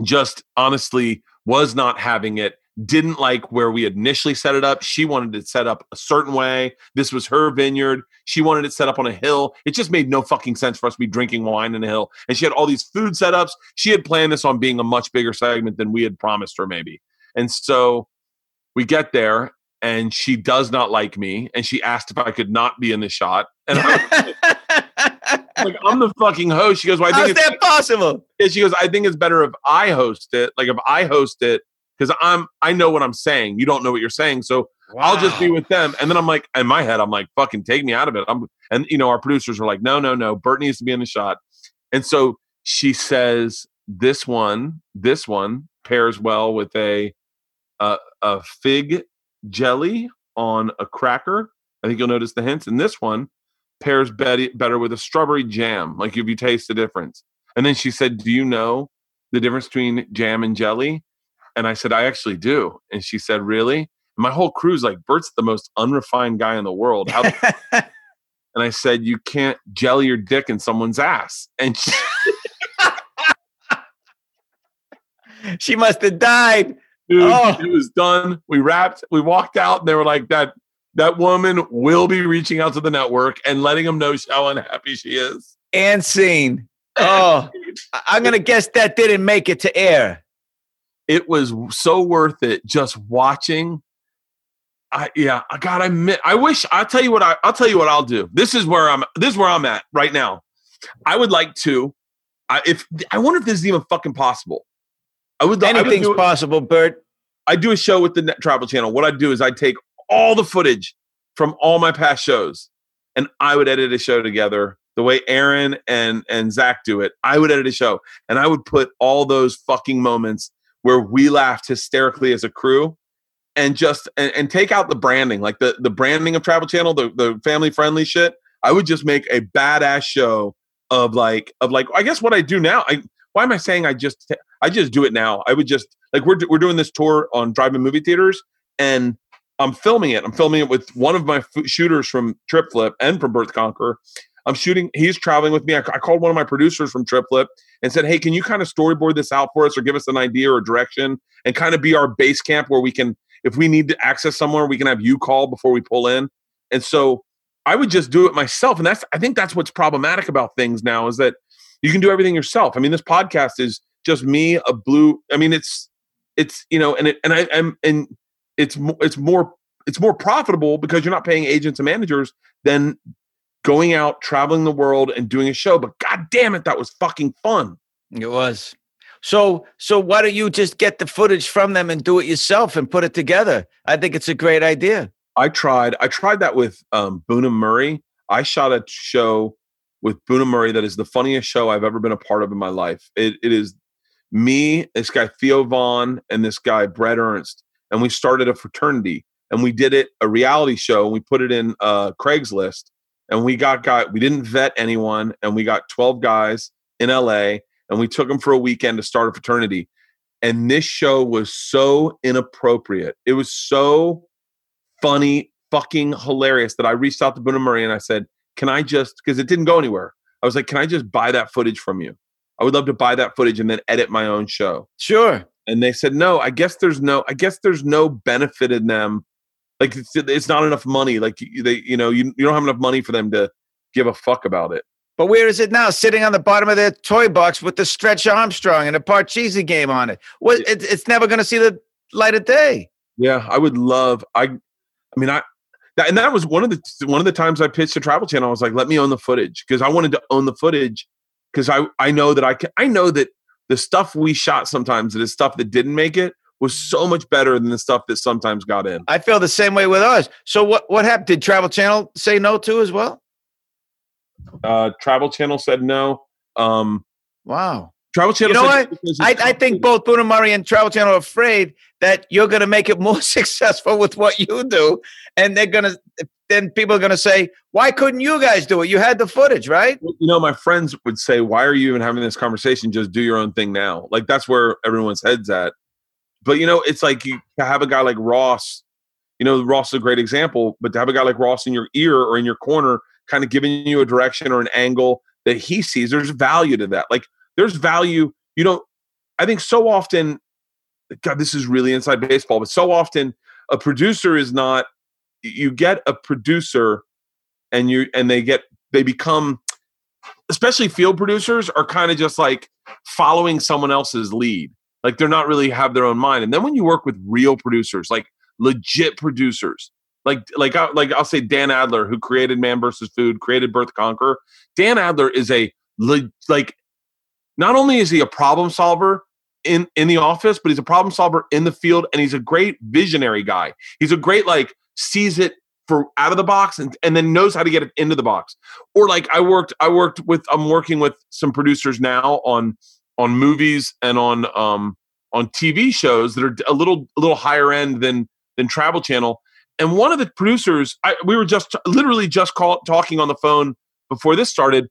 [SPEAKER 1] just honestly was not having it. Didn't like where we initially set it up. She wanted it set up a certain way. This was her vineyard. She wanted it set up on a hill. It just made no fucking sense for us to be drinking wine in a hill. And she had all these food setups. She had planned this on being a much bigger segment than we had promised her, maybe. And so we get there, and she does not like me. And she asked if I could not be in the shot. And I'm like, [LAUGHS] I'm the fucking host. She goes, Well, I
[SPEAKER 5] How's
[SPEAKER 1] think it's
[SPEAKER 5] that possible?
[SPEAKER 1] yeah, she goes, I think it's better if I host it. Like if I host it, because I'm I know what I'm saying. You don't know what you're saying. So I'll just be with them. And then I'm like, in my head, I'm like, fucking take me out of it. I'm and you know, our producers are like, no, no, no, Bert needs to be in the shot. And so she says, this one, this one pairs well with a uh, a fig jelly on a cracker. I think you'll notice the hints. And this one pairs better with a strawberry jam. Like if you taste the difference. And then she said, Do you know the difference between jam and jelly? And I said, I actually do. And she said, Really? And my whole crew's like, Bert's the most unrefined guy in the world. How [LAUGHS] and I said, You can't jelly your dick in someone's ass. And she, [LAUGHS]
[SPEAKER 5] she must have died.
[SPEAKER 1] Dude,
[SPEAKER 5] Oh.
[SPEAKER 1] it was done. We wrapped, we walked out, and they were like, That that woman will be reaching out to the network and letting them know how unhappy she is.
[SPEAKER 5] And scene. [LAUGHS] Oh, I'm gonna guess that didn't make it to air.
[SPEAKER 1] it was so worth it just watching. I yeah, I God, I mi- I wish I'll tell you what I I'll tell you what I'll do. This is where I'm this is where I'm at right now. I would like to I if I wonder if this is even fucking possible. I would I would
[SPEAKER 5] Anything's
[SPEAKER 1] do,
[SPEAKER 5] possible, Bert.
[SPEAKER 1] I do a show with the Net Travel Channel. What I'd do is I'd take all the footage from all my past shows and I would edit a show together the way Aaron and and Zach do it, I would edit a show and I would put all those fucking moments where we laughed hysterically as a crew and just and, and take out the branding, like the the branding of Travel Channel, the the family friendly shit. I would just make a badass show of like of like I guess what I do now. I why am I saying I just I just do it now? I would just like we're we're doing this tour on drive-in movie theaters and I'm filming it. I'm filming it with one of my f- shooters from Trip Flip and from Bert the Conqueror. I'm shooting. He's traveling with me. I, I called one of my producers from Trip Flip and said, "Hey, can you kind of storyboard this out for us, or give us an idea or direction, and kind of be our base camp where we can, if we need to access somewhere, we can have you call before we pull in." And so I would just do it myself, and that's I think that's what's problematic about things now is that you can do everything yourself. I mean, this podcast is just me, a blue. I mean, it's it's you know, and it and I am and it's it's more it's more profitable because you're not paying agents and managers than going out traveling the world and doing a show. But god damn it, that was fucking fun.
[SPEAKER 5] It was. So so why don't you just get the footage from them and do it yourself and put it together? I think it's a great idea.
[SPEAKER 1] I tried. I tried that with um, Bunim/Murray. I shot a show with Bunim/Murray that is the funniest show I've ever been a part of in my life. It, it is me, this guy Theo Von, and this guy Brett Ernst, and we started a fraternity and we did it a reality show and we put it in uh, Craigslist and we got got we didn't vet anyone and we got 12 guys in LA and we took them for a weekend to start a fraternity. And this show was so inappropriate. It was so funny fucking hilarious that I reached out to and Murray and I said can I just because it didn't go anywhere. I was like can I just buy that footage from you I would love to buy that footage and then edit my own show
[SPEAKER 5] Sure.
[SPEAKER 1] and they said no i guess there's no i guess there's no benefit in them like it's, it's not enough money like they you know you, you don't have enough money for them to give a fuck about it
[SPEAKER 5] But where is it now? Sitting on the bottom of their toy box with the Stretch Armstrong and a Parcheesi game on it. What? It, it's never going to see the light of day.
[SPEAKER 1] yeah i would love i i mean i that, and that was one of the one of the times i pitched to travel channel i was like let me own the footage because i wanted to own the footage because i i know that i can i know that the stuff we shot sometimes the stuff that didn't make it was so much better than the stuff that sometimes got in
[SPEAKER 5] I feel the same way with us. So what? What happened? Did Travel Channel say no to as well?
[SPEAKER 1] uh travel channel said no um
[SPEAKER 5] Wow.
[SPEAKER 1] travel channel
[SPEAKER 5] You
[SPEAKER 1] know
[SPEAKER 5] what? I, I think both Bunim/Murray and Travel Channel are afraid that you're going to make it more [LAUGHS] successful with what you do, and they're going to. Then people are going to say, "Why couldn't you guys do it? You had the footage, right?"
[SPEAKER 1] you know, my friends would say, "Why are you even having this conversation? Just do your own thing now." Like that's where everyone's heads at. But you know, it's like you have a guy like Ross. You know, Ross is a great example. But to have a guy like Ross in your ear or in your corner, kind of giving you a direction or an angle that he sees, there's value to that. Like there's value. You don't. I think so often. God, this is really inside baseball, but so often a producer is not. You get a producer, and you and they get they become especially field producers are kind of just like following someone else's lead. Like they're not really have their own mind. And then when you work with real producers, like legit producers, like like I, like I'll say Dan Adler, who created Man vs. Food, created Bert the Conqueror. Dan Adler is a le- like not only is he a problem solver in in the office, but he's a problem solver in the field, and he's a great visionary guy. He's a great like sees it for out of the box and, and then knows how to get it into the box or like I worked I worked with I'm working with some producers now on on movies and on um on TV shows that are a little a little higher end than than Travel Channel. And one of the producers, I, we were just literally just call, talking on the phone before this started.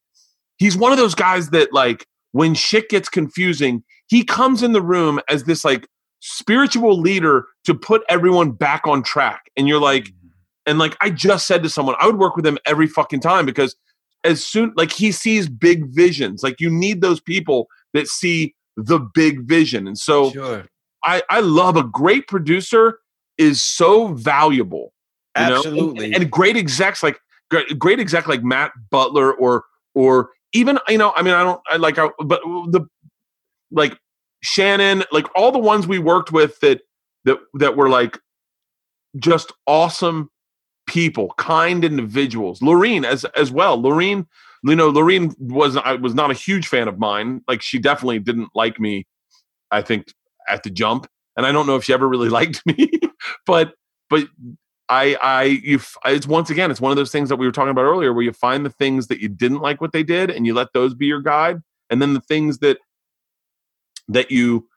[SPEAKER 1] He's one of those guys that like when shit gets confusing, he comes in the room as this like spiritual leader to put everyone back on track. And you're like, mm-hmm. and like I just said to someone, I would work with him every fucking time because as soon like he sees big visions. Like you need those people that see the big vision. And so
[SPEAKER 5] Sure.
[SPEAKER 1] I, I love a great producer is so valuable. know? And-
[SPEAKER 5] Absolutely.
[SPEAKER 1] And, great execs like great, great exec like Matt Butler or or even you know, I mean I don't I like I, but the like Shannon, like all the ones we worked with that that that were like just awesome people, kind individuals. Laureen as as well. Laureen, you know, Laureen was I was not a huge fan of mine. Like she definitely didn't like me. I think at the jump, and I don't know if she ever really [LAUGHS] liked me. but but I, I, you, it's once again, it's one of those things that we were talking about earlier, where you find the things that you didn't like what they did, and you let those be your guide, and then the things that that you,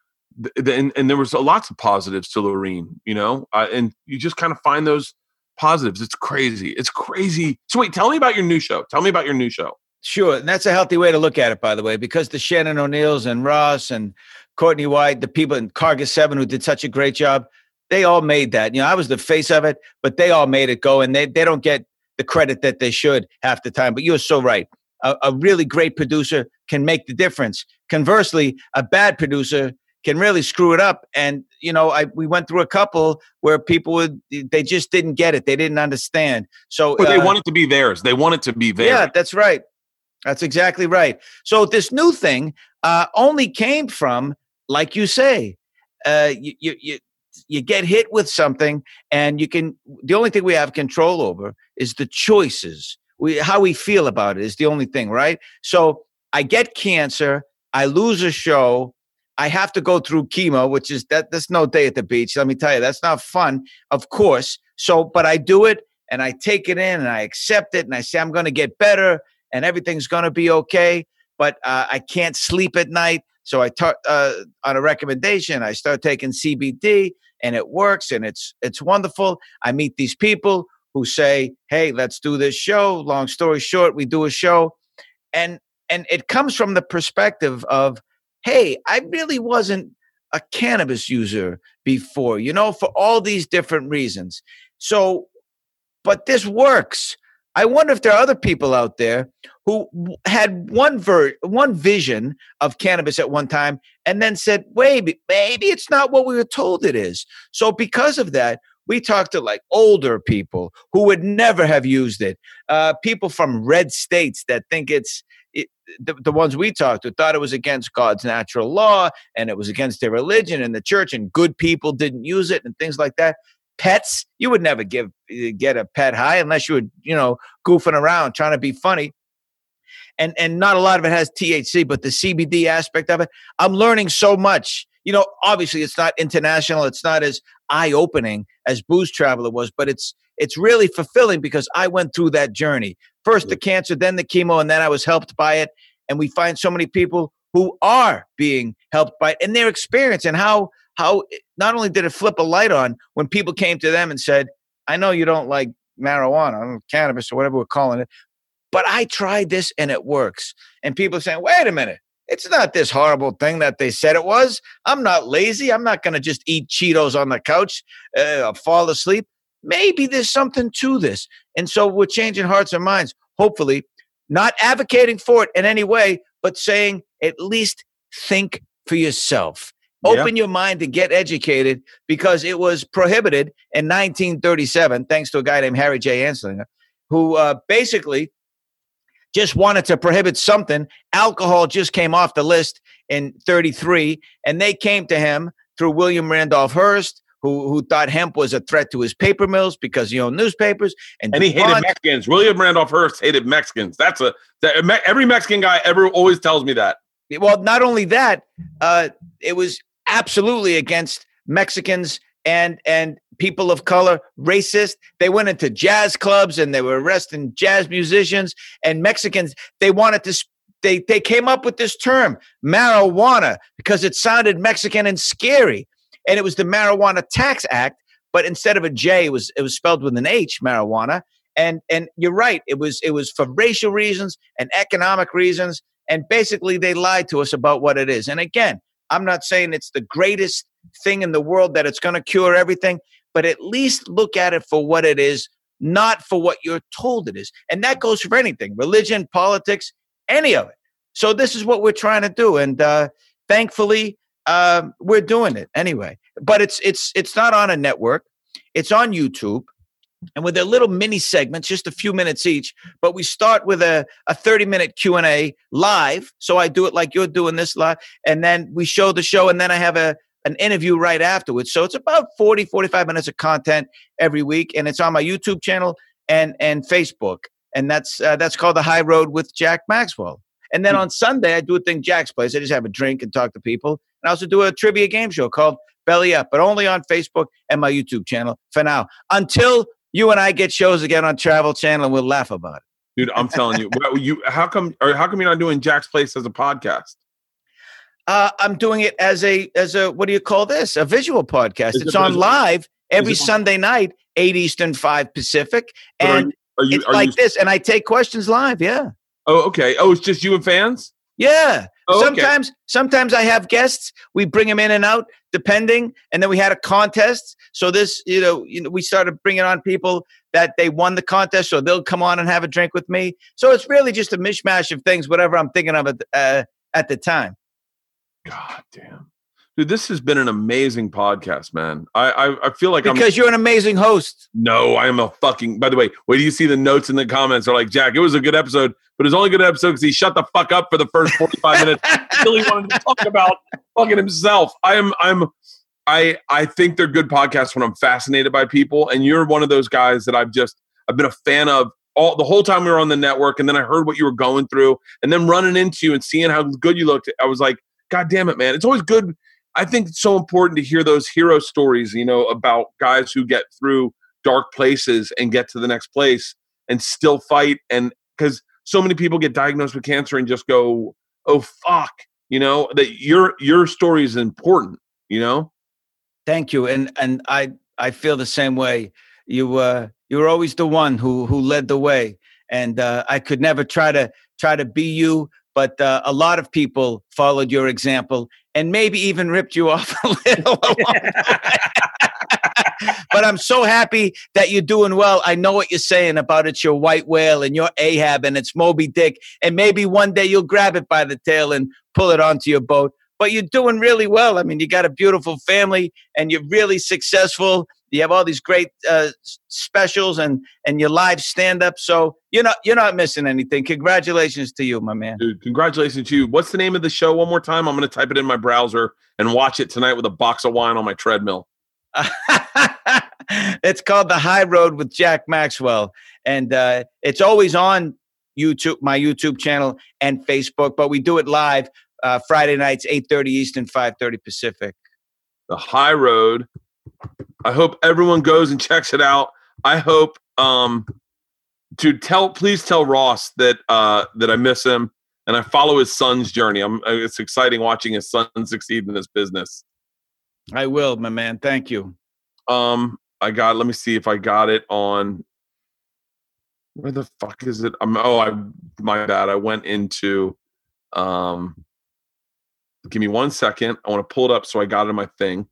[SPEAKER 1] and, and there was a lots of positives to Laureen, you know, uh, and you just kind of find those positives. It's crazy. It's crazy. So wait, tell me about your new show. Tell me about your new show.
[SPEAKER 5] Sure, and that's a healthy way to look at it, by the way, because the Shannon O'Neills and Ross and Courtney White, the people in Cargus Seven who did such a great job, they all made that. You know, I was the face of it, but they all made it go, and they they don't get the credit that they should half the time. But you're so right. A, a really great producer can make the difference. Conversely, a bad producer can really screw it up. And you know, I we went through a couple where people would they just didn't get it, they didn't understand. So
[SPEAKER 1] But they
[SPEAKER 5] uh,
[SPEAKER 1] want it to be theirs. They want it to be theirs.
[SPEAKER 5] yeah, that's right. That's exactly right. So this new thing uh, only came from, like you say, uh, you, you you you get hit with something, and you can. The only thing we have control over is the choices. We how we feel about it is the only thing, right? So I get cancer, I lose a show. I have to go through chemo, which is that. That's no day at the beach. Let me tell you, that's not fun, of course. So, but I do it, and I take it in, and I accept it, and I say I'm going to get better and everything's going to be okay. But uh, I can't sleep at night. So I ta- uh, on a recommendation, I start taking CBD, and it works, and it's it's wonderful. I meet these people who say, "Hey, let's do this show." Long story short, we do a show, and and it comes from the perspective of, "Hey, I really wasn't a cannabis user before, you know, for all these different reasons." So, but this works. I wonder if there are other people out there who had one ver- one vision of cannabis at one time and then said, "Wait, maybe it's not what we were told it is." So because of that, we talked to like older people who would never have used it, uh, people from red states that think it's it, the, the ones we talked to thought it was against God's natural law and it was against their religion and the church, and good people didn't use it and things like that pets. You would never give uh, get a pet high unless you were, you know, goofing around trying to be funny. And and not a lot of it has THC, but the CBD aspect of it, I'm learning so much. You know, obviously it's not international, it's not as eye-opening as Booze Traveler was, but it's it's really fulfilling because I went through that journey. First the cancer, then the chemo, and then I was helped by it. And we find so many people who are being helped by it and their experience and how how not only did it flip a light on when people came to them and said, I know you don't like marijuana or cannabis or whatever we're calling it, but I tried this and it works. And people are saying, wait a minute, it's not this horrible thing that they said it was. I'm not lazy. I'm not going to just eat Cheetos on the couch, uh, fall asleep. Maybe there's something to this. And so we're changing hearts and minds, hopefully, not advocating for it in any way, but saying at least think for yourself.
[SPEAKER 1] Yeah.
[SPEAKER 5] Open your mind to get educated because it was prohibited in 1937, thanks to a guy named Harry J. Anslinger, who uh, basically just wanted to prohibit something. Alcohol just came off the list in 33, and they came to him through William Randolph Hearst, who, who thought hemp was a threat to his paper mills because he owned newspapers. And,
[SPEAKER 1] And he hated Mexicans. William Randolph Hearst hated Mexicans. That's a that, every Mexican guy ever always tells me that.
[SPEAKER 5] well, not only that, uh, it was absolutely against Mexicans and and people of color, racist. They went into jazz clubs and they were arresting jazz musicians and Mexicans. They wanted to. They they came up with this term marijuana because it sounded Mexican and scary, and it was the Marijuana Tax Act. But instead of a J, it was it was spelled with an H, marijuana. And and you're right, it was it was for racial reasons and economic reasons and basically they lied to us about what it is. And again, I'm not saying it's the greatest thing in the world that it's going to cure everything, but at least look at it for what it is, not for what you're told it is. And that goes for anything religion, politics, any of it. So, this is what we're trying to do. And uh, thankfully, um, we're doing it anyway. But it's, it's, it's not on a network, it's on YouTube. And with their little mini segments, just a few minutes each, but we start with a, a 30 minute q&a live so i do it like you're doing this live and then we show the show and then i have a an interview right afterwards so it's about 40 45 minutes of content every week and it's on my youtube channel and and facebook and that's uh, that's called the high road with jack maxwell and then on sunday i do a thing jack's place i just have a drink and talk to people and i also do a trivia game show called belly up but only on facebook and my youtube channel for now until You and I get shows again on Travel Channel, and we'll laugh about it.
[SPEAKER 1] dude. I'm telling you, you how come or how come you're not doing Jack's Place as a podcast?
[SPEAKER 5] Uh, I'm doing it as a as a what do you call this? A visual podcast.
[SPEAKER 1] Is
[SPEAKER 5] it's
[SPEAKER 1] it
[SPEAKER 5] on
[SPEAKER 1] visual?
[SPEAKER 5] live every Sunday night, eight Eastern, five Pacific,
[SPEAKER 1] But are
[SPEAKER 5] and
[SPEAKER 1] Are you?
[SPEAKER 5] it's like
[SPEAKER 1] you?
[SPEAKER 5] this. And I take questions live. Yeah,
[SPEAKER 1] Oh, okay. Oh, it's just you and fans.
[SPEAKER 5] yeah.
[SPEAKER 1] Oh, okay.
[SPEAKER 5] sometimes sometimes I have guests. We bring them in and out depending, and then we had a contest. So this, you know, you know, we started bringing on people that they won the contest, so they'll come on and have a drink with me. So it's really just a mishmash of things, whatever I'm thinking of at uh, at the time.
[SPEAKER 1] God damn, dude, this has been an amazing podcast, man. I I, I feel like I'm.
[SPEAKER 5] Because you're an amazing host.
[SPEAKER 1] No, I am a fucking. By the way, wait do you see the notes in the comments? Are like Jack. It was a good episode, but it's only a good episode because he shut the fuck up for the first forty five minutes. Until he [LAUGHS] wanted to talk about fucking himself. I am. I'm. I I think they're good podcasts when I'm fascinated by people, and you're one of those guys that I've just I've been a fan of all the whole time we were on the network, and then I heard what you were going through, and then running into you and seeing how good you looked. I was like, God damn it, man! It's always good. I think it's so important to hear those hero stories, you know, about guys who get through dark places and get to the next place and still fight. And because so many people get diagnosed with cancer and just go, "Oh fuck," you know, that your your story is important. You know,
[SPEAKER 5] Thank you, and and I I feel the same way. You uh you were always the one who who led the way, and uh, I could never try to try to be you. But uh, a lot of people followed your example, and maybe even ripped you off [LAUGHS] a little. but I'm so happy that you're doing well. I know what you're saying about it's your white whale and your Ahab and it's Moby Dick, and maybe one day you'll grab it by the tail and pull it onto your boat. But you're doing really well. I mean, you got a beautiful family, and you're really successful. You have all these great uh, specials and and your live stand up. So you're not you're not missing anything. Congratulations to you, my man.
[SPEAKER 1] dude, congratulations to you. What's the name of the show? One more time. I'm going to type it in my browser and watch it tonight with a box of wine on my treadmill. [LAUGHS]
[SPEAKER 5] it's called The High Road with Jack Maxwell, and uh, it's always on YouTube, my YouTube channel, and Facebook. But we do it live uh, Friday nights, eight thirty Eastern, five thirty Pacific.
[SPEAKER 1] the high road i hope everyone goes and checks it out. I hope um to tell please tell ross that uh that i miss him and i follow his son's journey. I'm uh, it's exciting watching his son succeed in this business.
[SPEAKER 5] I will, my man. Thank you.
[SPEAKER 1] um i got let me see if i got it on where the fuck is it? I'm oh i my bad. I went into um give me one second. I want to pull it up so i got it in my thing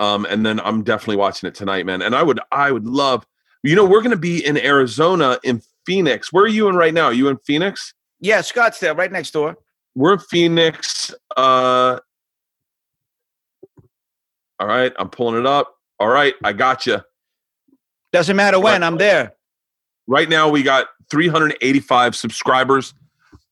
[SPEAKER 1] um and then i'm definitely watching it tonight man. And i would i would love you know we're going to be in arizona in phoenix. Where are you in right now? Are you in phoenix?
[SPEAKER 5] Yeah, Scottsdale, right next door.
[SPEAKER 1] we're in phoenix uh all right i'm pulling it up. All right i got you
[SPEAKER 5] Doesn't matter when I'm there.
[SPEAKER 1] right now we got 385 subscribers.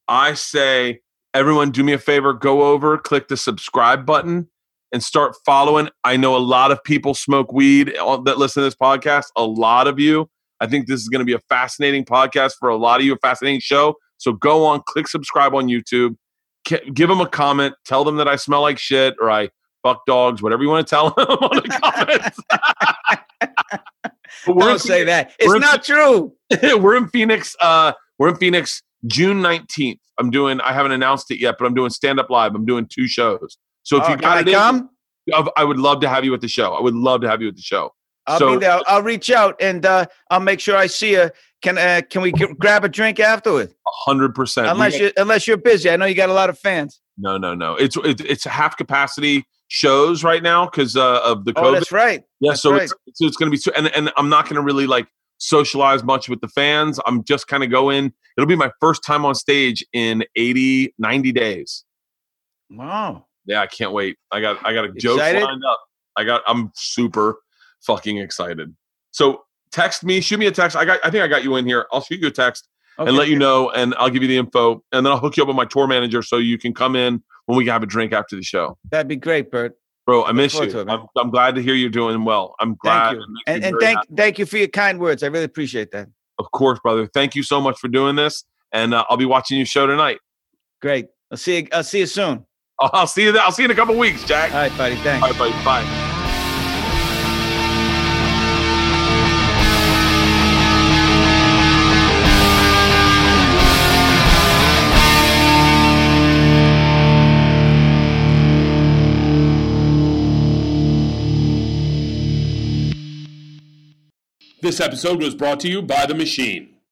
[SPEAKER 1] I say everyone do me a favor go over click the subscribe button and start following i know a lot of people smoke weed that listen to this podcast a lot of you i think this is going to be a fascinating podcast for a lot of you a fascinating show so go on click subscribe on youtube give them a comment tell them that i smell like shit or i fuck dogs whatever you want to tell [LAUGHS] them on the [LAUGHS] comments [LAUGHS] But we're in
[SPEAKER 5] Don't say that.
[SPEAKER 1] we're
[SPEAKER 5] It's
[SPEAKER 1] in-
[SPEAKER 5] not true.
[SPEAKER 1] we're in Phoenix. Uh, we're in Phoenix June 19th. I'm doing, I haven't announced it yet, but I'm doing stand up live. I'm doing two shows. So if
[SPEAKER 5] Oh,
[SPEAKER 1] you got it
[SPEAKER 5] come?
[SPEAKER 1] I- I would love to have you at the show. I would love to have you at the show.
[SPEAKER 5] I'll
[SPEAKER 1] So-
[SPEAKER 5] be there. I'll, reach out and uh, I'll make sure I see you. Can uh, can we grab a drink afterward?
[SPEAKER 1] hundred percent.
[SPEAKER 5] Unless you unless you're busy. I know you got a lot of fans.
[SPEAKER 1] No, no, no. It's it, it's half capacity shows right now because uh, of the
[SPEAKER 5] Oh,
[SPEAKER 1] COVID.
[SPEAKER 5] that's right.
[SPEAKER 1] yeah,
[SPEAKER 5] that's
[SPEAKER 1] so
[SPEAKER 5] right.
[SPEAKER 1] it's so it's going to be so, and and I'm not going to really like socialize much with the fans. I'm just kind of going. It'll be my first time on stage in 80, 90 days.
[SPEAKER 5] Wow.
[SPEAKER 1] Yeah, I can't wait. I got I got a joke
[SPEAKER 5] Excited?
[SPEAKER 1] lined up. I got I'm super fucking excited. So text me, shoot me a text. I got I think I got you in here. I'll shoot you a text
[SPEAKER 5] Okay.
[SPEAKER 1] and let you know and I'll give you the info and then I'll hook you up with my tour manager so you can come in when we can have a drink after the show.
[SPEAKER 5] That'd be great, Bert.
[SPEAKER 1] Bro, I miss you.
[SPEAKER 5] it.
[SPEAKER 1] I'm, I'm glad to hear you're doing well. I'm glad.
[SPEAKER 5] Thank you. And and thank
[SPEAKER 1] happy.
[SPEAKER 5] thank you for your kind words. I really appreciate that.
[SPEAKER 1] of course, brother. Thank you so much for doing this and uh, I'll be watching your show tonight.
[SPEAKER 5] Great. I'll see you. I'll see you soon.
[SPEAKER 1] I'll see you. I'll see you in a couple weeks, Jack.
[SPEAKER 5] All right, buddy. Thanks.
[SPEAKER 1] All right, buddy. Bye. This episode was brought to you by The Machine.